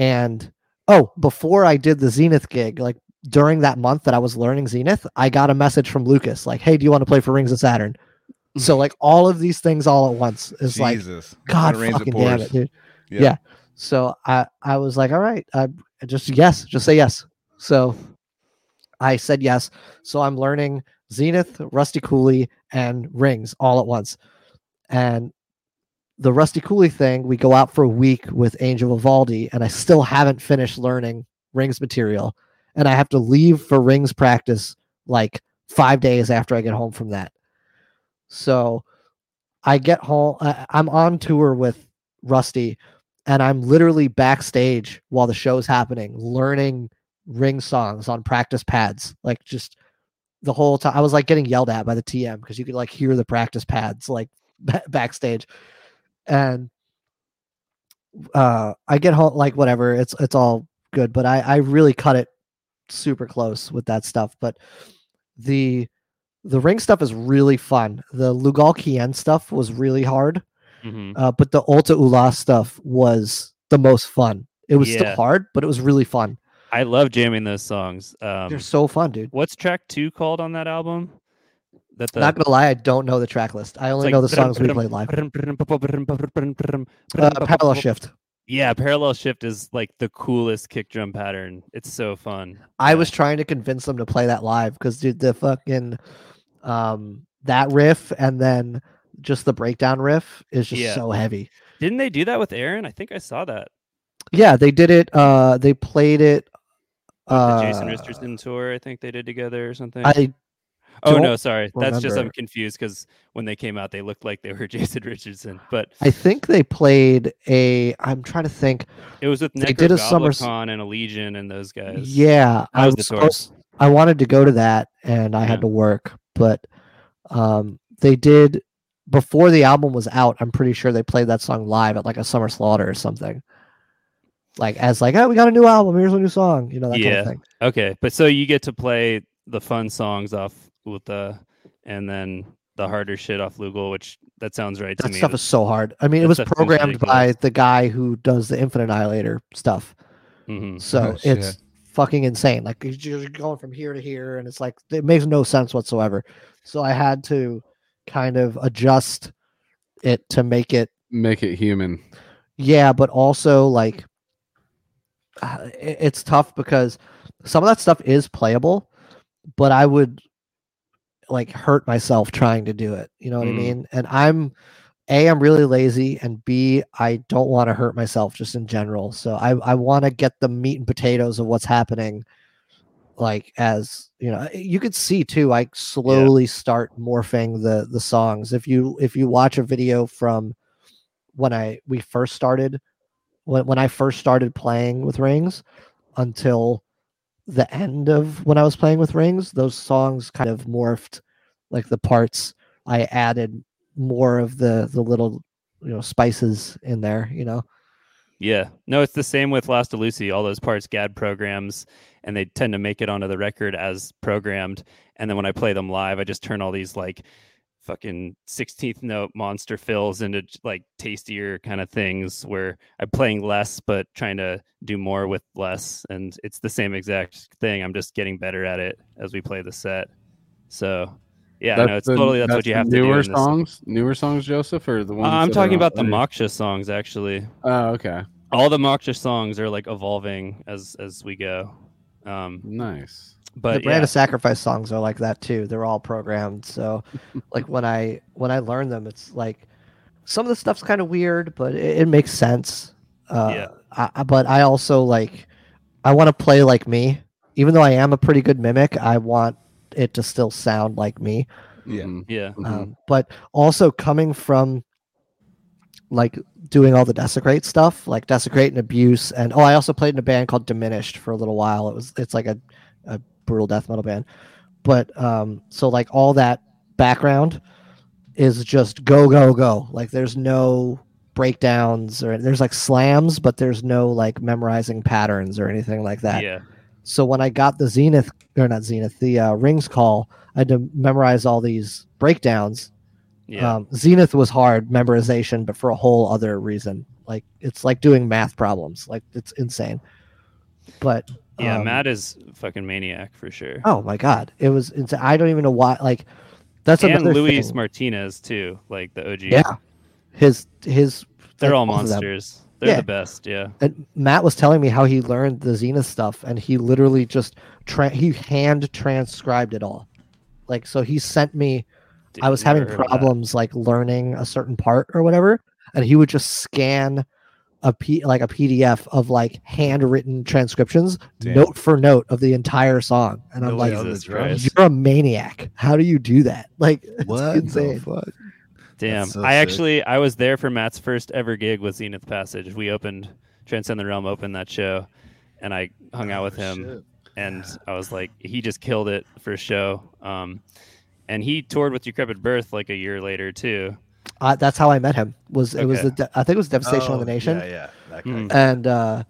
and oh, before I did the Zenith gig, like during that month that I was learning Zenith, I got a message from Lucas like, "Hey, do you want to play for Rings of Saturn?" So like all of these things all at once is like. God When it rains, it fucking damn it, dude. Yeah. Yeah. So I I was like, all right, I just yes, just say yes. So I said yes. So I'm learning Zenith, Rusty Cooley, and Rings all at once. And the Rusty Cooley thing, we go out for a week with Angel Vivaldi, and I still haven't finished learning Rings material. And I have to leave for Rings practice like five days after I get home from that. So I get home, I, I'm on tour with Rusty, and I'm literally backstage while the show's happening, learning ring songs on practice pads, like just the whole time. I was like getting yelled at by the TM because you could like hear the practice pads like ba- backstage, and uh, I get home like whatever. It's it's all good, but I I really cut it super close with that stuff. But the the ring stuff is really fun. The Lugal Ki En stuff was really hard Mhm. uh, but the Ultu Ulla stuff was the most fun. It was still hard, but it was really fun. I love jamming those songs. Um, They're so fun, dude. what's track two called on that album? That the Not gonna lie, I don't know the track list. I only know the songs we played live. Uh, parallel shift. Yeah, parallel shift is like the coolest kick drum pattern. It's so fun. I Yeah. was trying to convince them to play that live because, dude, the fucking um that riff and then just the breakdown riff is just Yeah. so heavy. Didn't they do that with Aaron? I think I saw that. Yeah, they did it. Uh, they played it. Uh, the Jason Richardson tour, I think they did together or something. I oh no, sorry. That's just I'm confused because when they came out, they looked like they were Jason Richardson, but I think they played a. I'm trying to think. it was with They did a summer and a Legion and those guys. Yeah, that was supposed- I wanted to go to that and I Yeah. had to work, but um, they did before the album was out. I'm pretty sure they played that song live at like a Summer Slaughter or something. like as like oh we got a new album here's a new song you know that kind Yeah. of thing Okay, but so you get to play the fun songs off Ultu, and then the harder shit off Lugal, which that sounds right to that stuff is so hard i mean it was programmed by the guy who does the infinite annihilator stuff Mhm. so Oh, shit. it's fucking insane like you're just going from here to here and it's like it makes no sense whatsoever so i had to kind of adjust it to make it Make it human. yeah but also like uh, it's tough because some of that stuff is playable but i would like hurt myself trying to do it you know what Mm. i mean? And i'm a i'm really lazy and b i don't want to hurt myself just in general. So i i want to get the meat and potatoes of what's happening like as you know you could see too i slowly start morphing the the songs. If you if you watch a video from when i we first started when, when i first started playing with rings until the end of when i was playing with rings those songs kind of morphed like the parts i added more of the the little you know spices in there you know Yeah. No, it's the same with Last of Lucy. All those parts GAD programs, and they tend to make it onto the record as programmed. And then when I play them live, I just turn all these like fucking 16th note monster fills into like tastier kind of things where I'm playing less but trying to do more with less. And it's the same exact thing. I'm just getting better at it as we play the set. So yeah, no, it's the- totally that's, what you have to do. newer songs. Newer songs, Joseph, or the Uh, ones. I'm talking about the Moksha songs actually Oh, okay. all the Moksha songs are like evolving as as we go. Um, Nice. but the brand yeah, of sacrifice songs are like that too they're all programmed so like when i when i learn them it's like some of the stuff's kind of weird but it, it makes sense uh Yeah. I, I- but i also like i want to play like me even though i am a pretty good mimic i want it to still sound like me Yeah. Mhm. yeah, um, but also coming from like doing all the desecrate stuff like desecrate and abuse and oh i also played in a band called diminished for a little while. It was it's like a, a brutal death metal band. But um so like all that background is just go go go. Like there's no breakdowns or there's like slams but there's no like memorizing patterns or anything like that. Yeah, so when I got the Zenith or not Zenith, the uh, Rings call, I had to memorize all these breakdowns. Yeah. Um, Zenith was hard memorization, but for a whole other reason. Like it's like doing math problems. Like it's insane. But yeah, um, Matt is a fucking maniac for sure. Oh my god, it was. Insane. I don't even know why. Like that's and Luis thing. Martinez too, like the OG. Yeah, his his. they're like, all both of them. monsters. They're Yeah. the best. Yeah, And Matt was telling me how he learned the Zenith stuff, and he literally just tra- he hand transcribed it all. Like so, he sent me I was having heard of that. problems like learning a certain part or whatever, and he would just scan a p like a PDF of like handwritten transcriptions, Damn. note for note of the entire song, and I'm No like, way on the Jesus "You're a maniac! How do you do that?" Like, it's What the insane. fuck? Damn. so I sick. actually I was there for Matt's first ever gig with Zenith Passage. We opened Transcend the Realm opened that show and I hung out with Oh, him shit. and I was like he just killed it for a show. Um and he toured with Decrepit Birth like a year later too. Uh, that's how I met him. Was it was the de- I think it was Devastation on Oh, the Nation, Yeah, yeah. That guy. Mm. and uh,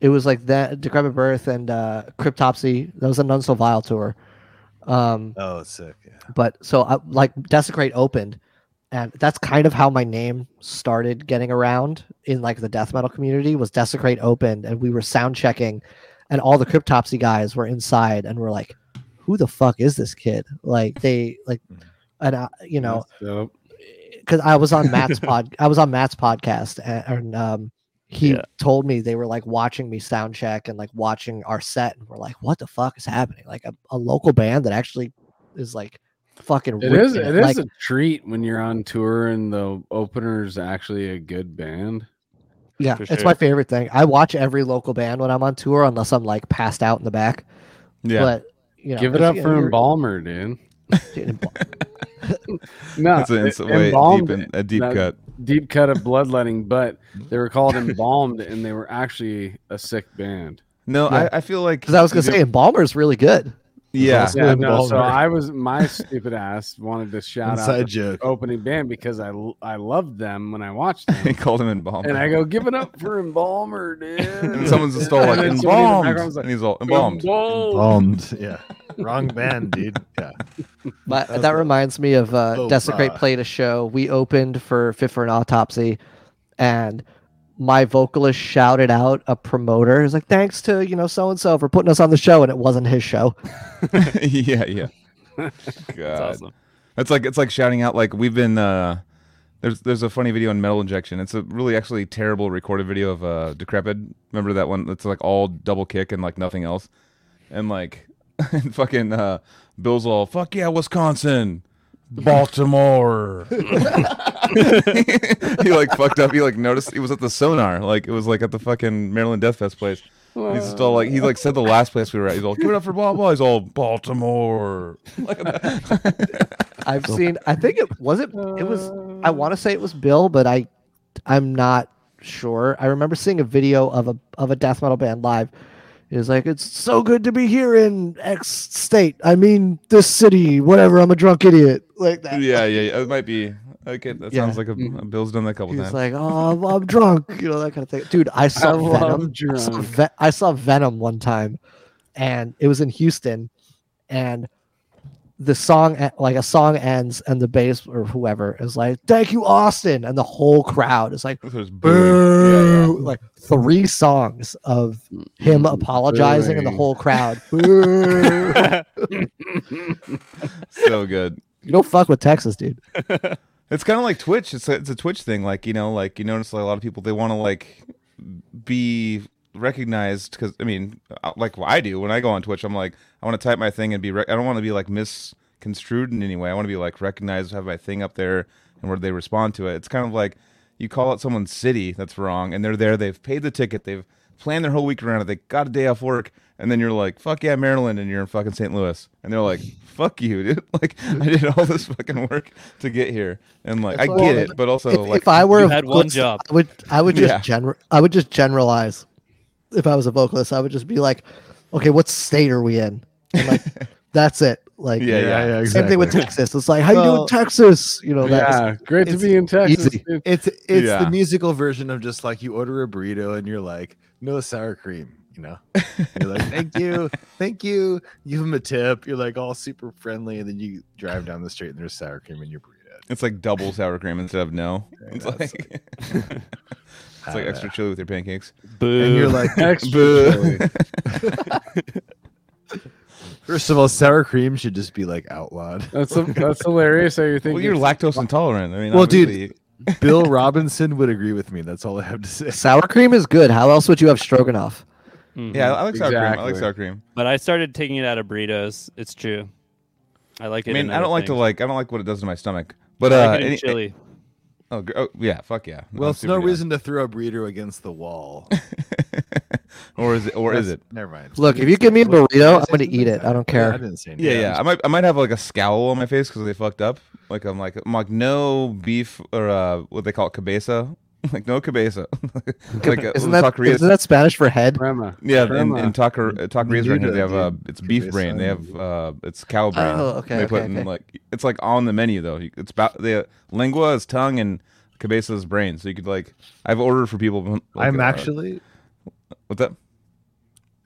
it was like that Decrepit Birth and uh, Cryptopsy. That was a None So Vile tour. Um, Oh, sick. Yeah. but so I, like Desecrate opened, and that's kind of how my name started getting around in like the death metal community. Was Desecrate opened, and we were sound checking, and all the Cryptopsy guys were inside, and we're like, "Who the fuck is this kid?" Like they like, and I, you know, because I was on Matt's pod, I was on Matt's podcast, and, and um, he Yeah. told me they were like watching me sound check and like watching our set, and we're like, "What the fuck is happening?" Like a, a local band that actually is like fucking. It is. ripping It is Like, a treat when you're on tour and the opener is actually a good band. yeah, for it's sure. my favorite thing. I watch every local band when I'm on tour, unless I'm like passed out in the back. Yeah. But you know, Give it up for you're- Embalmer, dude. dude, No, That's a, it- it's a, wait, deep, in, a deep that- cut. deep cut of bloodletting, but they were called embalmed, and they were actually a sick band. No, Yeah. I, I feel like Because I was gonna you say, Embalmer's really good. Yeah. Yeah, no, so I was my stupid ass wanted to shout Inside out joke. the opening band because I I loved them when I watched them, he called him embalmed. and I go give it up for Embalmer, dude. and someone's still like And then somebody in the background embalmed, was like, and he's all embalmed. Embalmed. Bombed. Yeah. Wrong band, dude. Yeah. But That's that reminds me of uh, Oh, Desecrate fuck. played a show. We opened for Fit for an Autopsy, and my vocalist shouted out a promoter. He's like, "Thanks to you know so and so for putting us on the show," and it wasn't his show. yeah, yeah. That's God. awesome. It's like it's like shouting out like we've been uh there's there's a funny video on Metal Injection. It's a really actually terrible recorded video of uh Decrepit. Remember that one that's like all double kick and like nothing else. And like fucking uh Bill's all fuck yeah, Wisconsin. Baltimore. he like fucked up. He like noticed he was at the sonar. Like it was like at the fucking Maryland Death Fest place. He's still like he like said the last place we were at. He's all give it up for blah blah. He's all Baltimore. I've seen. I think it was it. It was. I want to say it was Bill, but I, I'm not sure. I remember seeing a video of a of a death metal band live. It was like it's so good to be here in X state. I mean this city. Whatever. I'm a drunk idiot. Like that. yeah, yeah, yeah. It might be. Okay, that Yeah. sounds like a, mm. a Bill's done that a couple He's times. He's like, oh, I'm, I'm drunk. You know that kind of thing. Dude, I saw I Venom. I saw, drunk. Ve- I saw Venom one time, and it was in Houston, and the song like a song ends, and the bass or whoever is like, "Thank you, Austin," and the whole crowd is like, There's booing. "Boo!" Like three songs of him mm-hmm. apologizing, and the whole crowd, "Boo!" Yeah, yeah. so good. you don't fuck with Texas, dude. It's kind of like Twitch. It's a, it's a Twitch thing. Like you know, like you notice like, a lot of people they want to like be recognized because I mean, uh, like I do when I go on Twitch, I'm like I want to type my thing and be. Rec- I don't want to be like misconstrued in any way. I want to be like recognized, have my thing up there, and where they respond to it. It's kind of like you call out someone's city that's wrong, and they're there. They've paid the ticket. They've planned their whole week around it. They got a day off work, and then you're like, "Fuck yeah, Maryland," and you're in fucking St. Louis, and they're like, "Fuck you, dude!" Like I did all this fucking work to get here, and like I Well, get it, but also if, like if I were you a had one job. I would I would just Yeah. general I would just generalize. If I was a vocalist, I would just be like, okay, what state are we in? And like that's it. Like Yeah, yeah. exactly. same thing with Texas. It's like, how you doing, Texas? You know, that's Yeah, great to be in Texas. easy. It's it's Yeah. the musical version of just like you order a burrito and you're like, no sour cream, you know? You're like, thank you, thank you. Give them a tip. You're like all super friendly, and then you drive down the street and there's sour cream in your burrito. it's like double sour cream instead of no. Yeah, It's that's like it's like extra chili with your pancakes. Boo. And you're like, Extra Boo. first of all, sour cream should just be like outlawed. That's that's hilarious. How you're thinking? Well, you're lactose intolerant. I mean, Well, dude, Bill Robinson would agree with me. That's all I have to say. sour cream is good. How else would you have stroganoff? Mhm. yeah, I like sour cream. I like sour cream. But I started taking it out of burritos. It's true. I like it. I mean, in I don't other like to like. I don't like what it does to my stomach. But I uh, like it in any- chili. Oh, oh, yeah, fuck yeah. Well, I'm it's no down. reason to throw a burrito against the wall. or is it? Or is it? Never mind. Look, if you give me a burrito, I'm gonna eat it. I don't care. I care. didn't say Yeah, yeah. I might, I might have like a scowl on my face because they fucked up. Like I'm like, I'm like no beef or uh, what they call it, cabeza. like no cabeza. like uh, Isn't that taqueria- isn't that Spanish for head? Crema. Yeah, in, Crema. in taco, uh, taquerias right here, they have uh, it's beef Cabeza brain. They have uh, it's cow brain. Oh, okay, They put okay, in okay. like it's like on the menu though. It's about the lingua is tongue and cabeza is brain. So you could like I've ordered for people. Like, I'm uh, actually. what's that?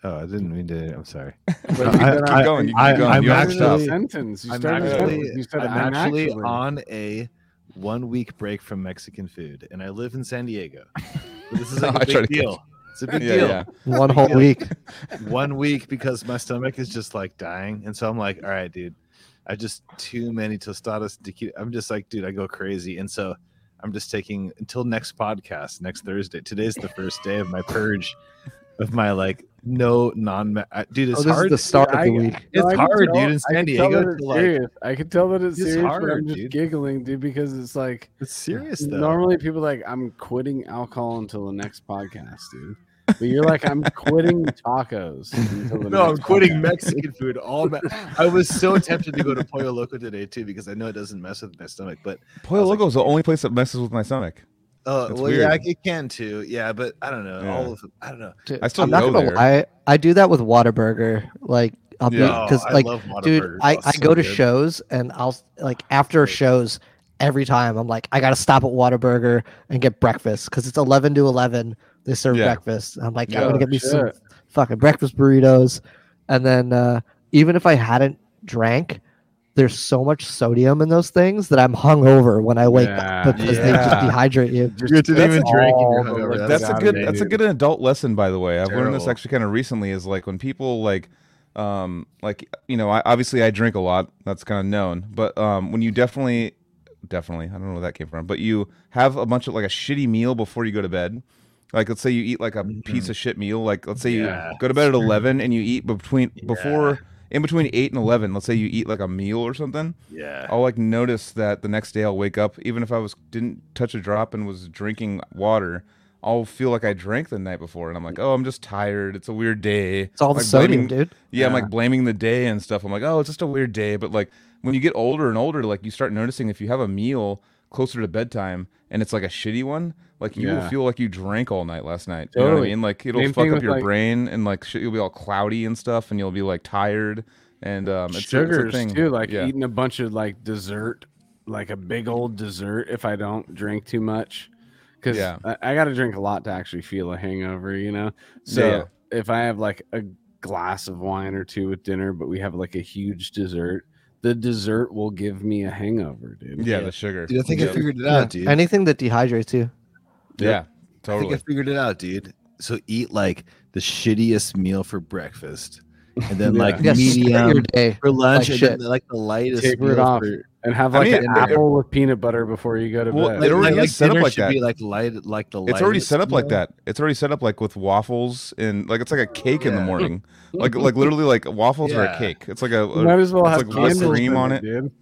Oh, I didn't mean to. I'm sorry. But you I- keep going. You keep I- going. I'm you don't actually- sentence. You I'm actually. You said I'm actually on a one week break from Mexican food, and I live in San Diego. This is like I a try big to catch- deal. It's a big Yeah, deal. yeah. One whole week. One week because my stomach is just like dying, and so I'm like, all right, dude, I just too many tostadas. tequila. I'm just like, dude, I go crazy, and so I'm just taking until next podcast, next Thursday. Today's the first day of my purge, of my like no non. I- Dude, it's Oh, this hard. is the start of I- the week. It's I can hard, tell- dude, in San Diego it's to, like- serious. I can tell that it's, It's serious, hard, I'm just dude. giggling, dude, because it's like It's serious though. normally people are like I'm quitting alcohol until the next podcast, dude. But you're like I'm quitting tacos. Until the No, I'm quitting podcast. Mexican food. All me- I was so tempted to go to Pollo Loco today too because I know it doesn't mess with my stomach. But Pollo I was like- Loco is the only place that messes with my stomach. Uh, That's well, yeah, it can too. Yeah, but I don't know. Yeah. All of I don't know. Dude, I still I'm not go gonna there. lie. I do that with Whataburger. Like I'll Yeah. be Oh, because I like, love dude, I, Oh, I so go to good. shows and I'll like after shows every time I'm like I gotta stop at Whataburger and get breakfast because it's eleven to eleven. They serve Yeah. breakfast. I'm like Yeah. I'm gonna get me some fucking breakfast burritos, and then uh, even if I hadn't drank, there's so much sodium in those things that I'm hungover when I wake Yeah. up because they just dehydrate you. You didn't That's even drink. and you're the hungover. liquid that's a good that's a good adult lesson by the way i've learned this actually kind of recently is like when people like um like you know I, obviously i drink a lot that's kind of known but um when you definitely definitely i don't know where that came from but you have a bunch of like a shitty meal before you go to bed like let's say you eat like a piece of shit meal like let's say Yeah. you go to bed at 11 and you eat between before in between 8 and 11 let's say you eat like a meal or something Yeah. I'll like notice that the next day I'll wake up, even if I was didn't touch a drop and was drinking water, I'll feel like I drank the night before, and I'm like, oh, I'm just tired. It's a weird day. It's all the Like sodium, blaming- dude. Yeah, I'm like blaming the day and stuff. I'm like, oh, it's just a weird day. But like when you get older and older, like you start noticing if you have a meal closer to bedtime and it's like a shitty one, like you will feel like you drank all night last night. You know what I mean? Like it'll Same fuck up your like- brain and like shit, you'll be all cloudy and stuff, and you'll be like tired. And um, it's, a- it's a sugars thing. too like yeah. eating a bunch of like dessert like a big old dessert if i don't drink too much because Yeah. I, I got to drink a lot to actually feel a hangover you know so Yeah. if i have like a glass of wine or two with dinner but we have like a huge dessert the dessert will give me a hangover dude yeah, the sugar. Dude, I think I figured it Yeah. out, dude. Anything that dehydrates you. Yeah, I totally. think I figured it out, dude. So eat like the shittiest meal for breakfast, and then Yeah. like Yeah, start your medium day. for lunch, like and then like the lightest Taper meal it off. for- and have I like mean, an it- apple with peanut butter before you go to Well, bed it already like, is set up dinner like should that. Be like light, like the It's already set up like that. It's already set up like with waffles and like it's like a cake in the morning. Like like literally like waffles are a cake. It's like a, you might as well have like cream on it, it. dude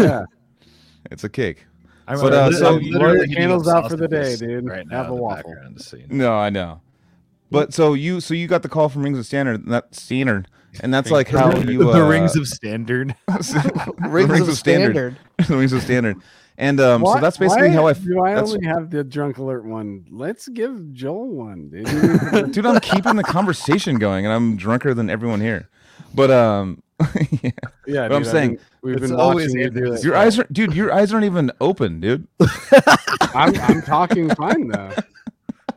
yeah It's a cake. I But, remember uh, lit- so I'm you- literally blow your candles out for the day, dude. Right now, Have in a the waffle. background, just so you know. No, I know. But so you so you got the call from Rings of Standard that standard and that's like how you the uh, rings of standard. Rings, of standard. the rings of standard. And um so that's basically why how I do I that's- only have the drunk alert one. Let's give Joel one, dude. dude i'm keeping the conversation going and i'm drunker than everyone here but um yeah. yeah, But I'm dude, I've saying, been- we've been always watching you do it. your eyes are dude your eyes aren't even open dude I'm, I'm talking fine though.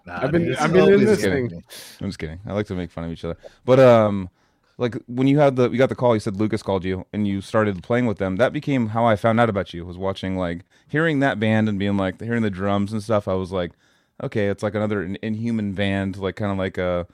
Nah, I've been dude, I've been in this thing. I'm just kidding i like to make fun of each other but um like when you had the you got the call you said lucas called you and you started playing with them that became how i found out about you was watching like hearing that band and being like hearing the drums and stuff i was like okay it's like another in- inhuman band like kind of like a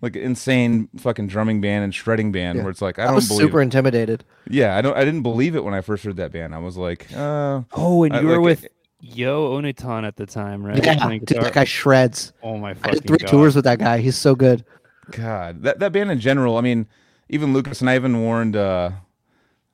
like insane fucking drumming band and shredding band Yeah. where it's like i I don't was believe super intimidated. yeah i don't i didn't believe it when i first heard that band i was like uh Oh, and I you were like with. Yo Onityan at the time, right? Yeah, dude, that guy shreds. Oh my I did three god! tours with that guy. He's so good. God, that that band in general. I mean, even Lucas and I even warned. uh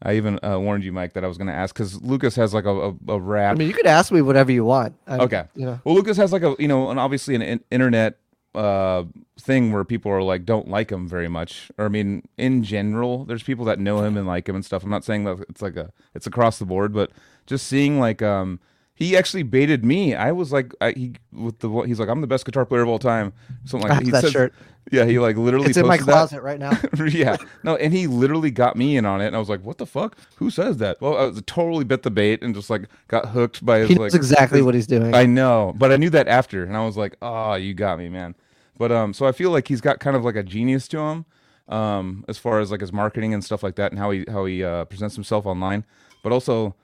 I even uh, warned you, Mike, that I was going to ask because Lucas has like a a, a rap. I mean, you could ask me whatever you want. I- okay, You know, well, Lucas has like a you know, and obviously an in- internet uh thing where people are like don't like him very much. Or I mean, in general, there's people that know him and like him and stuff. I'm not saying that it's like a it's across the board, but just seeing like um he actually baited me. I was like, I, he with the he's like, I'm the best guitar player of all time. Something like have he that says- shirt. Yeah, he like literally It's in my posted that. closet right now. yeah. No, and he literally got me in on it, and I was like, "What the fuck? Who says that?" Well, I was totally bit the bait and just like got hooked by his He like. knows exactly what he's doing. I know, but I knew that after, and I was like, "Oh, you got me, man." But um, so I feel like he's got kind of like a genius to him, um, as far as like his marketing and stuff like that, and how he how he uh, presents himself online. But also,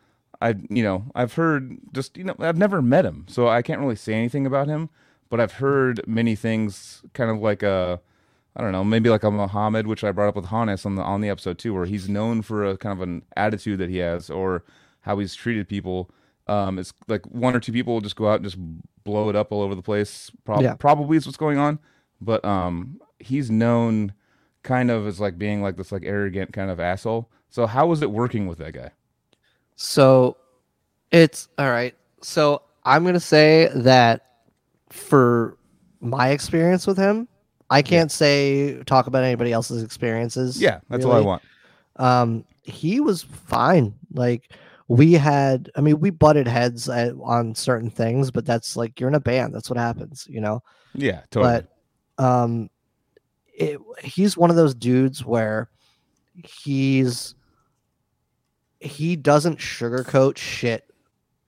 I you know I've heard just you know I've never met him, so I can't really say anything about him. But I've heard many things, kind of like a I don't know, maybe like a Muhammad, which I brought up with Hannes on the on the episode too, where he's known for a kind of an attitude that he has or how he's treated people. Um, it's like one or two people will just go out and just blow it up all over the place. Prob- Yeah. Probably is what's going on, but um, he's known kind of as like being like this like arrogant kind of asshole. So how was it working with that guy? So it's all right. So I'm gonna say that for my experience with him, I can't say talk about anybody else's experiences. Yeah, that's all I want. Um, he was fine. Like we had, I mean, we butted heads at, on certain things, but that's like you're in a band. That's what happens, you know. Yeah, totally. But um, it, he's one of those dudes where he's he doesn't sugarcoat shit.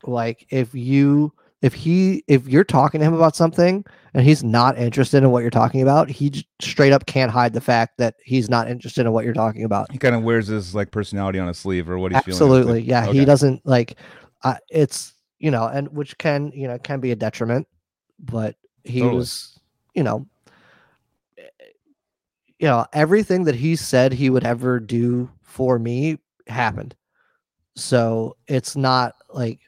Like if you if he if you're talking to him about something and he's not interested in what you're talking about, he straight up can't hide the fact that he's not interested in what you're talking about. He kind of wears his like personality on his sleeve or what he's Absolutely, feeling. Absolutely. Yeah. He doesn't like. Uh, it's you know, and which can you know can be a detriment, but he Totally. was you know, you know everything that he said he would ever do for me happened. So it's not like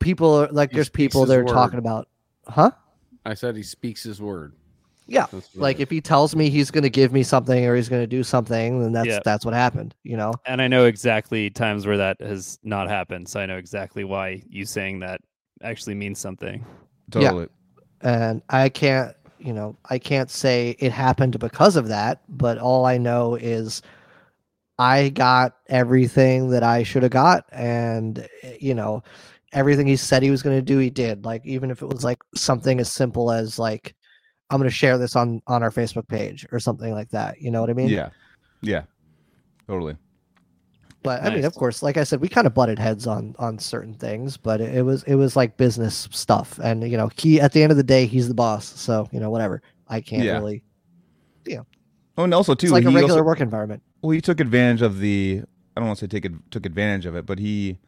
people are like He there's people they're word. talking about, huh? I said he speaks his word. Yeah, Like if he tells me he's going to give me something or he's going to do something, then that's Yeah. that's what happened. You know. And I know exactly times where that has not happened, so I know exactly why you saying that actually means something. Yeah. Totally. and I can't, you know, I can't say it happened because of that, but all I know is I got everything that I should have got, and eh, you know, everything he said he was going to do, he did. Like even if it was like something as simple as like, I'm going to share this on on our Facebook page or something like that. You know what I mean? Yeah. Yeah. Totally. But I mean, of course, like I said, we kind of butted heads on on certain things, but it, it was it was like business stuff, and you know, he at the end of the day, he's the boss, so you know, whatever. I can't really Yeah. really. Oh, and also too, It's like a regular also, work environment. Well, he took advantage of the. I don't want to say take ad- took advantage of it, but he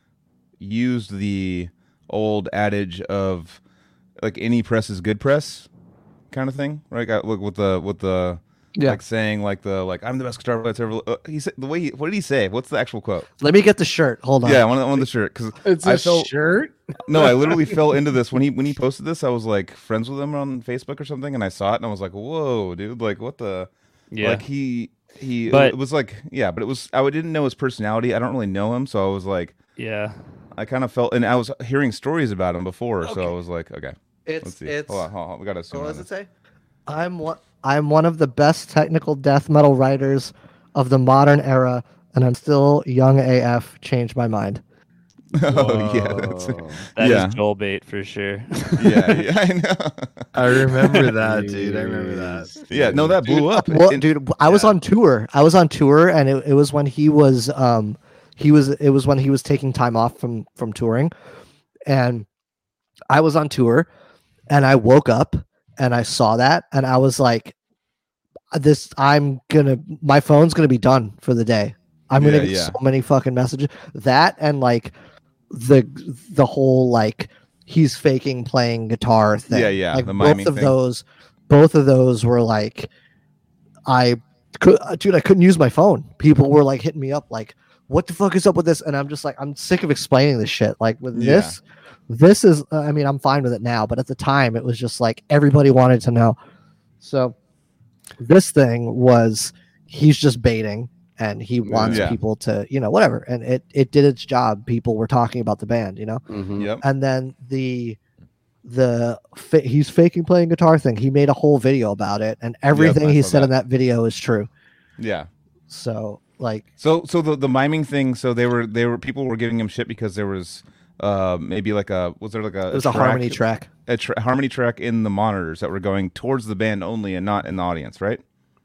used the old adage of like any press is good press, kind of thing, right? Got look with the with the Yeah. like saying like the like I'm the best guitar player that's ever. Uh, he said the way he, what did he say? What's the actual quote? Let me get the shirt. Hold on. Yeah, I want on the shirt because It's I a felt- shirt. no, I literally fell into this when he when he posted this. I was like friends with him on Facebook or something, and I saw it and I was like, "Whoa, dude! Like, what the? Yeah. Like he he. But- it was like yeah, but it was I didn't know his personality. I don't really know him, so I was like, yeah. I kind of felt, and I was hearing stories about him before, so I was like, okay, let's It's see. it's. hold on, hold on, we gotta zoom What does it say? I'm one. I'm one of the best technical death metal writers of the modern era, and I'm still young AF. Changed my mind. oh yeah, that's Whoa. That is Yeah. Joel bait for sure. yeah, yeah, I know. I remember that, dude. I remember that. Yeah, no, that blew up. Well, And- dude, I was yeah. on tour. I was on tour, and it, it was when he was um he was it was when he was taking time off from from touring, and I was on tour, and I woke up and I saw that, and I was like, this I'm gonna my phone's gonna be done for the day. I'm gonna Yeah, get yeah. so many fucking messages. That and like the the whole like he's faking playing guitar thing. Yeah, yeah, Like both of thing. those, both of those were like, I could, uh, dude, I couldn't use my phone. People were like hitting me up, like, "What the fuck is up with this?" And I'm just like, I'm sick of explaining this shit. Like with Yeah. this, this is. Uh, I mean, I'm fine with it now, but at the time, it was just like everybody wanted to know. So this thing was he's just baiting and he wants Yeah. people to you know whatever and it it did its job people were talking about the band you know Mhm. Yep. and then the the fa- he's faking playing guitar thing he made a whole video about it and everything I he said that. in that video is true Yeah. so like So so the the miming thing. So they were they were people were giving him shit because there was uh maybe like a was there like a it was a, harmony track a tra- harmony track in the monitors that were going towards the band only and not in the audience, right?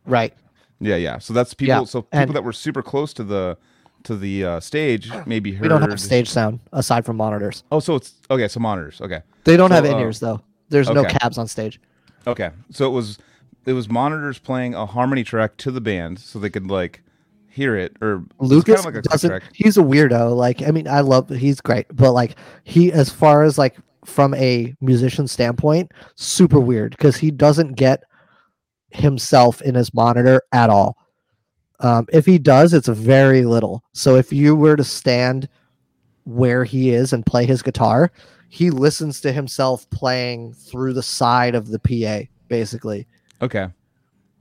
right Yeah, yeah. So that's people. Yeah, So people and- that were super close to the to the uh, stage maybe heard. we don't have stage sound aside from monitors Oh, so it's okay. So monitors. Okay, they don't So, have uh, in-ears though there's no cabs on stage okay. So it was it was monitors playing a harmony track to the band so they could like hear it or Lucas kinda like a doesn't. He's a weirdo. Like, I mean, I love. He's great, but like, he as far as like from a musician standpoint, super weird because he doesn't get himself in his monitor at all. Um, if he does, it's very little. So if you were to stand where he is and play his guitar, he listens to himself playing through the side of the PA, basically. Okay.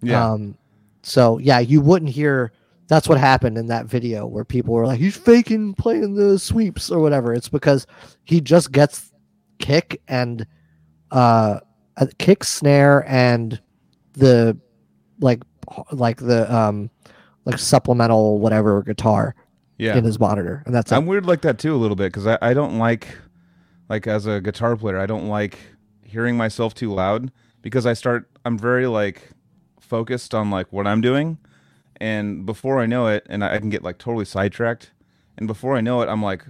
Yeah. Um, so yeah, you wouldn't hear. That's what happened in that video where people were like, "He's faking playing the sweeps or whatever." It's because he just gets kick and uh, kick snare and the like like the um like supplemental whatever guitar yeah. in his monitor, and that's it. I'm weird like that too a little bit because I, I don't like like as a guitar player I don't like hearing myself too loud because I start I'm very like focused on like what I'm doing and before I know it, and I I can get like totally sidetracked, and before I know it, I'm like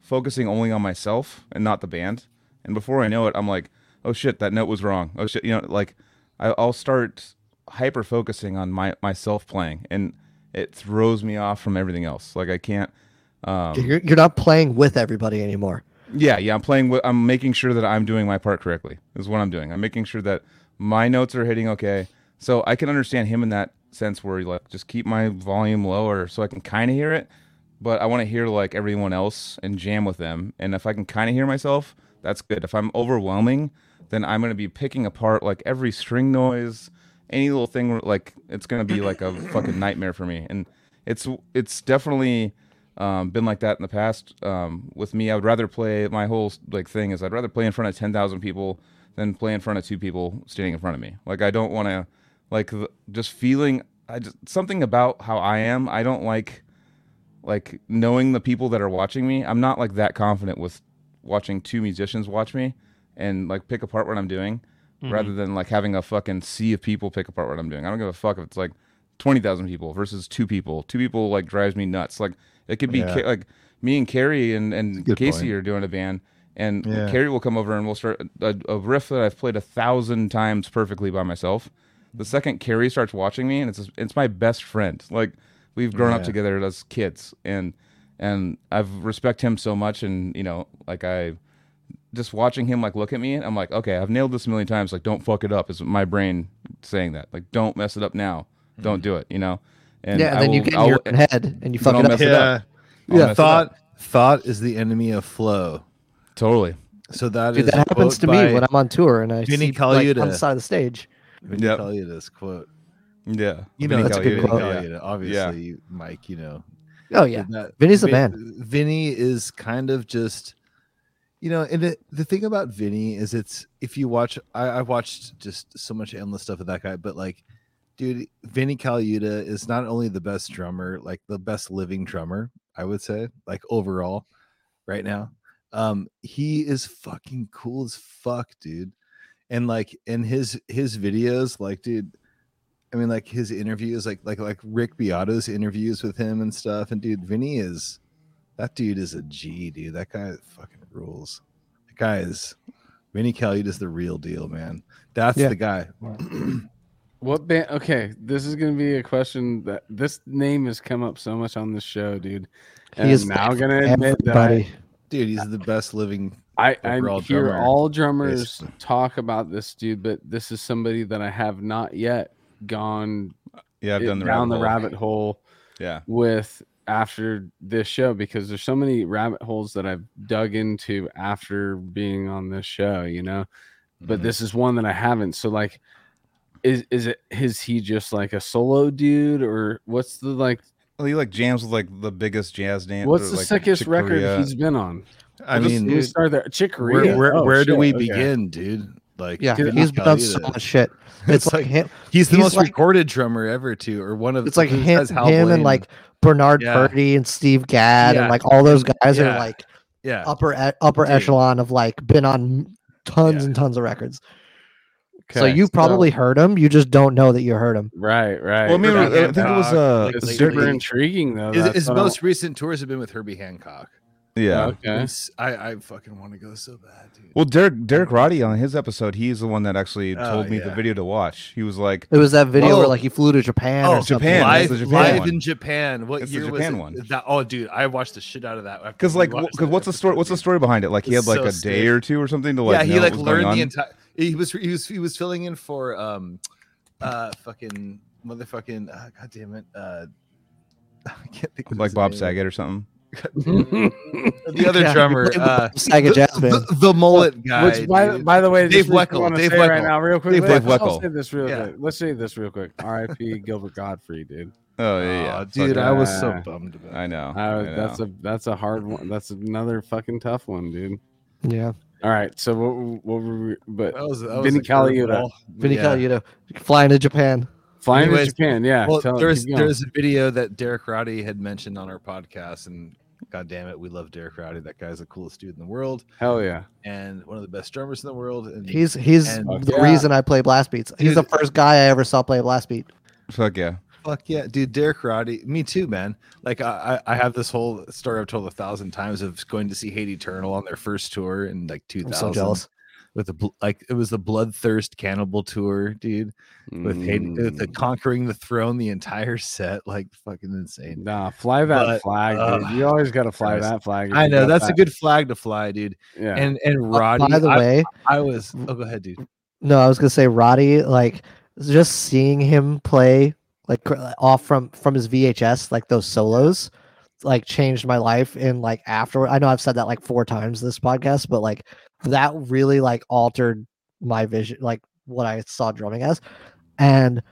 focusing only on myself and not the band, and before I know it, I'm like, oh shit, that note was wrong. Oh shit, you know, like I, I'll start hyper focusing on my myself playing, and it throws me off from everything else. Like I can't. Um, You're, you're not playing with everybody anymore. yeah, yeah. I'm playing with. I'm making sure that I'm doing my part correctly. Is what I'm doing. I'm making sure that my notes are hitting okay. So I can understand him in that sense where he like just keep my volume lower so I can kind of hear it, but I want to hear like everyone else and jam with them. And if I can kind of hear myself, that's good. If I'm overwhelming, then I'm gonna be picking apart like every string noise, any little thing. where, Like it's gonna be like a fucking nightmare for me. And it's it's definitely um, been like that in the past. Um, with me, I would rather play. My whole like thing is I'd rather play in front of ten thousand people than play in front of two people standing in front of me. Like I don't want to, like just feeling. I just something about how I am. I don't like, like knowing the people that are watching me. I'm not like that confident with watching two musicians watch me and like pick apart what I'm doing, mm-hmm. rather than like having a fucking sea of people pick apart what I'm doing. I don't give a fuck if it's like twenty thousand people versus two people. Two people like drives me nuts. Like it could be Yeah. Ca- like me and Carrie and and Good Casey point. are doing a band. And Yeah. Carrie will come over and we'll start a, a riff that I've played a thousand times perfectly by myself. The mm-hmm. second Carrie starts watching me, and it's it's my best friend. Like we've grown up together as kids, and and I've respect him so much, and you know, like I just watching him like look at me, and I'm like, okay, I've nailed this a million times. Like, don't fuck it up. Is my brain saying that? Like, don't mess it up now. Don't do it. You know. And yeah, and I then you get in I'll- your own head and you fuck it up. mess it up. I'll yeah. Thought thought is the enemy of flow. totally. So that Dude, is that happens to me when I'm on tour and I Vinny see like, on the side of the stage. Vinny Yep. Colaiuta's quote. Yeah. You know, Vinny that's a good Colaiuta, quote. yeah. Colaiuta, obviously, Mike. You know, Oh yeah, that Vinny's the Vin- man. Vinny is kind of just, you know, and the, the thing about Vinny is it's if you watch, I, I watched just so much endless stuff of that guy, but like, dude, Vinny Colaiuta is not only the best drummer, like the best living drummer, I would say, like overall, right now. Um, he is fucking cool as fuck, dude. And like in his his videos, like, dude, I mean, like his interviews, like like like Rick Beato's interviews with him and stuff. And dude, Vinny is that dude is a G, dude. That guy fucking rules. That guy is Vinny Colaiuta is the real deal, man. That's Yeah. the guy. What band? Okay, this is gonna be a question that this name has come up so much on this show, dude. And He is I'm now gonna admit that everybody. Dude, he's the best living. I, I, hear drummer, all drummers basically. talk about this dude, but this is somebody that I have not yet gone Yeah, I've it- done the down rabbit the hole. rabbit hole Yeah. with after this show because there's so many rabbit holes that I've dug into after being on this show, you know. But Mhm. this is one that I haven't. So like is is it is he just like a solo dude or what's the like Well, he like jams with like the biggest jazz dance. what's the like, sickest Chick record Corea. he's been on? I Let's- mean, let me start there. Chick where Corea. where, Oh, where do shit, we okay. begin, dude? Like, Yeah, Vinny he's so much shit. It's It's like like- him. He's the he's most like- recorded drummer ever, too, or one of. It's like him, him and like Bernard Yeah. Purdie and Steve Gadd Yeah. and like all those guys Yeah. are like yeah, upper upper Dude. echelon of like been on tons Yeah. and tons of records. so you probably heard him. You just don't know that you heard him. right, right. Well, I mean, I think it was uh, like, super intriguing though. His, his most recent tours have been with Herbie Hancock. Yeah. Okay. I, I fucking want to go so bad, dude. Well, Derek Derek Roddy on his episode, he's the one that actually Oh, told me the video to watch. He was like, It was that video where like he flew to Japan. Oh, or. Japan, live, the Japan live one. in Japan. What That's the year Japan was it? one. That, oh, dude, I watched the shit out of that. because like, because what's the story? What's the story behind it? Like, he had like so a sick. day or two or something to like. yeah, he know like what was learned the entire. He was he was he was filling in for um, uh, fucking motherfucking. Uh, God damn it. Uh, I can't think of like Bob name. Saget or something. the other Yeah, drummer, like uh, Saga the, the, the mullet guy. Which, by, dude. by the way, Dave just what I Weckl, Dave say right now, real quick. Dave Let's- Weckl. I'll say this real Yeah. quick. Let's say this real quick. R.I.P. Gilbert Gottfried, dude. Oh yeah, yeah. Aw, Fuck dude, yeah. I was so bummed about. I know. Uh, I that's a that's a hard one. That's another fucking tough one, dude. Yeah, All right, so what, what were we, but That was, that was Vinny a Colaiuta. curveball. Vinny Yeah. Colaiuta flying to Japan. flying Anyways, to Japan, yeah. Well, there's there's a video that Derek Roddy had mentioned on our podcast, and god damn it, we love Derek Roddy. That guy's the coolest dude in the world hell yeah. and one of the best drummers in the world. And He's he's And- the Yeah. reason I play blast beats. He's Dude. the first guy I ever saw play blast beat. Fuck yeah. fuck yeah, dude. Derek Roddy, me too, man. Like I, I I have this whole story I've told a thousand times of going to see Hate Eternal on their first tour in like I'm 2000 so jealous. With the like it was the Bloodthirst Cannibal tour, dude. With Hate, with the Mm. Conquering the Throne, the entire set, like fucking insane. Nah, fly that But, flag, uh, dude. You always gotta fly Christ. that flag. I know got that's a good flag to fly, dude. Yeah. And and Uh, Roddy, By the I, way, I was. Oh, go ahead, dude. no, I was gonna say Roddy, like just seeing him play like off from from his VHS, like those solos, like changed my life. And like afterward I know I've said that like four times this podcast, but like that really like altered my vision, like what I saw drumming as, and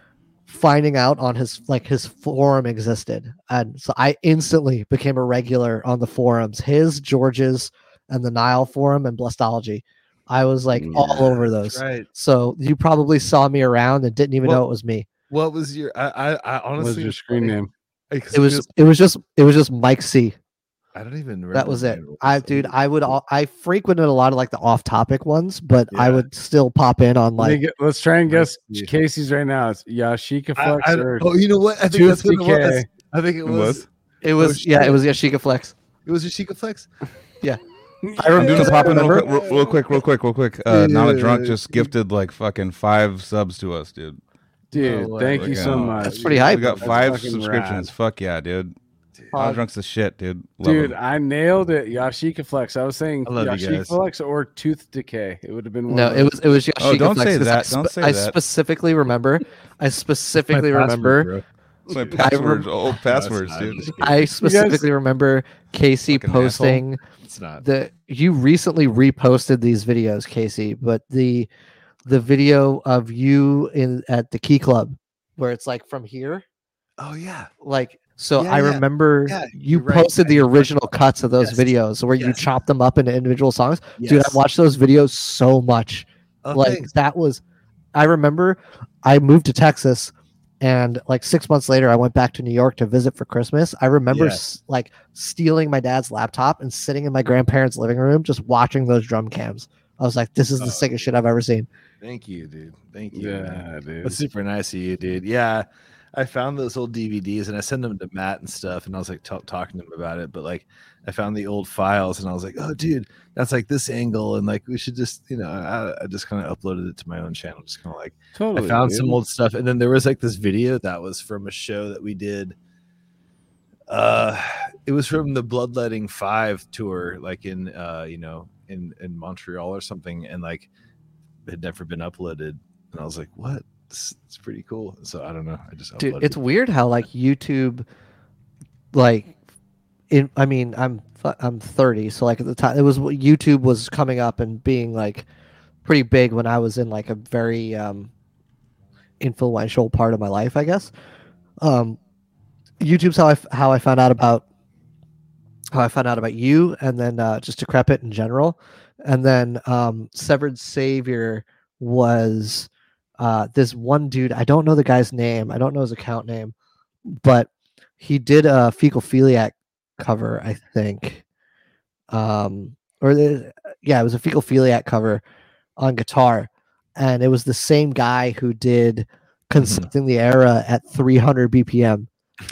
finding out on his like his forum existed, and so I instantly became a regular on the forums, his George's and the Nile forum and Blastology. I was like all over those. Right. So you probably saw me around and didn't even Well, know it was me. What was your? I I, I What was honestly your screen name? It was it was just it was just Mike C. I don't even. Remember That was it. I dude, I would all, I frequented a lot of like the off topic ones, but I would still pop in on like get- let's try and guess Yeah. Casey's right now. It's Yashika I, Flex I, or oh, you know what? I think that's what it was. Decay. I think it It was. was? it was yeah, it shit. was Yashika Flex. It was Yashika Flex. Yeah. I'm doing a remember pop in real quick, real, real quick, real quick, real quick. Uh, Not a drunk just gifted like fucking five subs to us, dude. Dude, No thank way. you so much. That's pretty hype. We got That's five subscriptions. rad. Fuck yeah, dude. Not a drunk's the shit, dude. Love Dude, 'em. I nailed it. Yashika Flex. I was saying I love you Yashika. Flex or Tooth Decay. It would have been one No, of it was it was oh, Yashika Oh, don't Flex say 'cause I that. Don't spe- say I that. specifically remember I specifically My password, remember bro. It's my passwords, old passwords, not. dude. I specifically remember Casey Fucking asshole. posting It's not. the you recently reposted these videos, Casey, but the the video of you in at the Key Club where it's like from here, Oh yeah. like so Yeah, I yeah. remember Yeah, you you're right. posted the right. original cuts of those Yes. videos where you Yes. chopped them up into individual songs. Dude, I Yes. watched those videos so much. Oh, like that was I remember I moved to Texas and like 6 months later I went back to New York to visit for Christmas. I remember Yes. s- like stealing my dad's laptop and sitting in my grandparents' living room just watching those drum cams. I was like this is the Oh, sickest shit I've ever seen. Thank you, dude. Thank you. man. Yeah, dude. That's super nice of you, dude. Yeah, I found those old DVDs and I sent them to Matt and stuff, and I was like ta- talking to him about it. But like, I found the old files and I was like, oh, dude, that's like this angle, and like we should just, you know, I, I just kind of uploaded it to my own channel, just kind of like Totally. I found dude. some old stuff, and then there was like this video that was from a show that we did. Uh, it was from the Bloodletting Five tour, like in uh, you know, in in Montreal or something, and like it had never been uploaded, and I was like, what? This, it's pretty cool. So I don't know. I just Dude, it's it. weird how like YouTube like in I mean, I'm I'm 30, so like at the time it was YouTube was coming up and being like pretty big when I was in like a very um influential part of my life, I guess. Um YouTube's how I how I found out about how I found out about you and then uh just decrepit in general. And then um Severed Savior was uh this one dude, I don't know the guy's name, I don't know his account name, but he did a fecal philiac cover, I think. Um or the, yeah, it was a fecal philiac cover on guitar. And it was the same guy who did Consulting the Era at 300 BPM.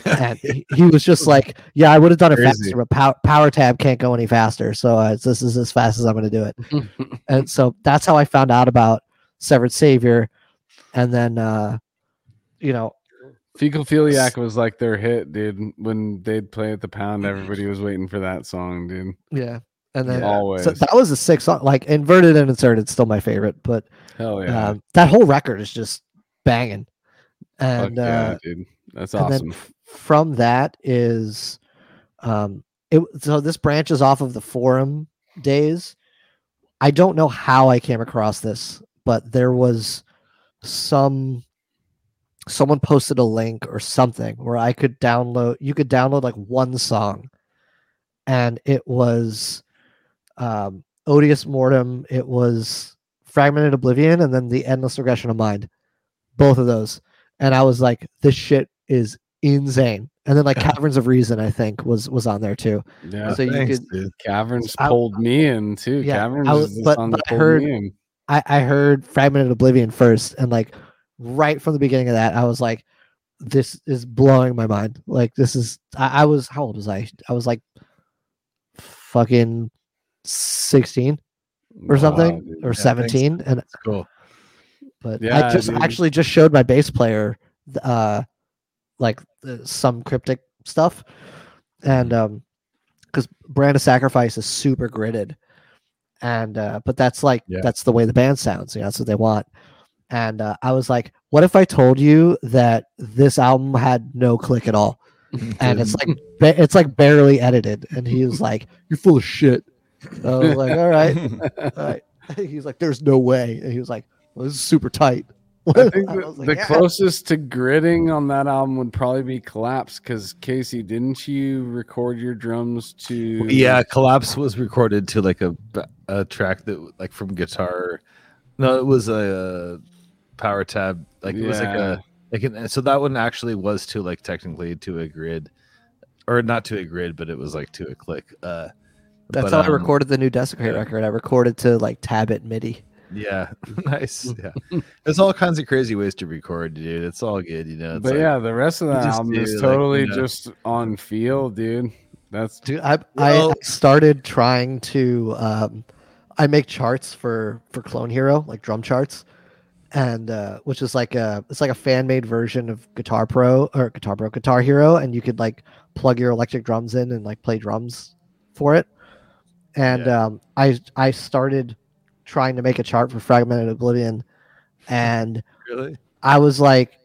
And he, he was just like, Yeah, I would have done it Crazy. faster, but power, power tab can't go any faster. So uh, this is as fast as I'm going to do it and so that's how I found out about Severed Savior, and then uh, you know, Fecal Philiac was like their hit, dude. When they'd play at the pound, everybody was waiting for that song, dude. yeah, and then Yeah. Always. so that was a six song. Like inverted and inserted, still my favorite, but Hell yeah. um, that whole record is just banging. Fuck And yeah, uh, dude. That's awesome. from that is, um, it so this branches off of the forum days. I don't know how I came across this, but there was some someone posted a link or something where I could download you could download like one song and it was um Odious Mortem, it was Fragmented Oblivion and then the Endless Regression of Mind. Both of those. And I was like this shit is insane. And then like Caverns of Reason I think was was on there too. yeah. so you Thanks, could dude. Caverns I- pulled me in too. Yeah, Caverns I is was- but- song but that I pulled heard- me in. I, I heard Fragmented Oblivion first, and like right from the beginning of that, I was like, this is blowing my mind. Like this is I, I was how old was I? I was like fucking sixteen or Wow, something dude. or thanks. seventeen, and That's cool. but Yeah, I just dude. actually just showed my bass player uh like uh, some cryptic stuff and um because brand of sacrifice is super gridded and uh but that's like Yeah. that's the way the band sounds you know that's what they want. And uh, i was like what if i told you that this album had no click at all? And it's like it's like barely edited. And he was like you're full of shit. I was like all right all right. He's like there's no way. And he was like well, this is super tight I think I the, was like, the "Yeah." closest to gritting on that album would probably be Collapse. Because Casey, didn't you record your drums to? Yeah, Collapse was recorded to like a, a track that like from guitar. No, it was a, power tab. Like it was like a like an, so that one actually was to like technically to a grid, or not to a grid, but it was like to a click. Uh, That's but, how I um, recorded the new Desecrate yeah. record. I recorded to like tab it MIDI. Yeah, nice. Yeah, there's all kinds of crazy ways to record, dude. It's all good, you know. It's But like- yeah, the rest of the album do, is like, totally you know. just on feel, dude. That's Dude, I, Well- I started trying to um I make charts for for Clone Hero, like drum charts. And uh which is like a it's like a fan made version of Guitar Pro or Guitar Pro Guitar Hero and you could like plug your electric drums in and like play drums for it. And um I I started trying to make a chart for Fragmented Oblivion and really, I was like,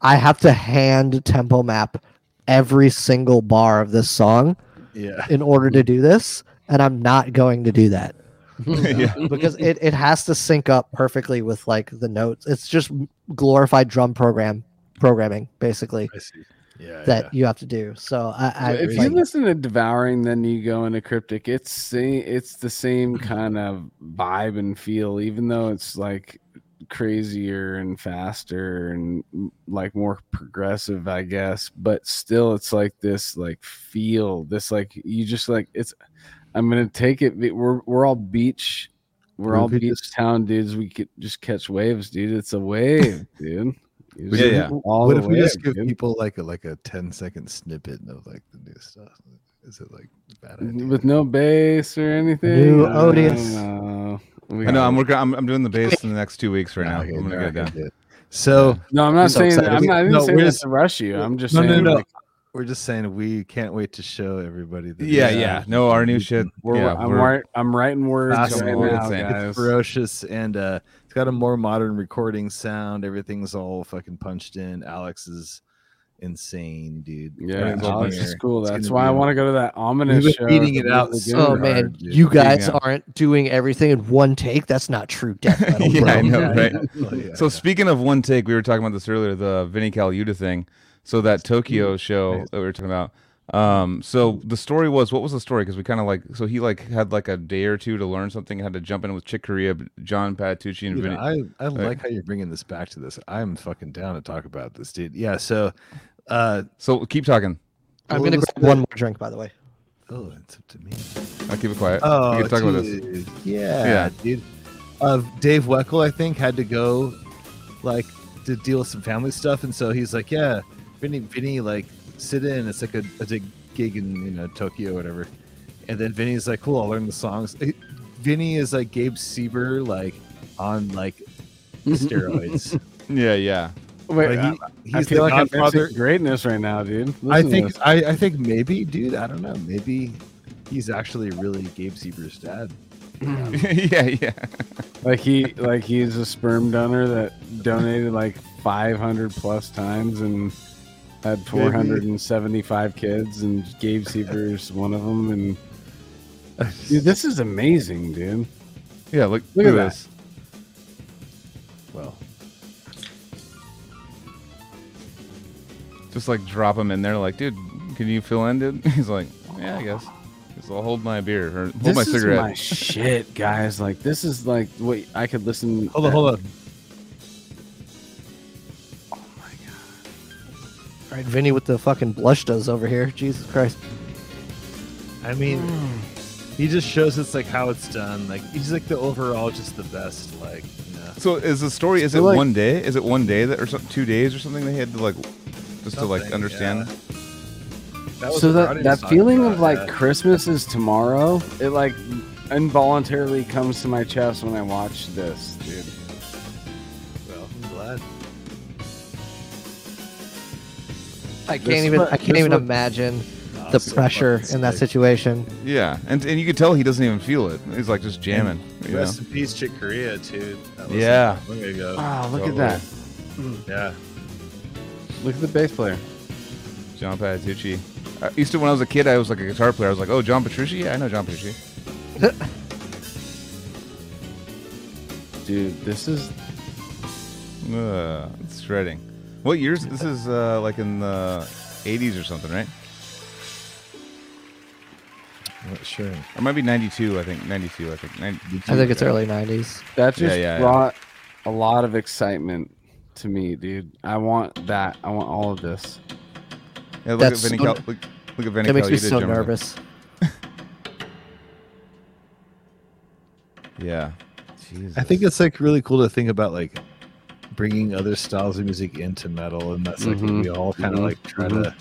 I have to hand tempo map every single bar of this song yeah, in order to do this, and I'm not going to do that yeah. because it, it has to sync up perfectly with like the notes. It's just glorified drum program programming basically I see. Yeah, that yeah. you have to do. So I, I if like, you listen to Devouring, then you go into Cryptic. It's same. It's the same kind of vibe and feel, even though it's like crazier and faster and like more progressive, I guess. But still, it's like this like feel. This like you just like it's. I'm gonna take it. We're we're all beach. We're all beach town dudes. We could just catch waves, dude. It's a wave, dude. You Yeah, just- yeah. all what if we just give dude. people like a like a 10 second snippet of like the new stuff? Is it like bad idea? with no bass or anything. New I audience. don't know. We I know. got- I'm working. I'm, I'm doing the bass in the next two weeks right now. Okay, I'm gonna get it done. So No, I'm not so saying. excited. I'm not even No, saying we're that just- to rush you. I'm just no, saying. no, no. like, We're just saying we can't wait to show everybody. The Yeah, new yeah. No, our new shit. we're, yeah, I'm, we're- write, I'm writing words Fast right now, saying. It's guys. ferocious and uh it's got a more modern recording sound. Everything's all fucking punched in. Alex is insane, dude. Yeah, Everything's Alex here. is cool. That's why I want to go to that ominous We've show. beating it out Blue so oh Lagoon. hard, man, you guys out. aren't doing everything in one take. That's not true death metal, Yeah, bro. I know, right? Oh, yeah, So yeah. speaking of one take, we were talking about this earlier, the Vinnie Colaiuta thing. So that Tokyo show that we were talking about. Um, so the story was what was the story? Because we kind of like so he like had like a day or two to learn something, had to jump in with Chick Corea, John Patitucci, and Dude, Vinny. I, I like how you're bringing this back to this. I'm fucking down to talk about this, dude. Yeah. So, uh, So keep talking. I'm well, gonna let's grab go- one more drink, by the way. Oh, it's up to me. I'll keep it quiet. Oh, we can talk about this. dude. Yeah, Yeah. dude. Uh, Dave Weckl, I think, had to go, like, to deal with some family stuff, and so he's like, "Yeah, Vinny, Vinny, like, sit in. It's like a, a big gig in you know Tokyo or whatever." And then Vinny's like, "Cool, I'll learn the songs." Eh, Vinny is like Gabe Sieber, like on like steroids. Yeah, yeah. Wait, Like, I, he- I he's feel like I'm godfather. missing greatness right now, dude. I Listen to think. I, I think maybe, dude. I don't know. Maybe he's actually really Gabe Sieber's dad. yeah, yeah. like he like he's a sperm donor that donated like 500 plus times and had 475 kids and Gabe Sieber's one of them and dude, this is amazing, dude. Yeah, look, Look look, at at that. this. Well, Just like drop him in there, like, dude, can you fill in, dude? He's like, yeah, I guess. Just I'll hold my beer or hold this my is cigarette. my shit, guys. Like this is like what I could listen. hold on, hold on. All right, Vinny with the fucking blush does over here. Jesus Christ. I mean, hmm. he just shows us like how it's done. Like he's like the overall just the best. Like you know. So is the story? Is it like- one day? Is it one day that or some, two days or something? They had to like just to like understand. yeah. That so that that feeling of like yeah. Christmas is tomorrow, it like involuntarily comes to my chest when I watch this, dude. I can't This even. I can't even what- imagine Oh, the so pressure fucking in that situation. Yeah, and and you can tell he doesn't even feel it. He's like just jamming. you know? In peace, Chick Corea, too. That was Yeah. a long ago. Wow, look Totally. at that. Yeah. Look at the bass player. John Patitucci. I used to when I was a kid, I was like a guitar player. I was like, oh, John Petrucci. Yeah, I know John Petrucci. Dude, this is Uh, it's shredding. What years? This is uh, like in the 80s or something, right? I'm not sure. Or it might be 92. I think 92. I think 92. I think it's early '90s. that just Yeah, yeah, yeah. brought a lot of excitement to me, dude. I want that. I want all of this. Yeah, look That's at Vinny. so- Cal- look, look at Vinny. That makes me Colaiuta so nervous. Yeah. Jesus. I think it's like really cool to think about like bringing other styles of music into metal, and that's like what Mhm. we all kind of Mhm. like try to.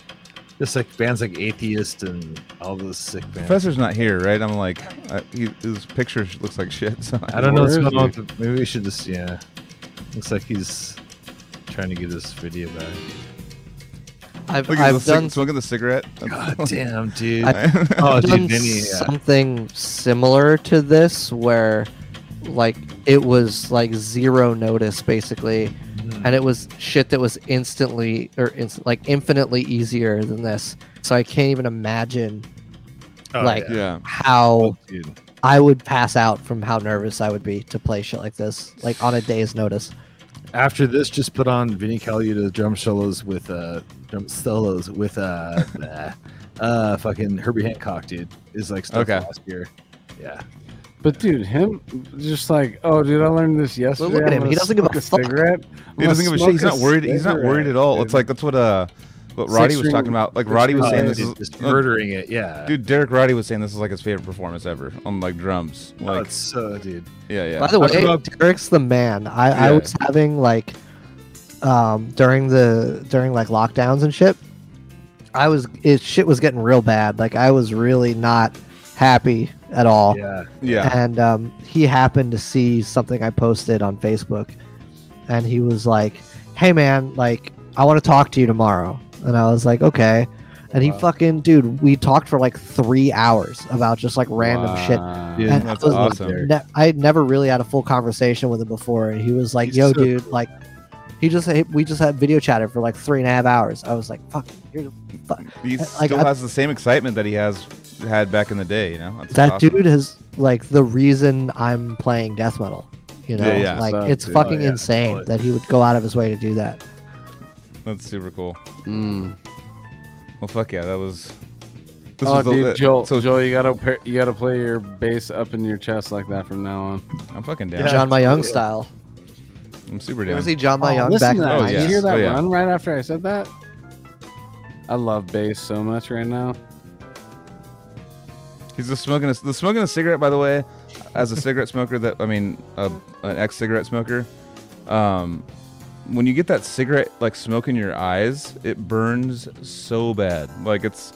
Just like bands like Atheist and all those sick bands. Professor's not here, right? I'm like, uh, he, his picture looks like shit. So I don't know what's going on. he? with the- Maybe we should just yeah. Looks like he's trying to get his video back. I've, Look at the I've cig- done. smoking the cigarette. God damn, dude. I- oh, I've done dude, Vinny. Yeah. something similar to this where like it was like zero notice basically Mhm. and it was shit that was instantly or inst- like infinitely easier than this so i can't even imagine Oh, like- yeah. yeah. how Oh, i would pass out from how nervous i would be to play shit like this like on a day's notice After this, just put on Vinny Colaiuta drum solos with uh drum solos with uh uh, uh fucking Herbie Hancock, dude. Is like stuff Okay. last year. Yeah. But dude, him just like, oh, dude, I learned this yesterday. look at him. He doesn't give a smoke a fuck. cigarette. I'm He doesn't give a shit. He's not worried. He's not worried at all. cigarette, It's like that's what uh, what Roddy was Six-string- talking about. Like Roddy was Oh, saying this is, just murdering it. Yeah. dude. Derek Roddy was saying this is like his favorite performance ever on like drums. oh, Like, it's so, dude. yeah, yeah. by the way I derek's the man i i was having like um during the during like lockdowns and shit i was it shit was getting real bad like i was really not happy at all Yeah. yeah. and um, he happened to see something I posted on Facebook, and he was like, "Hey man, like I want to talk to you tomorrow," and I was like, "Okay." And he Wow. fucking dude, we talked for like three hours about just like random shit. Wow. Dude, And that's I was awesome. Ne- I had never really had a full conversation with him before, and he was like, He's "Yo, so dude, like." He just we just had video chatted for like three and a half hours. I was like, "Fuck, you're the fuck." He like, still I- has the same excitement that he has had back in the day. You know, That's that awesome. dude is like the reason I'm playing death metal. You know, Yeah, yeah. like So, it's dude. fucking Oh, yeah, insane totally. that he would go out of his way to do that. That's super cool. Mm. Well, fuck yeah, that was. This Oh, was dude, the- Joel, So Joel, you gotta you gotta play your bass up in your chest like that from now on. I'm fucking down. Yeah. John Myung yeah. style. I'm super You down. ever see John Oh, Myung back to in the that. Oh, Did yeah. you hear that Oh, yeah. run right after I said that? I love bass so much right now. He's just smoking a, the smoking a cigarette. By the way, as a cigarette smoker, that I mean, a, an ex-cigarette smoker. Um, when you get that cigarette like smoke in your eyes, it burns so bad. Like it's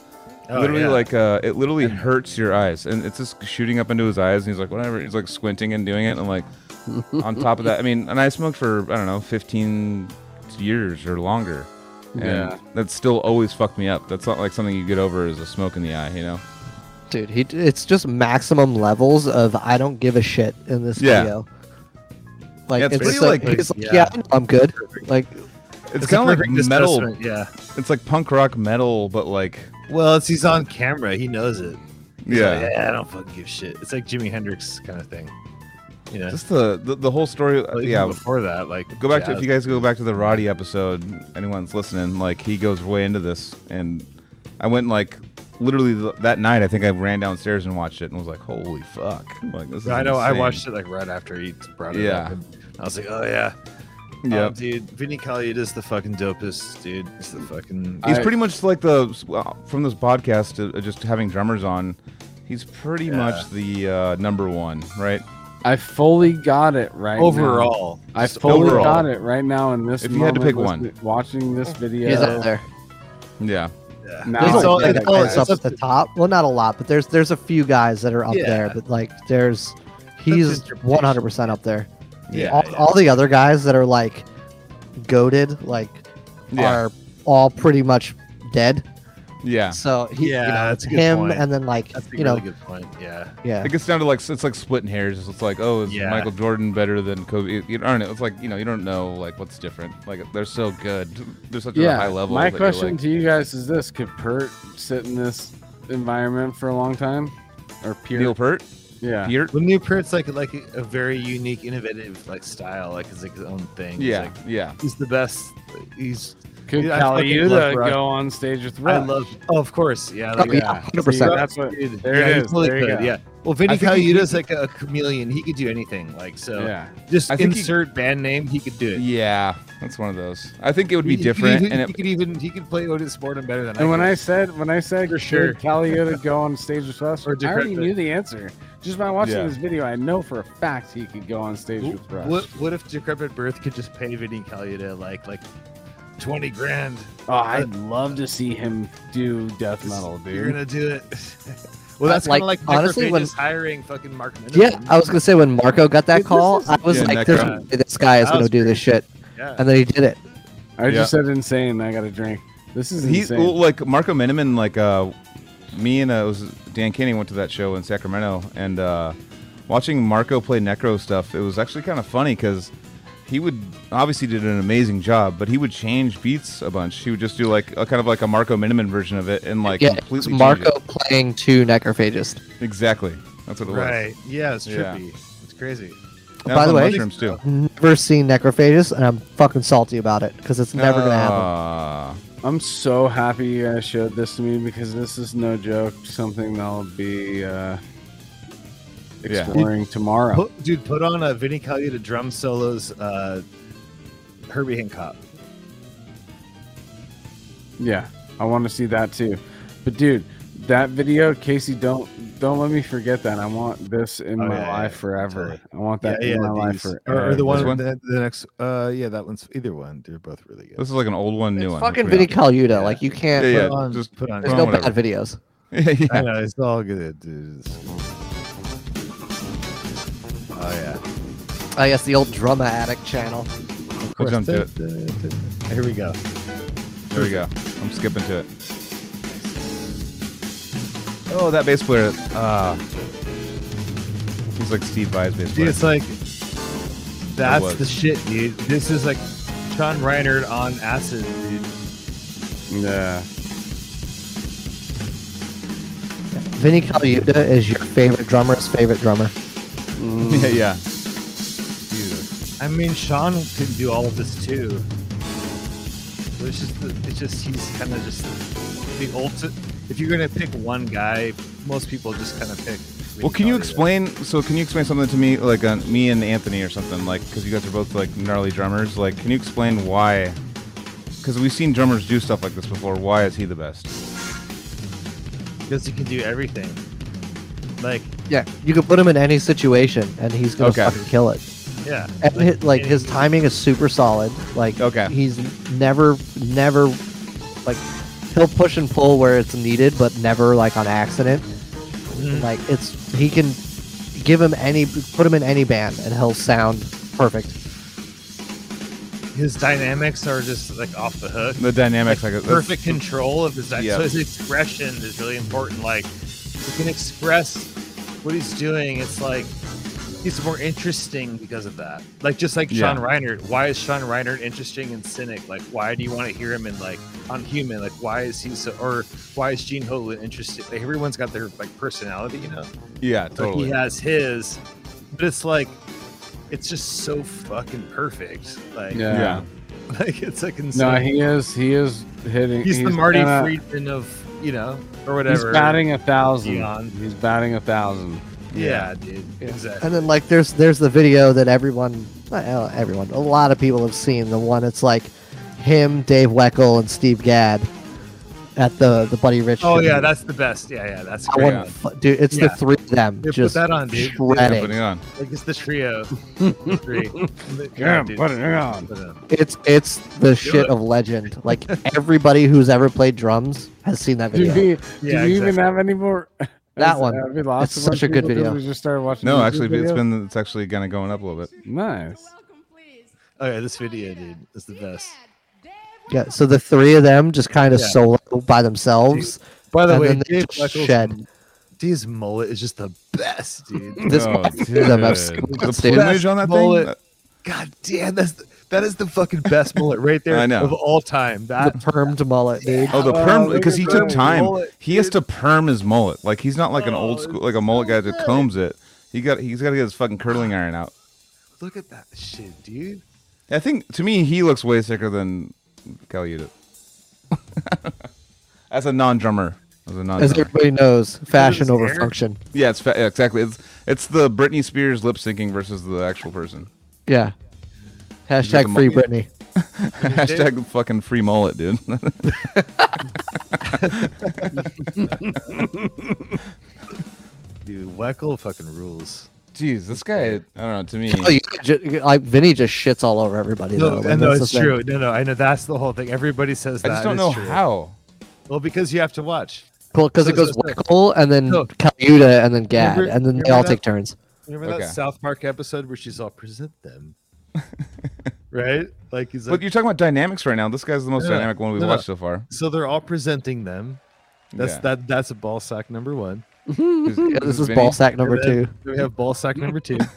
Oh, literally yeah. like uh, it literally hurts your eyes, and it's just shooting up into his eyes. And he's like, whatever. He's like squinting and doing it, and I'm like, on top of that, I mean, and I smoked for I don't know, 15 years or longer. And Yeah. that still always fucked me up. That's not like something you get over as a smoke in the eye, you know? dude. He it's just maximum levels of I don't give a shit in this Yeah. video. Like Yeah, it's it's, pretty, like, like- he's like, yeah. yeah, I know I'm good. Like It's, a kind of like metal. assessment, Yeah. It's like punk rock metal, but like Well, it's he's on camera. He knows it. He's yeah, like, yeah, I don't fucking give shit. It's like Jimi Hendrix kind of thing. You know. just the, the the whole story. even yeah, Before that, like go back to if you guys go back to the Roddy episode. Anyone's listening, like he goes way into this, and I went like literally th- that night. I think I ran downstairs and watched it and was like, holy fuck! Like this is I know. I watched it like right after he brought it Yeah. up. And I was like, oh yeah. Yeah, Oh, dude, Vinny Colaiuta is the fucking dopest, dude. He's the fucking. he's I- pretty much like the from this podcast, uh, just having drummers on. He's pretty Yeah. much the uh, number one, right? I fully got it right now. overall. I fully overall. got it right now in this. If you had to pick one. watching this video, he's up there. Yeah. Now There's all- lot it's all- it's up up at the top. Well, not a lot, but there's there's a few guys that are up Yeah. there. But like, there's he's 100 percent up there. Yeah, all, yeah. all the other guys that are like goaded, like, Yeah. are all pretty much dead. Yeah. So he, Yeah, you know, that's a good him, point. and then like That's a you know, really good point. Yeah. yeah, It gets down to like it's like splitting hairs. It's like, oh, is Yeah. Michael Jordan better than Kobe? You don't know. It's like you know, you don't know like what's different. Like they're so good. They're such a high level. My question like- to you guys is this: Could Peart sit in this environment for a long time, or Pierre? Neil Peart? yeah. Peart. Well, Neil Peart's like like a, a very unique, innovative like style. Like it's like his own thing. He's, Yeah, like, yeah. he's the best. He's. Could Yeah, I fucking love Colaiuta go on stage with I love. Oh, of course. Yeah. Oh, yeah, See, 100%. that's what. Dude, There yeah, it he is. totally There you could, go. Yeah. Well, Vinny I think he- like a chameleon. He could do anything. Like so, Yeah. just I think he- insert band name. He could do it. Yeah, that's one of those. I think it would be He- he could different, even- and he it, could even he could play Otis Boredom better than I And when could. I said when I said For could sure. Colaiuta go on stage with Rush, Or I already knew the answer. Just by watching Yeah. this video, I know for a fact he could go on stage with Rush. What what if Decrepit Birth could just pay Vinny Colaiuta like like twenty grand? Oh, I'd love to see him do death metal, dude. You're gonna do it. well, that's Like, kind of like honestly, honestly when- hiring fucking Mark. yeah. I was gonna say when Marco got that call, I was Yeah, like, that "There's guy. no way this guy is gonna was do this shit," yeah. and then he did it. I Yeah. just said insane. I got a drink. This is he's insane. well, like Marco Minnemann. Like uh, me and uh, it was Dan Kenny went to that show in Sacramento, and uh, watching Marco play Necro stuff, it was actually kind of funny because he would obviously did an amazing job, but he would change beats a bunch. He would just do like a kind of like a Marco Minnemann version of it, and like yeah, completely Marco it. playing to Necrophagist. Exactly, that's what it was. Right. Yeah, it's Yeah. trippy. It's crazy. That By the way- mushrooms too. Never seen Necrophagist, and I'm fucking salty about it because it's never gonna happen. Ah. I'm so happy you guys showed this to me because this is no joke. Something that'll be uh, Yeah. exploring tomorrow. Put, dude, put on a Vinny Colaiuta drum solos. Uh, Herbie Hancock. Yeah, I want to see that too. But dude, that video, Casey, don't don't let me forget that. I want this in Oh, my yeah, life yeah, forever. totally. I want that in my life forever. or, or the one, one? The, the next. Uh, yeah, that one's either one. They're both really good. This is like an old one, new It's one. fucking Which we Vinny Colaiuta. Like you can't. Yeah, yeah. Put on, just put on. There's no whatever. bad videos. don't- yeah. I know it's all good, dude. I guess the old Drama Addict channel. Of We'll jump to it. Here we go. There we go. I'm skipping to it. Oh, that bass player. Uh, he's like Steve Vai's bass player. Dude, it's like that's was. the shit, dude. This is like Sean Reinert on acid, dude. Yeah. Vinny Colaiuta is your favorite drummer's favorite drummer. yeah, yeah. Jesus. I mean, Sean can do all of this too. But it's just, it's just he's kind of just the ultimate. If you're gonna pick one guy, most people just kind of pick. Well, can you Colaiuta. explain? So, can you explain something to me, like uh, me and Anthony or something, like because you guys are both like gnarly drummers. Like, can you explain why? Because we've seen drummers do stuff like this before. Why is he the best? Because he can do everything. Like, Yeah, you can put him in any situation and he's gonna Okay. fucking kill it. Yeah, And hi- like his timing is super solid. Like Okay. he's never, never, like he'll push and pull where it's needed, but never like on accident. Mhm. Like it's he can give him any, put him in any band and he'll sound perfect. his dynamics are just like off the hook. The dynamics, like, that's- perfect control of his Yeah. so his expression is really important like he can express what he's doing it's like he's more interesting because of that like just like Yeah. sean reinert why is sean reinert interesting in cynic like why do you want to hear him in like on human like why is he so or why is gene hoglan interesting like everyone's got their like personality you know Yeah, like totally. he has his but it's like it's just so fucking perfect like Yeah. Yeah. like it's like insane No, he is. He is hitting. he's, the Marty kinda- Friedman of you know or whatever. He's batting a thousand. Beyond. He's batting a thousand. Yeah, dude. Yeah. Exactly. And then like there's there's the video that everyone, not everyone, a lot of people have seen. The one it's like him, Dave Weckl, and Steve Gadd, at the the Buddy Rich. Oh tribute. yeah, that's the best. Yeah, yeah, that's that great. one, fu- dude. It's Yeah. the three of them Here, put just that on, dude. Shredding. putting it on. Like it's the trio. The Three. Yeah, dude. put it on. Put it on. It's it's the shit it. of legend. Like everybody who's ever played drums has seen that Do video. we, Yeah, do we even have any more? That Has- uh, one. have we lost It's such a of good video. We just started watching. No, YouTube actually, it's been it's actually kind of going up a little bit. nice. Oh yeah, this video, dude, is the best. Yeah, so the three of them just kind of Yeah. solo by themselves. By the And way, then they Dave just Michaels, shed. Dave's mullet is just the best, dude. This Oh, one, three of them have dude. seen the this, dude. plumage on that Mullet. thing. God damn, that's the, that is the fucking best mullet right there I know. of all time. the That permed mullet, dude. Oh, the Oh, perm because he took time. Mullet, He has to perm his mullet. Like he's not like an Oh, old school like a mullet guy that combs it. He got he's got to get his fucking curling iron out. look at that shit, dude. I think to me he looks way sicker than Colaiuta. As a non-drummer, as a As everybody knows, fashion over hair? function. Yeah, it's fa- yeah, exactly. It's it's the Britney Spears lip syncing versus the actual person. Yeah. Just Hashtag free Britney. Hashtag fucking free mullet, dude. Dude, Weckl fucking rules. Jeez, this guy. I don't know. To me, Oh, you ju- like Vinny just shits all over everybody. No, though. Like, and no, it's the thing. true. No, no, I know that's the whole thing. Everybody says I that. I just don't know true. how. Well, because you have to watch. Cool, because So- it goes so- so- and then No. Colaiuta and then Gadd, Remember- and then they all that? take turns. Remember Okay. that South Park episode where she's all present them, right? Like he's But you're talking about dynamics right now. This guy's the most No, no, dynamic one we've no, no. watched so far. so they're all presenting them. That's Yeah. that. That's a ball sack number one. Who's- Yeah, this is ball sack number two. We have ball sack number two.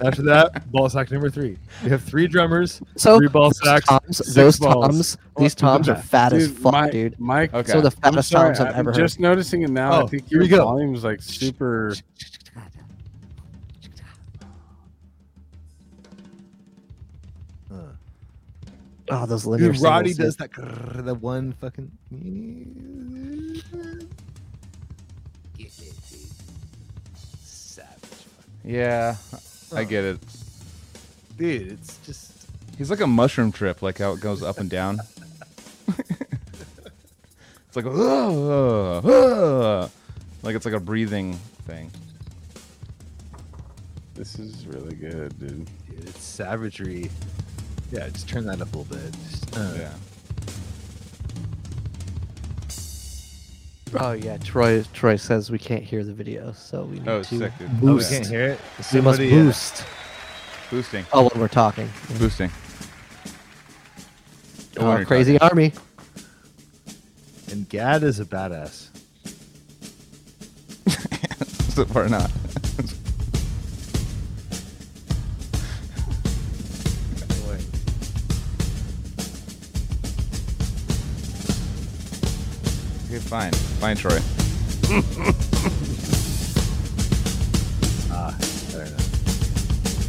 After that, ball sack number three. We have three drummers, So three ball those sacks, toms, six those balls. toms, these toms are fat as Dude, fuck, Mike, dude. Mike, Okay. Some of the I'm fattest sorry, toms I've I'm ever heard. just noticing it now. Oh, I think here your we go. volume's like super. Oh, those linear Dude, Roddy singles, does that. grrr, The one fucking. Savage, Yeah, I get it. dude. It's just. He's like a mushroom trip, like how it goes up and down. it's like, "Ugh, ugh." like it's like a breathing thing. This is really good, dude. Dude, it's savagery. Yeah, just turn that up a little bit. Just, uh, Yeah. Oh yeah, Troy. Troy says we can't hear the video, so we need Oh, to sick, dude. Oh, we boost. can't hear it. we must Somebody, uh, boost. Boosting, Oh, when we're talking. boosting. Oh, when you're crazy army. and Gadd is a badass. so far not. Fine, fine, Troy. Ah, I don't know.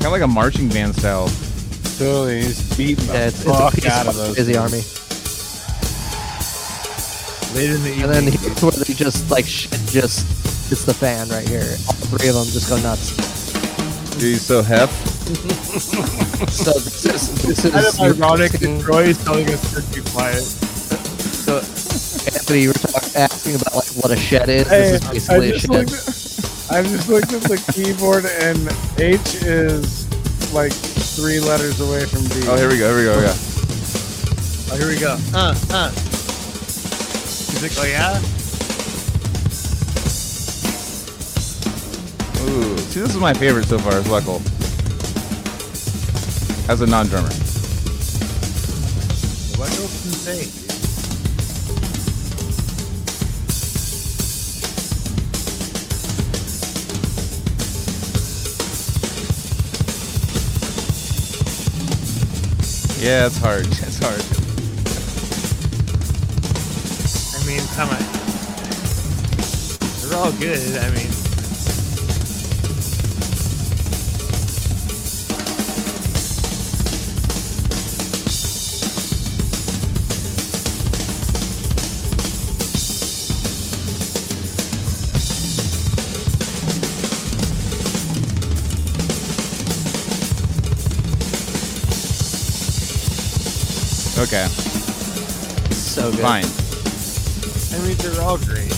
Kind of like a marching band style. Totally, he's beating the Yeah, it's, it's a fuck piece out of of those. crazy army. Late in the evening. And then here's where they just like shit just it's the fan right here. All three of them just go nuts. Dude, you so hef. So this is this is kind of ironic that Troy is telling us to be quiet. So Anthony, you were talk, asking about like what a shed is. Hey, this is I basically a just, shed. looked at, I just looked at the keyboard and H is like three letters away from D. Oh, here we go. Here we go. Yeah. Oh, here we go. Uh, uh. He's like, oh yeah? Ooh, see, this is my favorite so far. Is Weckl as a non-drummer. What else insane? Yeah, it's hard. It's hard. I mean, come on. They're all good. I mean, Okay, So good. fine. I mean, they're all great.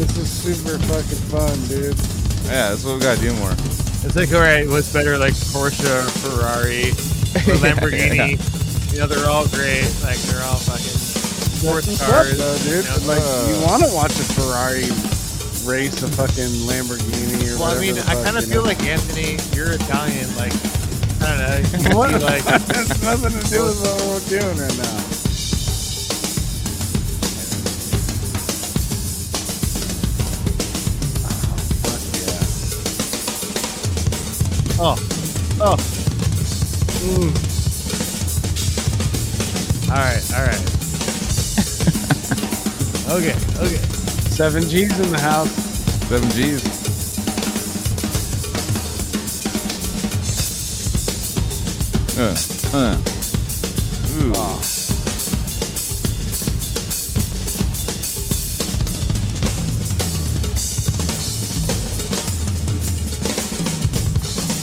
This is super fucking fun, dude. Yeah, that's what we gotta do more. It's like, all right, what's better, like Porsche or Ferrari or Lamborghini? You know, they're all great. Like, they're all fucking sports cars. what's up, though, dude. you know? like, uh, you want to watch a Ferrari race a fucking Lamborghini or well, I mean, I kind of feel know? like Anthony, you're Italian. Like, I don't know. What? like, That's nothing to do with what we're doing right now. oh, oh. Mm. Seven G's in the house. Seven G's. Uh, uh. Ooh.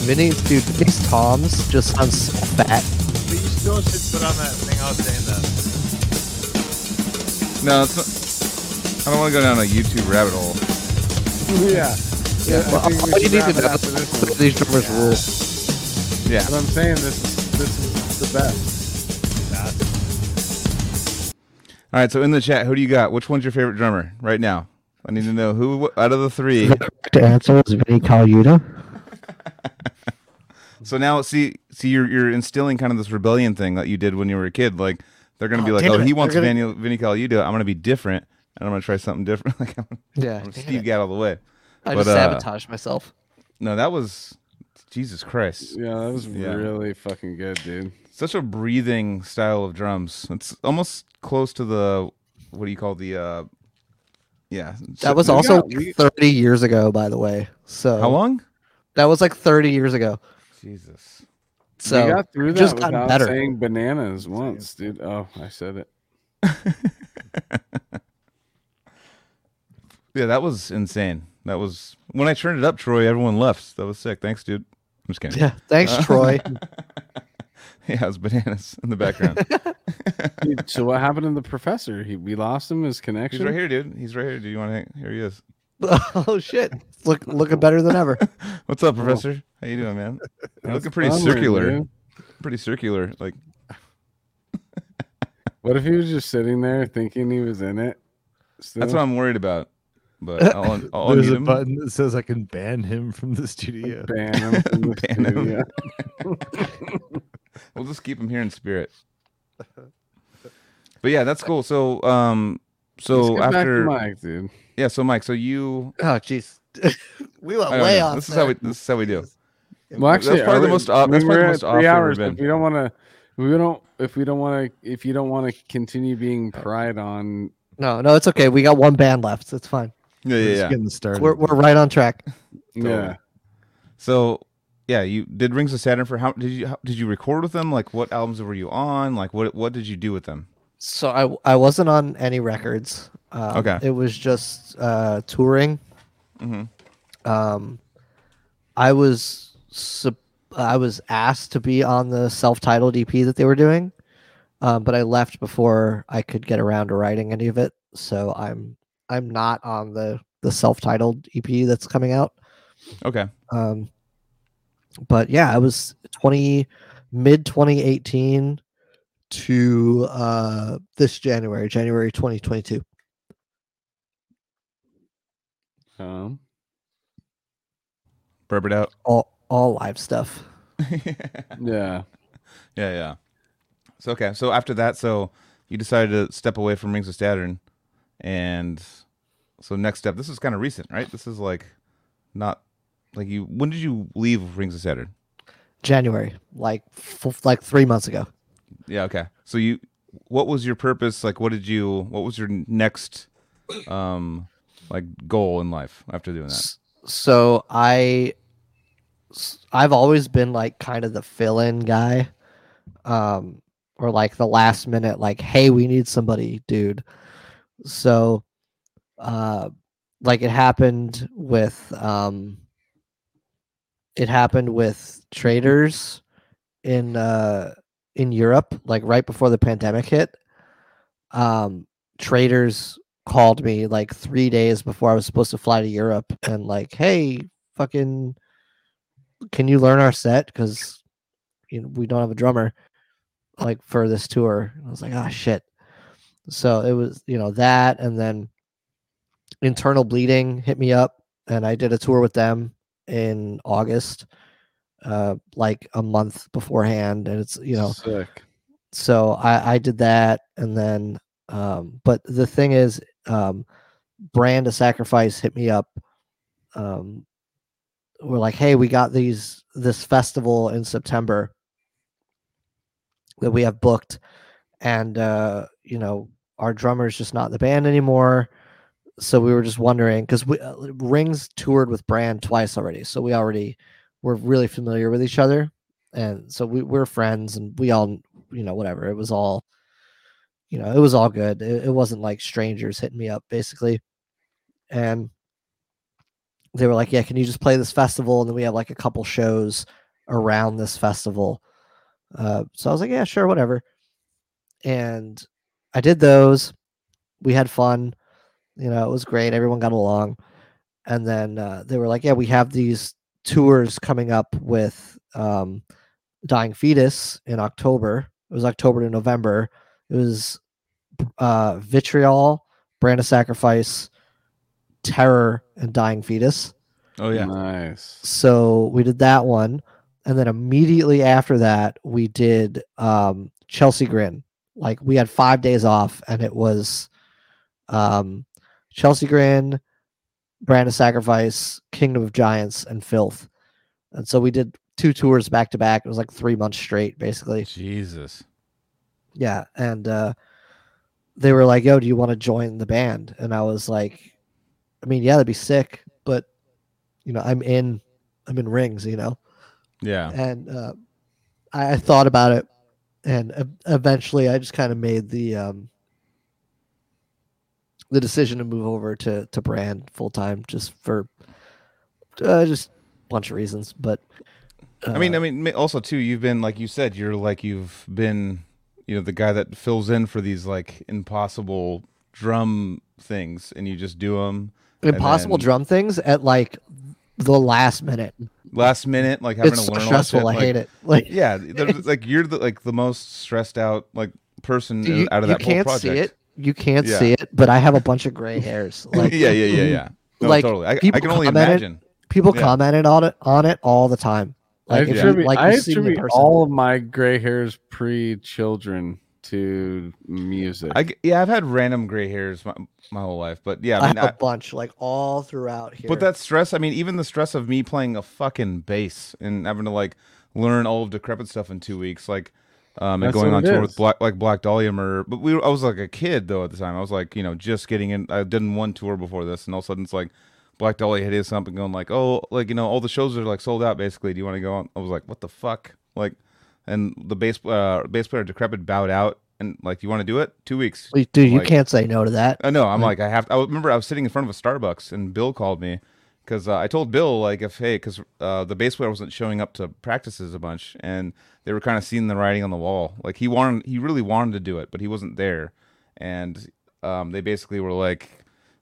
Vinny, dude, these Toms just sound so fat. But you still should put on that thing I was saying that. No, it's not. I don't want to go down a YouTube rabbit hole. yeah. Yeah, I Well, think we all you should need wrap to it know after this one. is these drummers rule. Yeah. But I'm saying this is this is the best. All right. So in the chat, who do you got? Which one's your favorite drummer right now? I need to know who out of the three. The correct answer is Vinny Colaiuta. So now, see, see, you're you're instilling kind of this rebellion thing that you did when you were a kid. Like they're gonna be Oh, like, oh, it. he They're wants gonna- Vinny Vinny Colaiuta. I'm gonna be different, and I'm gonna try something different. like I'm, Yeah, I'm Steve it. Gadd all the way. I But, just uh, sabotaged myself. No, that was Jesus Christ. Yeah, that was Yeah. really fucking good, dude. Such a breathing style of drums. It's almost close to the what do you call the uh yeah. That was we also got- we- 30 years ago, by the way. So how long? That was like 30 years ago. Jesus. So we got through that just gotten without better. saying bananas once, dude. Oh, I said it. Yeah, that was insane. That was when I turned it up, Troy. Everyone left. That was sick. Thanks, dude. I'm just kidding. yeah, thanks, Uh, Troy. yeah, it was bananas in the background. Dude, so what happened to the professor? He we lost him. His connection. He's connection. right here, dude. He's right here. Do you want to? Here he is. oh shit, look looking better than ever. What's up, Professor? How you doing, man? You're looking pretty bummer, circular. dude. Pretty circular. Like What if he was just sitting there thinking he was in it? Still? that's what I'm worried about. But I'll, I'll There's unmute a him. button that says I can ban him from the studio. ban him from the Ban him. studio. We'll just keep him here in spirit. But yeah, that's cool. So um, Let's so get back to after Mike, dude. yeah, so Mike, so you Oh jeez, we went I way know. off. This is how we this is how we do. Well, actually, That's probably are the most off- I that's probably the we're most three hours. If we don't want to, we don't. If we don't want to, if you don't want to continue being pried on, No, no, it's okay. We got one band left. It's fine. Yeah, We're yeah, yeah. getting started. We're we're right on track. yeah. So yeah, you did Rings of Saturn for how did you how, did you record with them? Like what albums were you on? Like what what did you do with them? So I I wasn't on any records. Um, Okay. It was just uh, touring. Mm-hmm. Um, I was sup- I was asked to be on the self-titled EP that they were doing, um, but I left before I could get around to writing any of it. So I'm I'm not on the the self-titled EP that's coming out. Okay. Um, but yeah, I was 20 mid 2018 to uh this January, January 2022. Um, Burp it out. All all live stuff. yeah, yeah. yeah. So okay. So after that, so you decided to step away from Rings of Saturn, and so next step. This is kind of recent, right? This is like not like you. When did you leave Rings of Saturn? January, like f- like 3 months ago. Yeah. Okay. So you, what was your purpose? Like, what did you? What was your next, um, like goal in life after doing that? So I, I've always been like kind of the fill-in guy. Um or like the last minute like hey, we need somebody, dude. So uh like it happened with um it happened with Traitors in uh in Europe like right before the pandemic hit. Um Traitors called me like 3 days before I was supposed to fly to Europe and like hey fucking can you learn our set? Cuz you know we don't have a drummer like for this tour. I was like ah shit so it was you know that and then internal bleeding hit me up and I did a tour with them in August, uh, like a month beforehand. And it's, you know, Sick. so I, I did that. And then, um, but the thing is, um, Brand of Sacrifice hit me up. Um, we're like, hey, we got these, this festival in September that we have booked. And, uh, you know, our drummer's just not in the band anymore so we were just wondering because uh, Rings toured with Brand twice already, so we already were really familiar with each other, and so we we're friends, and we all you know whatever it was all, you know, it was all good. It, it wasn't like strangers hitting me up basically, and they were like, "Yeah, can you just play this festival?" And then we have like a couple shows around this festival. Uh, so I was like, "Yeah, sure, whatever," and I did those. We had fun you know, it was great. Everyone got along. And then uh, they were like, yeah, we have these tours coming up with um, Dying Fetus in October. It was October to November. It was uh, Vitriol, Brand of Sacrifice, Terror, and Dying Fetus. Oh yeah. Nice. So we did that one. And then immediately after that, we did um, Chelsea Grin. Like we had five days off, and it was um, Chelsea Grin, Brand of Sacrifice, Kingdom of Giants, and Filth. And so we did two tours back to back. It was like three months straight, basically. Jesus. Yeah. And uh, they were like, yo, do you want to join the band? And I was like, I mean, yeah, that'd be sick. But, you know, I'm in, I'm in rings, you know? Yeah. And uh, I, I thought about it. And eventually I just kind of made the, um, the decision to move over to to brand full time just for uh, just a bunch of reasons. But uh, I mean, I mean, also too, you've been like you said, you're like you've been, you know, the guy that fills in for these like impossible drum things, and you just do them impossible then- drum things at like the last minute. Last minute, like having It's to so learn all stressful. That I like, hate it. Like Yeah, there's- like you're the like the most stressed out like person you, out of you that whole can't project. see it. You can't Yeah. see it, but I have a bunch of gray hairs. Like yeah, yeah, yeah, yeah. No, Like, totally. I, I people can only commented- imagine. people Yeah. commented on it on it all the time. I Like if you attribute, like I you see me attribute all of my gray hairs pre-children to music. I g yeah, I've had random gray hairs my, my whole life, but yeah, I I have a I, bunch like all throughout here. but that stress. I mean, even the stress of me playing a fucking bass and having to like learn all of decrepit stuff in two weeks, like. Um, and That's going on tour is. with Black like Black Dahlia Murder, but we were, I was like a kid though at the time. I was like you know just getting in. I did one tour before this, and all of a sudden it's like Black Dahlia hit us up and going like, oh, like you know all the shows are like sold out basically. Do you want to go on? I was like, what the fuck, like, and the bass uh, bass player Decrepit bowed out and like, you want to do it? Two weeks. Dude, you like- can't say no to that. I know. I'm like, I have. I remember I was sitting in front of a Starbucks and Bill called me because uh, I told Bill like if hey because uh, the bass player wasn't showing up to practices a bunch and they were kind of seeing the writing on the wall. Like he wanted, he really wanted to do it, but he wasn't there, and um, they basically were like,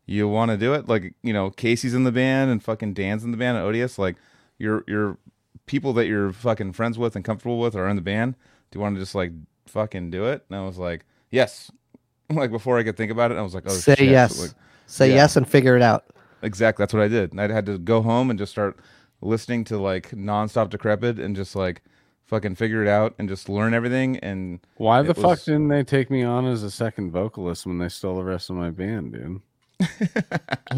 "You want to do it?" Like you know, Casey's in the band and fucking Dan's in the band and Odious. Like your your people that you're fucking friends with and comfortable with are in the band. Do you want to just like fucking do it? And I was like, yes. Like before I could think about it, I was like, oh say shit. yes. Like, say yeah. yes and figure it out. Exactly. That's what I did. And I had to go home and just start listening to like nonstop decrepit and just like fucking figure it out and just learn everything. And Why the It fuck didn't they take me on as a second vocalist when they stole the rest of my band, dude?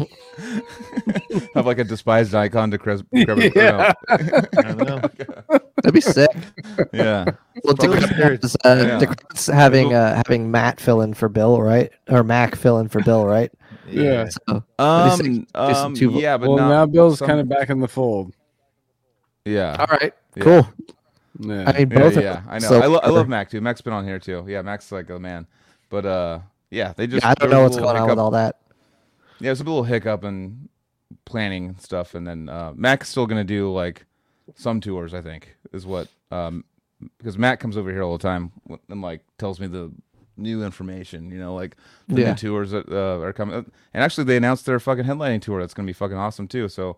have like a despised icon decrepit. decrepit Yeah. I don't know. That'd be sick. yeah. Well, Probably Decrepit is, uh, Yeah. Decrepit's having uh, having Matt fill in for Bill, right? Or Mac fill in for Bill, right? Yeah. So Um, um two yeah, but well, not, now Bill's some- kind of back in the fold. yeah. all right, Yeah. cool. Yeah. I mean, both. yeah, yeah. I know. So, I, lo- I love Mac too. Mac's been on here too. Yeah, Mac's like a man. But uh, yeah, they just. Yeah, I don't know what's going on with all that. Yeah, it's a little hiccup in planning and stuff, and then uh, Mac's still gonna do like some tours. I think is what um, because Matt comes over here all the time and like tells me the new information. You know, like the Yeah. new tours that uh, are coming. And actually, they announced their fucking headlining tour. That's gonna be fucking awesome too. So,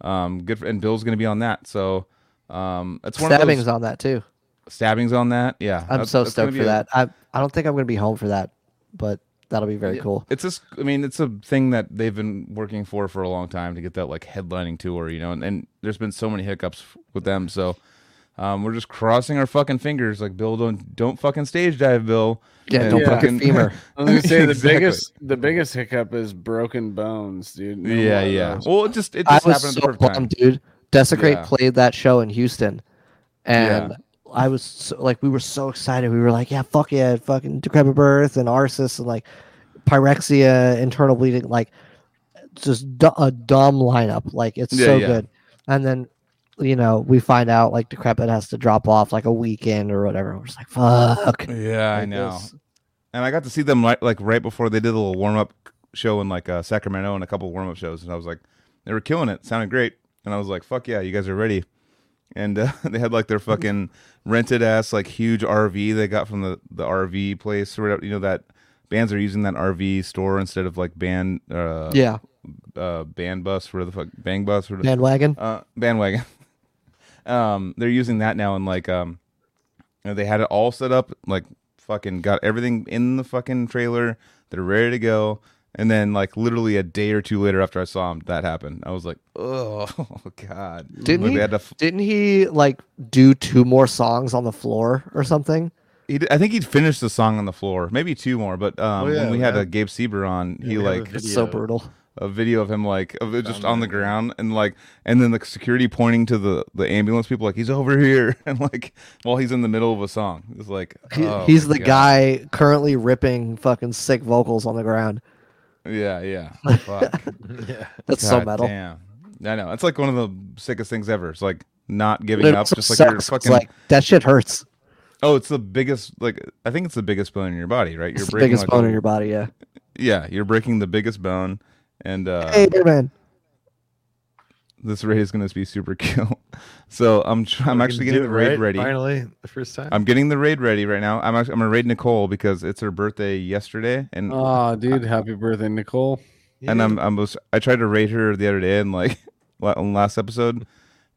um, good. For, and Bill's gonna be on that. So, um, it's one Stabbing's of those on that too. stabbings on that. Yeah, I'm that's- so that's stoked for a- that. I I don't think I'm gonna be home for that, but that'll be very Yeah. cool. It's just, I mean, it's a thing that they've been working for for a long time to get that like headlining tour, you know, and, and there's been so many hiccups with them. So um, we're just crossing our fucking fingers. Like, Bill, don't don't fucking stage dive, Bill. Yeah, And don't Yeah. break your femur. I was gonna say the Exactly. biggest the biggest hiccup is broken bones, dude. No yeah, yeah. those. Well, it just it I just was happened at the so perfect time. bummed, dude. Desecrate Yeah. played that show in Houston, and Yeah. I was so, like, we were so excited. We were like, yeah, fuck yeah, fucking Decrepit Birth and Arsis and like Pyrexia, Internal Bleeding, like just du- a dumb lineup. Like it's Yeah, so yeah. good. And then, you know, we find out like Decrepit has to drop off like a weekend or whatever. We're just like, fuck. Yeah, I know. this. And I got to see them like, like right before they did a little warm up show in like uh, Sacramento and a couple warm up shows, and I was like, they were killing it, sounded great, and I was like, fuck yeah, you guys are ready. And uh, they had like their fucking rented ass like huge RV they got from the the RV place or whatever. You know that bands are using that RV store instead of like band uh Yeah, uh band bus or the fuck bang bus or the, bandwagon. uh, bandwagon. um, they're using that now, and like, um, you know, they had it all set up, like, fucking got everything in the fucking trailer. They're ready to go, and then like literally a day or two later after I saw him, that happened. I was like, oh god. Didn't Like, he? Had to. f- Didn't he like do two more songs on the floor or something? He, I think he'd finished the song on the floor, maybe two more. But um, Oh, yeah, when we we had a Gabe Seeber on, he we have a like It's so brutal. a video of him like of it just on the ground and like and then the security pointing to the the ambulance people like he's over here and like while he's in the middle of a song it's like He, oh he's the God. guy currently ripping fucking sick vocals on the ground. Yeah yeah fuck yeah. That's so God metal. damn i know it's like one of the sickest things ever it's like not giving it up also just like you're sucks, 'cause, fucking like that shit hurts. oh it's the biggest like i think it's the biggest bone in your body right you're the breaking biggest like, bone a- in your body. Yeah. yeah you're breaking the biggest bone and uh hey, man. This raid is going to be super cute so i'm tr- i'm actually getting the raid right? ready Finally, the first time. I'm getting the raid ready right now. I'm actually I'm gonna raid Nicole because it's her birthday yesterday, and Oh, dude, happy birthday, Nicole. and I'm I'm was, I tried to raid her the other day and like on last episode,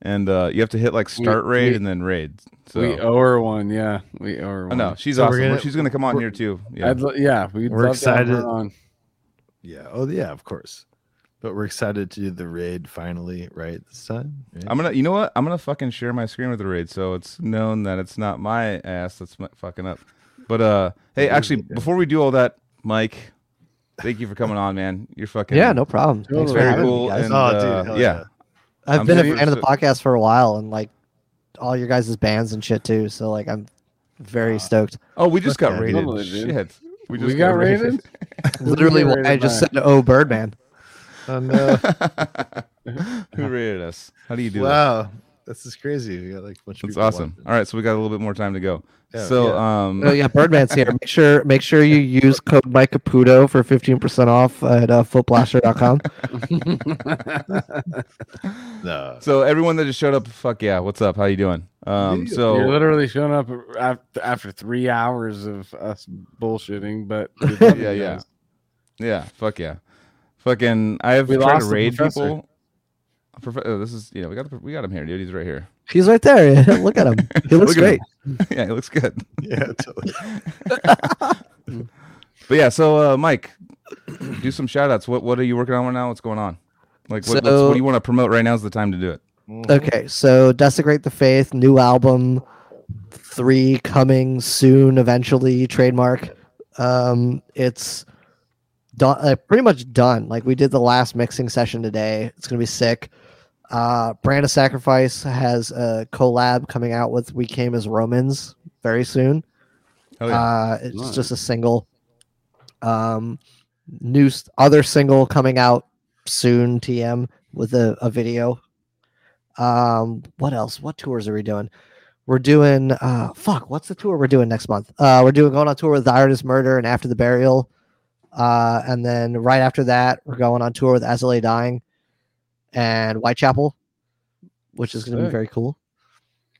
and uh you have to hit like We- start raid we- and then raid. So We owe her one. Yeah, we owe her oh, one. no, she's So awesome. gonna- she's gonna come on here too. Yeah, I'd yeah, we'd We're love to have her excited. on. yeah. Oh yeah, of course. But we're excited to do the raid finally, right? This time. right? I'm gonna you know what I'm gonna fucking share my screen with the raid, so it's known that it's not my ass that's mu- fucking up. But uh, hey, actually, before we do all that, Mike, thank you for coming on, man. You're fucking Yeah, no problem. Thanks very cool. And, Oh, dude, uh, yeah. yeah. I've I'm been a very fan of the podcast for a while, and like all your guys' bands and shit too. So like, I'm very stoked. Oh, we just got Yeah, raided. totally. Shit. We We got raided? Literally, rated I just by- said, "Oh, Birdman." Oh no! Who rated us? How do you do that? wow, this is crazy. We got like a bunch of That's people awesome. watching. All right, so we got a little bit more time to go. Yeah, so, yeah. um, Oh yeah, Birdman's here. Make sure make sure you use code Mike Caputo for fifteen percent off at uh, footblaster.com. No. so everyone that just showed up, fuck yeah, what's up? How you doing? Um, so You're literally showing up after, after three hours of us bullshitting, but Yeah, yeah. yeah, fuck yeah, fucking. I have We tried to lost the raid people. Profe- oh, this is you know we got the, we got him here, dude. He's right here. He's right there. Look at him. He looks Look great. him. yeah, he looks good. Yeah, totally. But yeah, so uh, Mike, do some shout outs. What what are you working on right now? What's going on? Like what, what's, what do you want to promote right now? Is the time to do it. Okay, so Desecrate the Faith, new album, three coming soon, eventually, trademark. Um, it's done, uh, pretty much done. Like we did the last mixing session today. It's gonna be sick. Uh, Brand of Sacrifice has a collab coming out with We Came as Romans very soon. Oh yeah. Uh, it's Nice. just a single. Um, new s- other single coming out soon. TM with a, a video. Um, what else? What tours are we doing? We're doing uh fuck, what's the tour we're doing next month? Uh we're doing going on tour with The Artist Murder and After the Burial. Uh, and then right after that, we're going on tour with Lay Dying and Whitechapel, which is going to be very cool.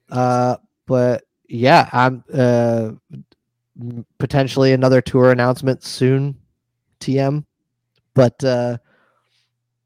Uh, but yeah, I'm uh, potentially another tour announcement soon, TM. But uh,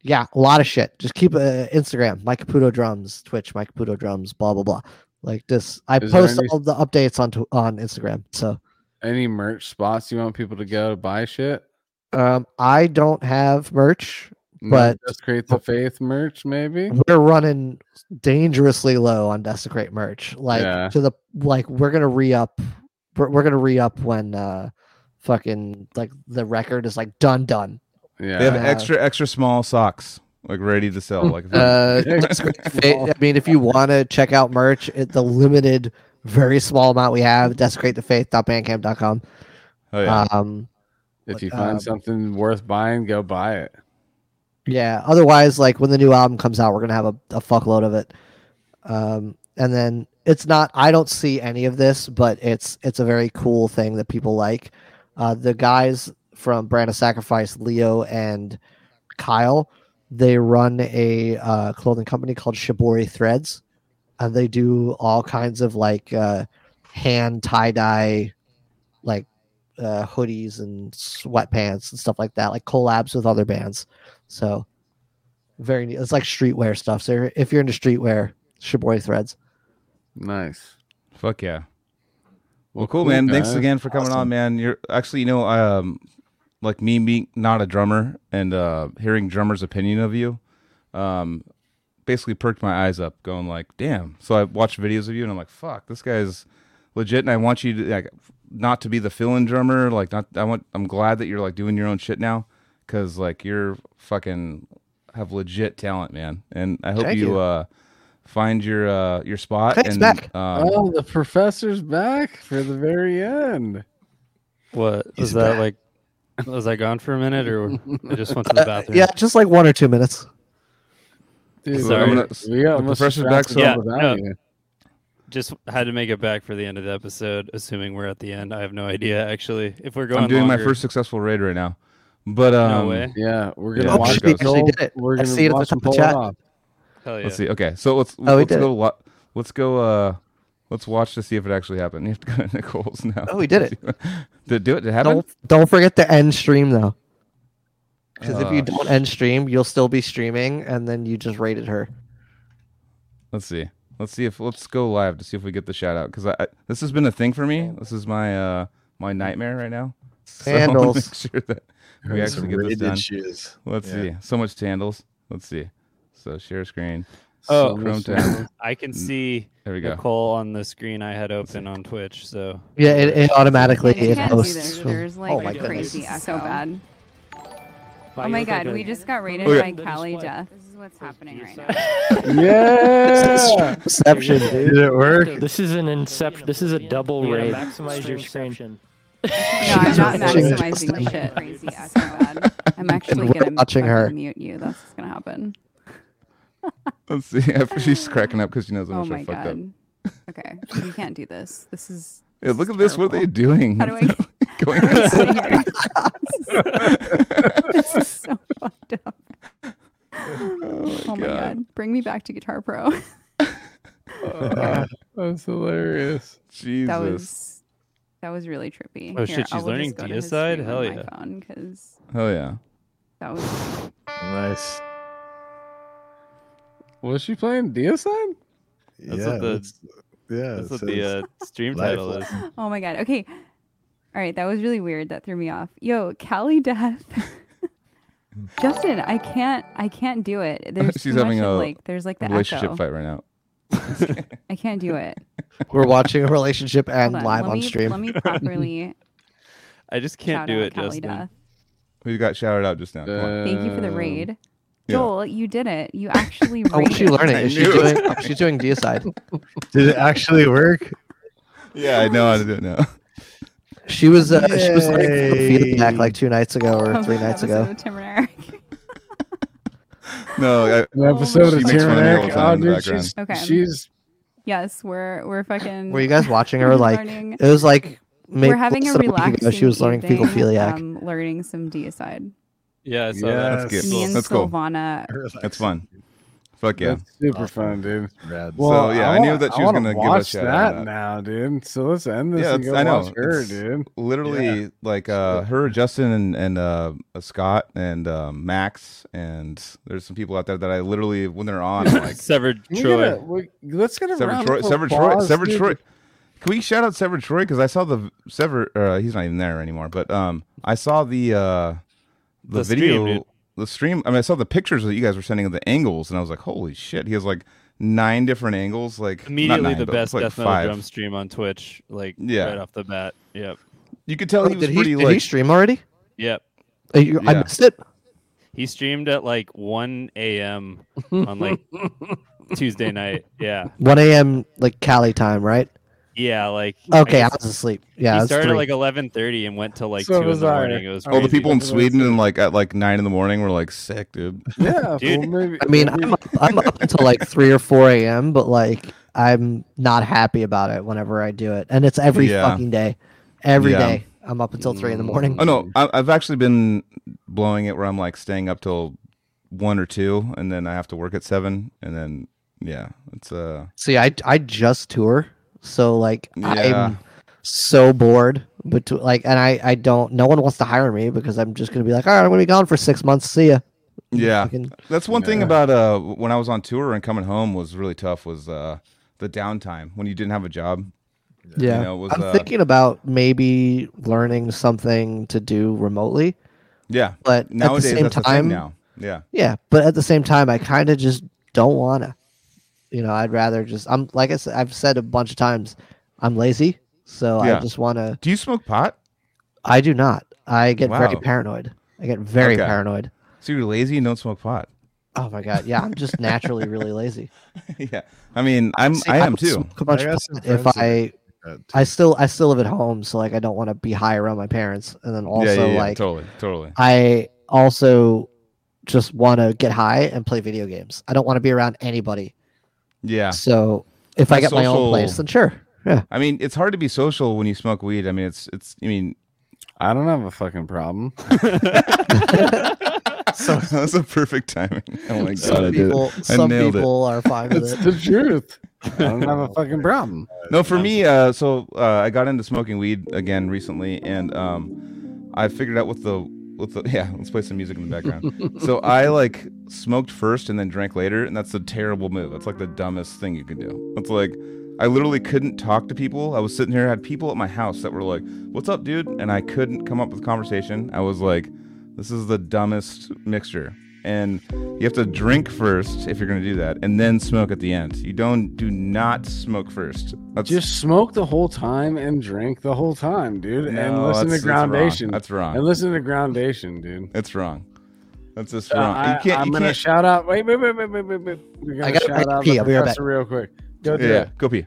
yeah, a lot of shit. Just keep uh, Instagram, Mike Caputo drums, Twitch, Mike Caputo drums, blah blah blah. Like this, I Is post any- all the updates on to- on Instagram. So Any merch spots you want people to go to buy shit? Um, I don't have merch. But- Desecrate the Faith merch, maybe. We're running dangerously low on Desecrate merch. Like Yeah. to the like we're gonna re up. We're, we're gonna re up when uh, fucking like the record is like done done. Yeah, They have Yeah. extra extra small socks like ready to sell. Like if Uh, I mean, if you want to check out merch, it, the limited, very small amount we have, desecratethefaith.bandcamp.com. oh yeah. Um, if you um, find something worth buying, go buy it. yeah. Otherwise, like when the new album comes out, we're gonna have a, a fuckload of it. Um, and then it's not. I don't see any of this, but it's it's a very cool thing that people like. Uh, the guys from Brand of Sacrifice, Leo and Kyle, they run a uh, clothing company called Shibori Threads, and they do all kinds of like uh, hand tie dye, like uh, hoodies and sweatpants and stuff like that, like collabs with other bands. So very neat. It's like streetwear stuff. So if you're into streetwear, Shibori Threads. Nice. Fuck yeah. Well, cool, man. Thanks again for coming on, man. You're actually, you know, um, like me being not a drummer and uh, hearing drummers' opinion of you, um, basically perked my eyes up, going like, "Damn!" So I watched videos of you, and I'm like, "Fuck, this guy's legit." And I want you to like not to be the fill-in drummer. Like, not. I want. I'm glad that you're like doing your own shit now, because like you're fucking have legit talent, man. And I hope Thank you, you. uh find your uh your spot. Thanks, and Mac. Um, oh, the professor's back for the very end. What He's was that back. like? Was I gone for a minute, or I just went to the Uh, bathroom? yeah, just like one or two minutes. Dude, Sorry. I'm gonna- we the professor's back, so- Yeah, you. Just had to make it back for the end of the episode, assuming we're at the end. I have no idea actually if we're going. I'm doing my first successful raid right now. But um, No way. Yeah, we're gonna Oh, watch shit, it. actually did it. We're gonna see it at the watch top him of pull chat. it off. Hell yeah. let's see. Okay, so let's he let's did go. Wa- let's go. Uh, let's watch to see if it actually happened. You have to go to Nicole's now. Oh, he did it. did it do it? Did it happen? Don't don't forget to end stream though. Because if you Uh, don't end stream, you'll still be streaming, and then you just rated her. Let's see. Let's see if let's go live to see if we get the shout out because I, I this has been a thing for me. This is my uh my nightmare right now. So I wanna Sandals. make sure that we Some actually get this done. shoes. Let's Yeah. see. So much sandals. Let's see. So share screen. Oh, So Chrome much tab. I can see There we go. Nicole on the screen I had open on Twitch. So Yeah, it, it automatically Yeah, you it can't hosts. this. There's like oh my crazy echo. So bad. Oh my god, we just got rated Oh, yeah. by Cali Death. This is what's happening right now. Yeah. Reception, dude. Did it work? This is an inception. This is a double You gotta raid. maximize your screen. No, I'm not maximizing shit. Crazy echo bad. I'm actually gonna watching her. mute you. That's what's gonna happen. Let's see. She's cracking up because she knows how Oh much I my fucked up. Okay, you can't do this. This is. Yeah, look at this. What are they doing? How do I? Going How do I sit here? this is so fucked up. Oh my god. Bring me back to Guitar Pro. Uh, that's hilarious. Jesus. That was that was really trippy. Oh, shit, I she's will learning go to his deicide? Hell yeah. Phone because Oh yeah. that was Nice. Was she playing Deicide? That's yeah, what the- that's, yeah. that's what the uh, stream title is. oh my god. Okay, all right, that was really weird. That threw me off. Yo, Cali Death. Justin, I can't. I can't do it. There's She's too having much of, a like. There's like the Relationship echo. fight right now. I can't do it. We're watching a relationship Hold and on, live let on me, stream. Let me properly I just can't shout do out it, Cali Justin. Death. Who got shouted out just now? Come on. Thank you for the raid. yeah. Joel, you did it. You actually Oh, what's she learning? Is she knew doing? oh, she's doing deicide. Did it actually work? Yeah, I know how to do it now. She was uh, she was learning from Yay. feedback like two nights ago or Of three nights ago. of Tim and Eric. No, I, An episode She of makes Tim fun and of me all Eric. time Oh, in the dude, background. she's, Okay. she's Yes, we're we're fucking. Were you guys watching her like? learning. It was like maybe We're having a less than week ago, She was learning evening, fecophiliac. Um, learning some deicide. Yeah, I saw Yeah, that. That's good. Me and That's cool. Silvana. That's fun. Fuck yeah. That's super Awesome. fun, dude. Rad. So, yeah, I knew wanna- that she was gonna give a watch shout out that, on that. now, dude. So let's end this Yeah, and go I know. watch her, It's- dude. Literally, like uh, her, Justin, and and uh, uh, Scott and um, Max, and there's some people out there that I literally, when they're on, like Severed Troy. gotta- we- let's get a Severed round Troy, Severed Troy, Severed. Troy. Can we shout out Severed Troy? Because I saw the Sever. Uh, he's not even there anymore. But um, I saw the uh, the, The stream, video, dude. The stream. I mean, I saw the pictures that you guys were sending of the angles, and I was like, holy shit! He has like nine different angles. Like Immediately nine, the best like death metal five. drum stream on Twitch, like Yeah. right off the bat. Yep. You could tell he was did, he, pretty did like he stream already? Yep. Uh, you- I missed it. He streamed at like 1 a.m. on like Tuesday night. Yeah. 1 a.m. like Cali time, right? Yeah, like Okay, I, guess was asleep. Yeah, he started three. like 11:30 and went till like So 2 in was the morning. It was Oh, all the people in That's what I Sweden and like at like nine in the morning were like sick, dude. Yeah, Dude. well, maybe, I mean, maybe- I'm up, I'm up until like 3 or 4 a.m., but like I'm not happy about it whenever I do it. And it's every Yeah. fucking day. Every Yeah. day. I'm up until 3 in the morning. Oh no, I, I've actually been blowing it where I'm like staying up till one or two, and then I have to work at seven, and then yeah, it's uh See, I I just tour, so like Yeah. I'm so bored. But like, and I I don't. No one wants to hire me because I'm just gonna be like, all right, I'm gonna be gone for six months. See ya. yeah. Fucking- That's one thing about uh when I was on tour and coming home was really tough was uh the downtime when you didn't have a job. yeah. You know, was, I'm uh, thinking about maybe learning something to do remotely, Yeah. but Nowadays at the same that's the time, thing now. Yeah. yeah. But at the same time, I kind of just don't wanna. You know, I'd rather just. I'm like I said. I've said a bunch of times, I'm lazy, so Yeah. I just want to. Do you smoke pot? I do not. I get very paranoid. I get very Okay. paranoid. So you're lazy and don't smoke pot. Oh my god, yeah, I'm just naturally really lazy. yeah. I mean, I'm See, I am would too. a bunch I of pot if I I still I still live at home, so like I don't want to be high around my parents, and then also yeah, yeah, yeah, like totally, totally. I also just want to get high and play video games. I don't want to be around anybody. Yeah. So if I My get my own place, then sure, yeah. I mean, it's hard to be social when you smoke weed. I mean, it's it's. I mean, I don't have a fucking problem. so that's a perfect timing. Oh my god, I Some people, I some nailed it. people are fine with It's it. the truth. I don't have a fucking problem. No, for me, uh, so uh, I got into smoking weed again recently, and um, I figured out with the with uh, the yeah. Let's play some music in the background. so I like smoked first and then drank later, and that's a terrible move. That's like the dumbest thing you can do. It's like I literally couldn't talk to people. I was sitting here, I had people at my house that were like, "What's up, dude?" and I couldn't come up with conversation. I was like, "This is the dumbest mixture." And you have to drink first if you're going to do that, and then smoke at the end. You don't do not smoke first. That's Just smoke the whole time and drink the whole time, dude. and listen to that's- that's wrong. Groundation. That's wrong. And listen to Groundation, dude. It's wrong. That's just Uh, wrong. I, you can't. I'm you gonna can't. shout out. Wait, wait, wait, wait, wait, wait, wait. We're gonna I gotta shout out pee. the I'll be right back. professor real quick. Go do yeah, go pee.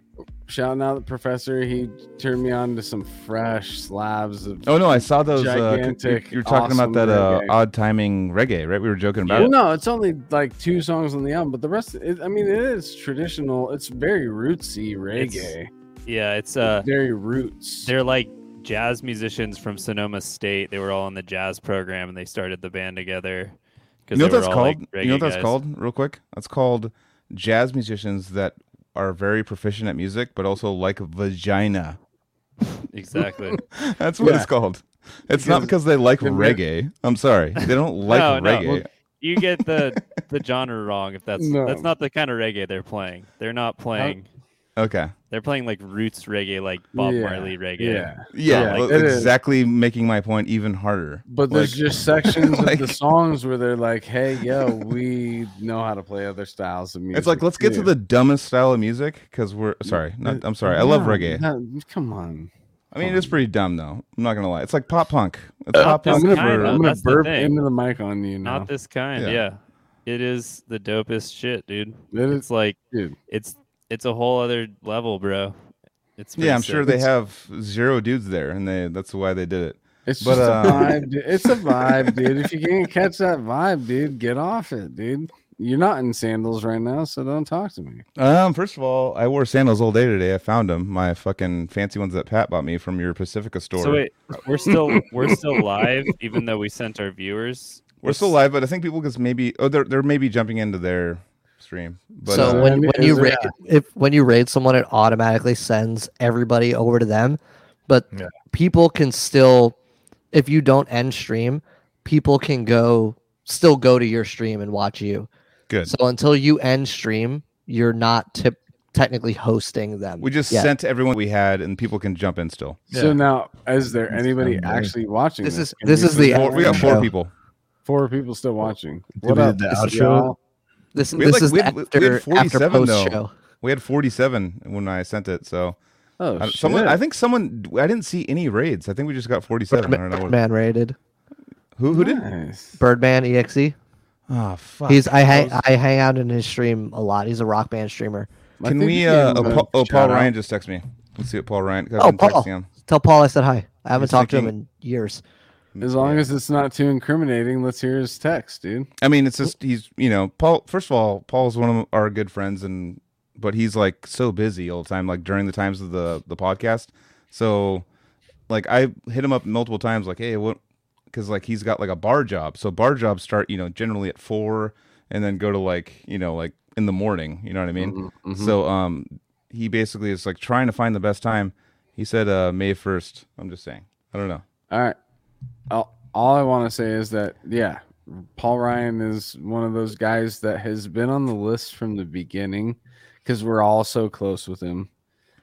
Shouting out the professor. He turned me on to some fresh slabs of. Oh no, I saw those. Uh, you Gigantic, you're talking awesome about that uh, odd timing reggae, right? We were joking about Well, it. no, it's only like two songs on the album, but the rest, it, I mean, it is traditional. It's very rootsy reggae. Yeah, it's uh very roots. they're like jazz musicians from Sonoma State. They were all in the jazz program and they started the band together. You know what that's called? like, you know what that's guys. called? Real quick, that's called jazz musicians that are very proficient at music, but also like vagina. Exactly. That's what Yeah. it's called. It's not because they like They're- reggae. I'm sorry, they don't like No, no. reggae. you get the the genre wrong if that's No. that's not the kind of reggae they're playing. They're not playing. Okay, They're playing like roots reggae, like Bob Yeah, Marley reggae. Yeah. yeah, Yeah, well, it is. exactly, making my point even harder. But there's Like- just sections like- of the songs where they're like, "Hey, yo, we know how to play other styles of music." It's like let's get to too." the dumbest style of music because we're sorry. Not, I'm sorry. I love No, reggae. no, come on. I mean, it's pretty dumb though. I'm not gonna lie. It's like pop punk. It's Uh, pop this punk. I'm gonna, kind for- of- I'm gonna that's the burp thing. into the mic on you now. Not this kind. Yeah. Yeah. It is the dopest shit, dude. It is- It's like dude. it's it's a whole other level, bro. It's yeah, I'm pretty sure sick. they have zero dudes there, and they that's why they did it. It's But, just uh, a vibe. Dude. It's a vibe, dude. If you can't catch that vibe, dude, get off it, dude. you're not in sandals right now, so don't talk to me. Um, first of all, I wore sandals all day today. I found them, my fucking fancy ones that Pat bought me from your Pacifica store. So wait, we're still we're still live, even though we sent our viewers. We're still live, but I think people just maybe oh they're they're maybe jumping into their stream. But so uh, when, I mean, when you is it- raid if when you raid someone, it automatically sends everybody over to them. But Yeah. people can still, if you don't end stream, people can go still go to your stream and watch you. good. So until you end stream, you're not tip, technically hosting them. we just yet. sent everyone we had, and people can jump in still. So now, is there That's anybody kinda actually watching? This is- Can this we is the that Four, we got four people. Four people still watching. What we up? the This is outro? Y'all. this We this like- is we had- we had after, after 47 post though. show. We had 47 when I sent it. So Oh, I, shit. someone, I think someone, I didn't see any raids. I think we just got 47. I don't know what, Birdman raided. who who did. Nice. Birdman exe. Oh ah, fuck. He's I hang I hang out in his stream a lot. He's a rock band streamer. I Can we? Uh, gave oh, uh, a Paul, oh, Paul out. Ryan just texted me. Let's see what Paul Ryan. Oh, Paul. him. Tell Paul I said hi. I haven't He's talked to him in years. As long Yeah. as it's not too incriminating, let's hear his text, dude. I mean, it's just he's you know Paul. First of all, Paul's one of our good friends, and but he's like so busy all the time, like during the times of the the podcast. So, like I hit him up multiple times, like, hey, what? Because like he's got like a bar job, so bar jobs start you know generally at four, and then go to like you know like in the morning. You know what I mean? Mhm, mhm. So um, he basically is like trying to find the best time. He said uh May first. I'm just saying. I don't know. All right. All, all I want to say is that, yeah, Paul Ryan is one of those guys that has been on the list from the beginning because we're all so close with him.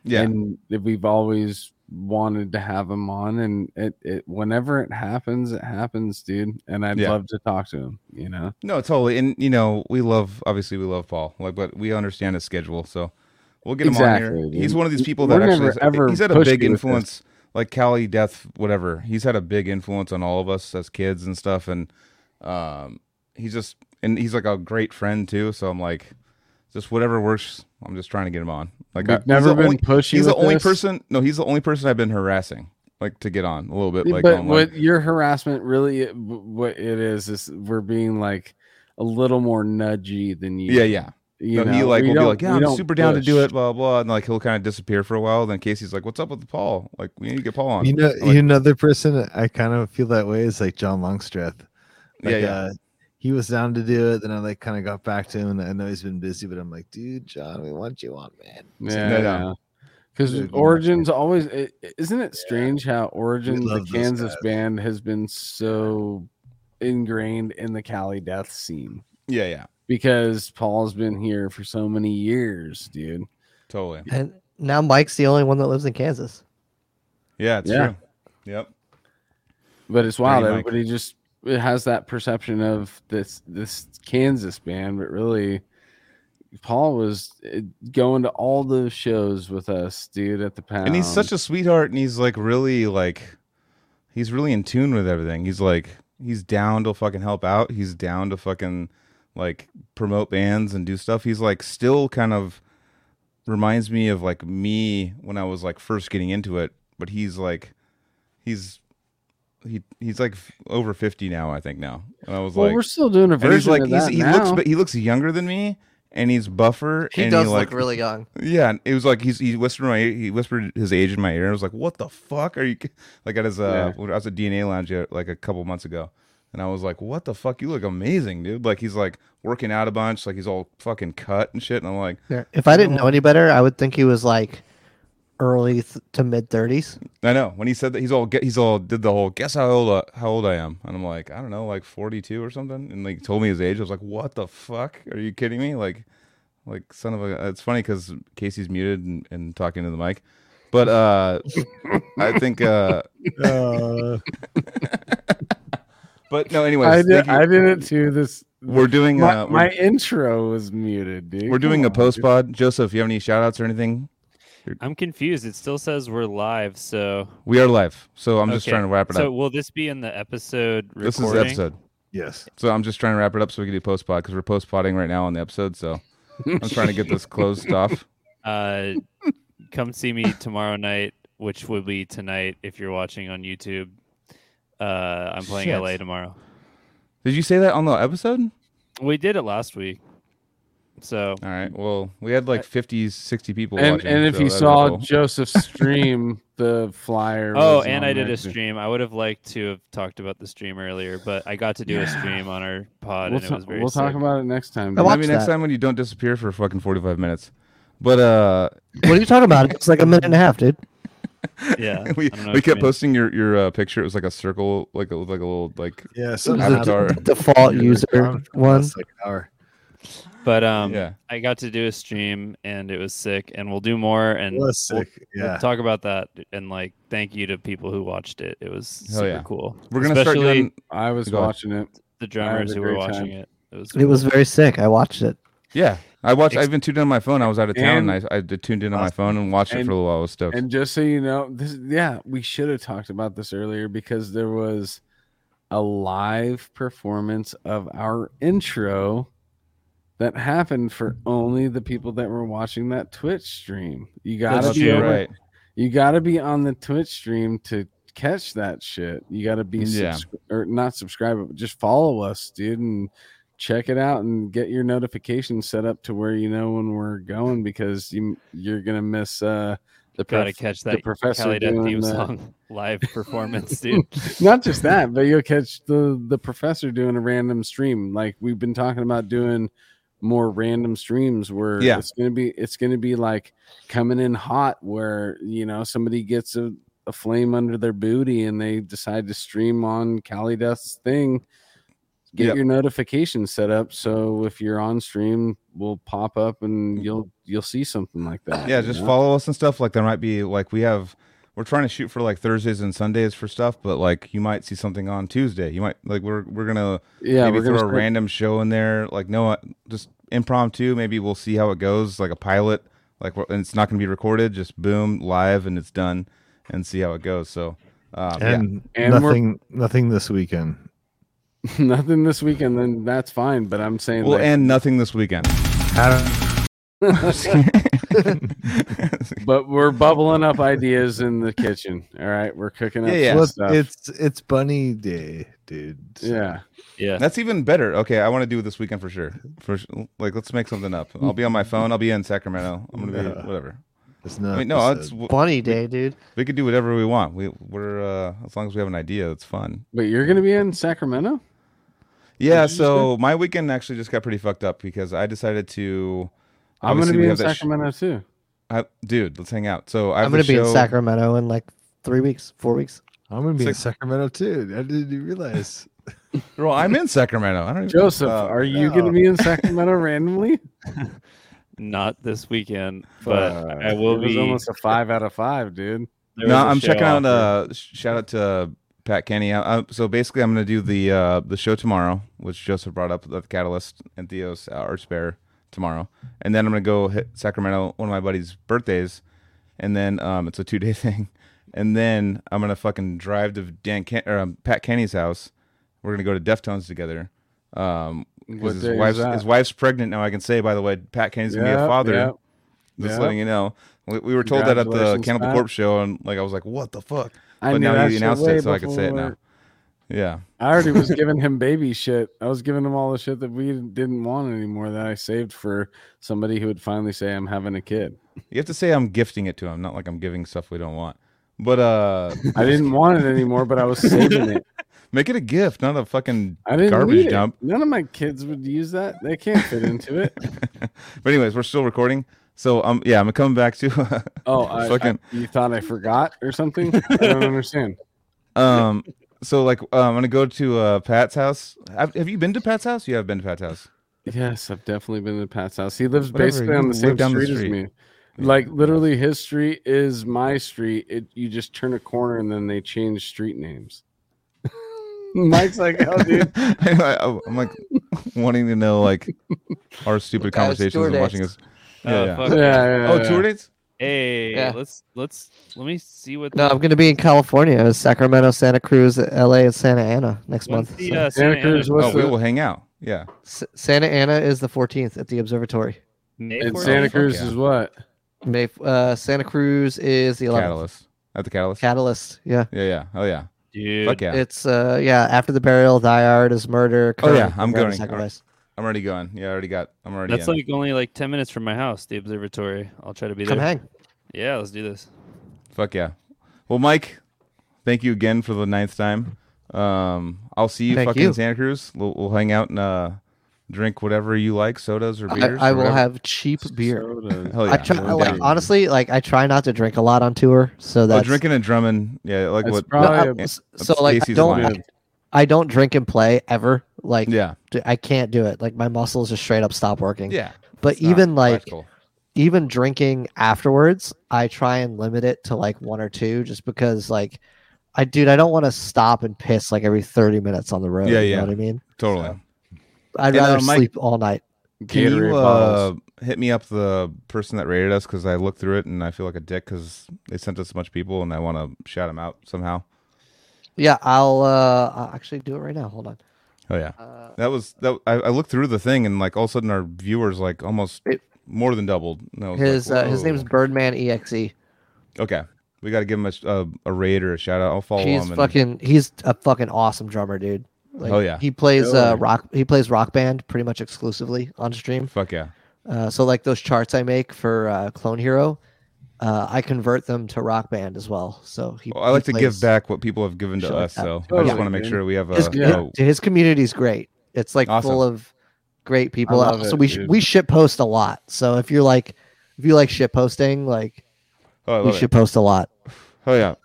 Yeah. And we've always wanted to have him on. And it, it whenever it happens, it happens, dude. And I'd Yeah. love to talk to him, you know? No, totally. And you know, we love obviously we love Paul, like, but we understand his schedule, so we'll get him on here. dude. He's one of these people We're that actually never, ever he's had a big influence, like Cali Death, whatever. He's had a big influence on all of us as kids and stuff, and um, he's just and he's like a great friend too. So I'm like, just whatever works. I'm just trying to get him on. Like, We've I, never been only, pushy He's the only this. person. No, he's the only person I've been harassing, like to get on a little bit. Like, but online. what your harassment really, what it is, is we're being like a little more nudgy than you. yeah, yeah. You no, he like will be like, yeah, I'm super down to do it, blah blah, and like he'll kind of disappear for a while. Then Casey's like, what's up with Paul? Like, we need to get Paul on. You know, I'm like, another person I kind of feel that way is like John Longstreth. Like, Yeah, yeah. Uh, he was down to do it, then I like kind of got back to him, and I know he's been busy, but I'm like, dude, John, we want you on, man. Yeah, No, yeah. no. Because Dude, Origins always i- i- isn't it strange how Origins, the Kansas band, has been so ingrained in the Cali death scene yeah, yeah, because Paul's been here for so many years, dude. totally. And now Mike's the only one that lives in Kansas. Yeah, it's Yeah. true. Yep. But it's wild. Dirty Mike. Everybody just it has that perception of this this Kansas band, but really, Paul was uh, going to all the shows with us, dude, at the pound. And he's such a sweetheart, and he's like really like, he's really in tune with everything. He's like, he's down to fucking help out. He's down to fucking like promote bands and do stuff. He's like still kind of reminds me of like me when I was like first getting into it, but he's like, he's. He he's like f- over fifty now, I think now. And I was well, like, we're still doing a and version he's like of he's, that he now. looks but he looks younger than me, and he's buffer. He and does he, like, look really young. yeah, it was like he's he whispered my ear, he whispered his age in my ear. I was like, "What the fuck are you?" Like at his uh, when I was at DNA Lounge like a couple months ago, and I was like, "What the fuck? You look amazing, dude!" Like he's like working out a bunch, like he's all fucking cut and shit. And I'm like, Yeah. If I didn't know any better, I would think he was like early th- to mid 30s. I know when he said that he's all get he's all did the whole guess how old uh, how old I am, and I'm like, I don't know, like 42 or something, and like told me his age. I was like, "What the fuck? Are you kidding me?" Like, like son of a. It's funny because Casey's muted and, and talking to the mic. But uh I think uh but no anyways I did, you. I did it too. This we're doing my, uh we're, my intro was muted, dude. we're doing Come a post pod. Joseph, you have any shout outs or anything? I'm confused. It still says we're live, so We are live. So I'm just Okay. trying to wrap it So up. So will this be in the episode recording? This is the episode. Yes. So I'm just trying to wrap it up so we can do post pod because we're post podding right now on the episode. So I'm trying to get this closed off. Uh, come see me tomorrow night, which will be tonight if you're watching on YouTube. Uh, I'm playing Shit. LA tomorrow. Did you say that on the episode? We did it last week. So All right. Well, we had like 50, 60 people And watching. and if so you saw cool. Joseph stream the flyer. Oh, was and I did there, a stream. I would have liked to have talked about the stream earlier, but I got to do a stream on our pod, We'll, and it was very. we'll talk about it next time. I dude. watched maybe next that. time when you don't disappear for fucking forty five minutes. But uh, What are you talking about? It's like a minute and a half, dude. Yeah, we I don't know we what you kept posting your your uh, picture. It was like a circle, like a like a little like Yeah, The some Avatar. d- default user one. Like an hour. But um, yeah. I got to do a stream, and it was sick. And we'll do more, and It was we'll- sick. we'll talk about that. And like, thank you to people who watched it. It was Hell super yeah. cool. We're gonna start Especially doing. I was watching it. the drummers who were watching time. it. It was. It was very sick. I watched it. Yeah, I watched. Ex- I even tuned in on my phone. I was out of town, and, And- I I tuned in on my phone and watched it for a little while. I was stoked. And just so you know, this yeah, we should have talked about this earlier because there was a live performance of our intro that happened for only the people that were watching that Twitch stream. You gotta That's be true. right. you gotta be on the Twitch stream to catch that shit. You gotta be Yeah. or not subscribe, but just follow us, dude, and check it out and get your notifications set up to where you know when we're going because you you're gonna miss uh the Gotta prof- catch the that professor Cali doing theme the- song live performance, dude. not just that, but you'll catch the the professor doing a random stream. Like we've been talking about doing more random streams where Yeah. it's gonna be it's gonna be like coming in hot where you know somebody gets a, a flame under their booty and they decide to stream on Cali Death's thing. Get Yep. your notifications set up so if you're on stream, we'll pop up and you'll you'll see something like that. Yeah, just know? follow us and stuff. Like there might be like we have. We're trying to shoot for like Thursdays and Sundays for stuff, but like you might see something on Tuesday. You might like we're we're gonna Yeah, maybe we're gonna throw a start- random show in there. Like no, uh, just impromptu. Maybe we'll see how it goes. Like a pilot. Like and it's not gonna be recorded. Just boom, live, and it's done, and see how it goes. So, um, yeah. And, And we're- nothing, nothing this weekend. nothing this weekend, then that's fine. But I'm saying Well, like, and nothing this weekend. but we're bubbling up ideas in the kitchen. All right, we're cooking up Yeah, yeah. Well, stuff. it's it's bunny day, dude. Yeah, Yeah. That's even better. Okay, I want to do this weekend for sure. For like, let's make something up. I'll be on my phone. I'll be in Sacramento. I'm gonna Yeah. be whatever. It's not. I mean, no, it's Bunny day, dude. we could do whatever we want. We we're uh, as long as we have an idea, it's fun. but you're gonna be in Sacramento. Yeah. you just So my weekend actually just got pretty fucked up because I decided to. I'm gonna be in have that sh- Sacramento too. I, dude, let's hang out. So I I'm gonna the be in Sacramento in like three weeks, four weeks. I'm gonna be in Sacramento too. I didn't even realize. Well, I'm in Sacramento. I don't even, Joseph, uh, are you no. gonna be in Sacramento randomly? Not this weekend, but I will it was be. almost a five out of five, dude. there no, was a I'm checking out. offer. Uh, shout out to Pat Kenny. Uh, uh, so basically, I'm going to do the uh, the show tomorrow, which Joseph brought up, the Catalyst and Theo's uh, Spare tomorrow, and then I'm going to go hit Sacramento, one of my buddies' birthdays, and then um, it's a two day thing, and then I'm going to fucking drive to Dan Ken- or, um, Pat Kenny's house. We're going to go to Deftones together. Um, his day is wife's that? his wife's pregnant now. I can say, by the way, Pat Kenny's gonna be a father. yep, Just yep. letting you know. We, we were told that at the Cannibal Corpse show, and like I was like, "What the fuck?" I But now you announced it, so I can say it now. Yeah, I already was giving him baby shit. I was giving him all the shit that we didn't want anymore that I saved for somebody who would finally say I'm having a kid. you have to say I'm gifting it to him, not like I'm giving stuff we don't want. But uh, I didn't want it anymore, but I was saving it. make it a gift, not a fucking garbage dump. None of my kids would use that. They can't fit into it. but anyways, we're still recording. So um, yeah, I'm coming back to Oh, I, I- Fucking- you thought I forgot or something? I don't understand. um. So like, uh, I'm gonna go to uh, Pat's house. Have, have you been to Pat's house? You have been to Pat's house. Yes, I've definitely been to Pat's house. He lives Whatever, basically on the same down the street, as street. me. Like literally, his street is my street. It you just turn a corner and then they change street names. Mike's like, oh, dude. I, am like wanting to know like our stupid conversations and watching us. Oh, Yeah, yeah. fuck. Yeah, yeah, Oh, yeah. tour dates? Hey, Yeah. let's let's let me see what. No, the- I'm gonna be in California, Sacramento, Santa Cruz, LA, and Santa Ana next when's month. the, So- uh, Santa Santa Cruz, Ana- what's Oh, we will hang out. Yeah. S- Santa Ana is the 14th at the observatory. May And 14th? Santa Cruz yeah. is what? May uh, Santa Cruz is the 11th. Catalyst. At the Catalyst. Catalyst, yeah. yeah, yeah. Oh yeah. Dude, Fuck yeah. It's uh yeah, after the burial, die hard is murder. Oh, yeah, I'm forever going. Sacrifice. I'm already going. Yeah, I already got. I'm already. That's in. like only like ten minutes from my house, the observatory. I'll try to be there. Come hang. Yeah, let's do this. Fuck yeah. Well, Mike, thank you again for the ninth time. Um, I'll see you Thank fucking you. in Santa Cruz. We'll, we'll hang out and uh, drink whatever you like, sodas or I, beers. I or will whatever. have cheap beer. Hell yeah. I try I'm like honestly, like I try not to drink a lot on tour, so Oh, that's drinking and drumming. Yeah, like That's what? No, probably I- a- s- so like I don't line. I don't drink and play ever. Like Yeah, I can't do it. Like my muscles just straight up stop working. yeah. But even like practical. even drinking afterwards, I try and limit it to like one or two, just because like I dude, I don't want to stop and piss like every thirty minutes on the road. Yeah, you yeah. know what I mean? totally. I'd And, uh, rather Mike- sleep all night. Can Gatorade you uh, hit me up the person that rated us because I looked through it and I feel like a dick because they sent us a bunch of people and I want to shout them out somehow. Yeah, I'll uh I'll actually do it right now. Hold on. Oh yeah, Uh, that was that. I, I looked through the thing and like all of a sudden our viewers like almost It- more than doubled. And I was his like, uh, his name is "Whoa." Birdman EXE. Okay, we got to give him a, a a raid or a shout out. I'll follow He's him. and- fucking he's a fucking awesome drummer, dude. Like, Oh, yeah. He plays Killer. uh rock he plays rock band pretty much exclusively on stream. Fuck yeah. Uh, so like those charts I make for uh, Clone Hero, uh, I convert them to rock band as well. So he Well, I like he to give back what people have given to shit like us. that. So I just want to make sure we have a. His, a- his, his community's great. It's like Awesome. full of great people. love so we sh- dude. we shit post a lot. So if you're like if you like shit posting, like oh, we love it. should post a lot. oh yeah.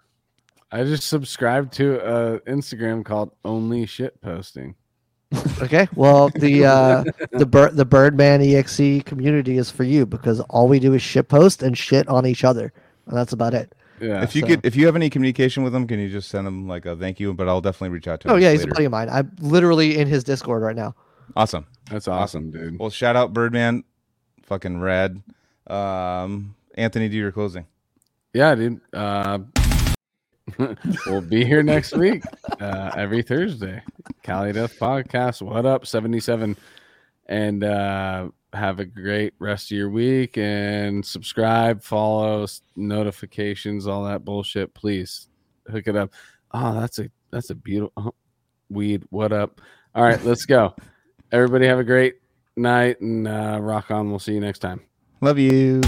I just subscribed to a Instagram called Only Shit Posting. Okay. Well, the uh, the bird the Birdman EXE community is for you because all we do is shit post and shit on each other, and that's about it. Yeah. If you so- could, if you have any communication with him, can you just send him like a thank you? But I'll definitely reach out to him. Oh yeah, he's a buddy of mine. I'm literally in his Discord right now. Awesome. That's awesome, dude. Well, shout out Birdman, fucking rad. Um, Anthony, do your closing. Yeah, dude. Uh, we'll be here next week, uh, every Thursday. Cali Death Podcast. What up, 77? And uh, have a great rest of your week and subscribe, follow, notifications, all that bullshit. Please hook it up. Oh, that's a that's a beautiful oh, weed. What up? All right, let's go. Everybody have a great night and uh, rock on. We'll see you next time. Love you.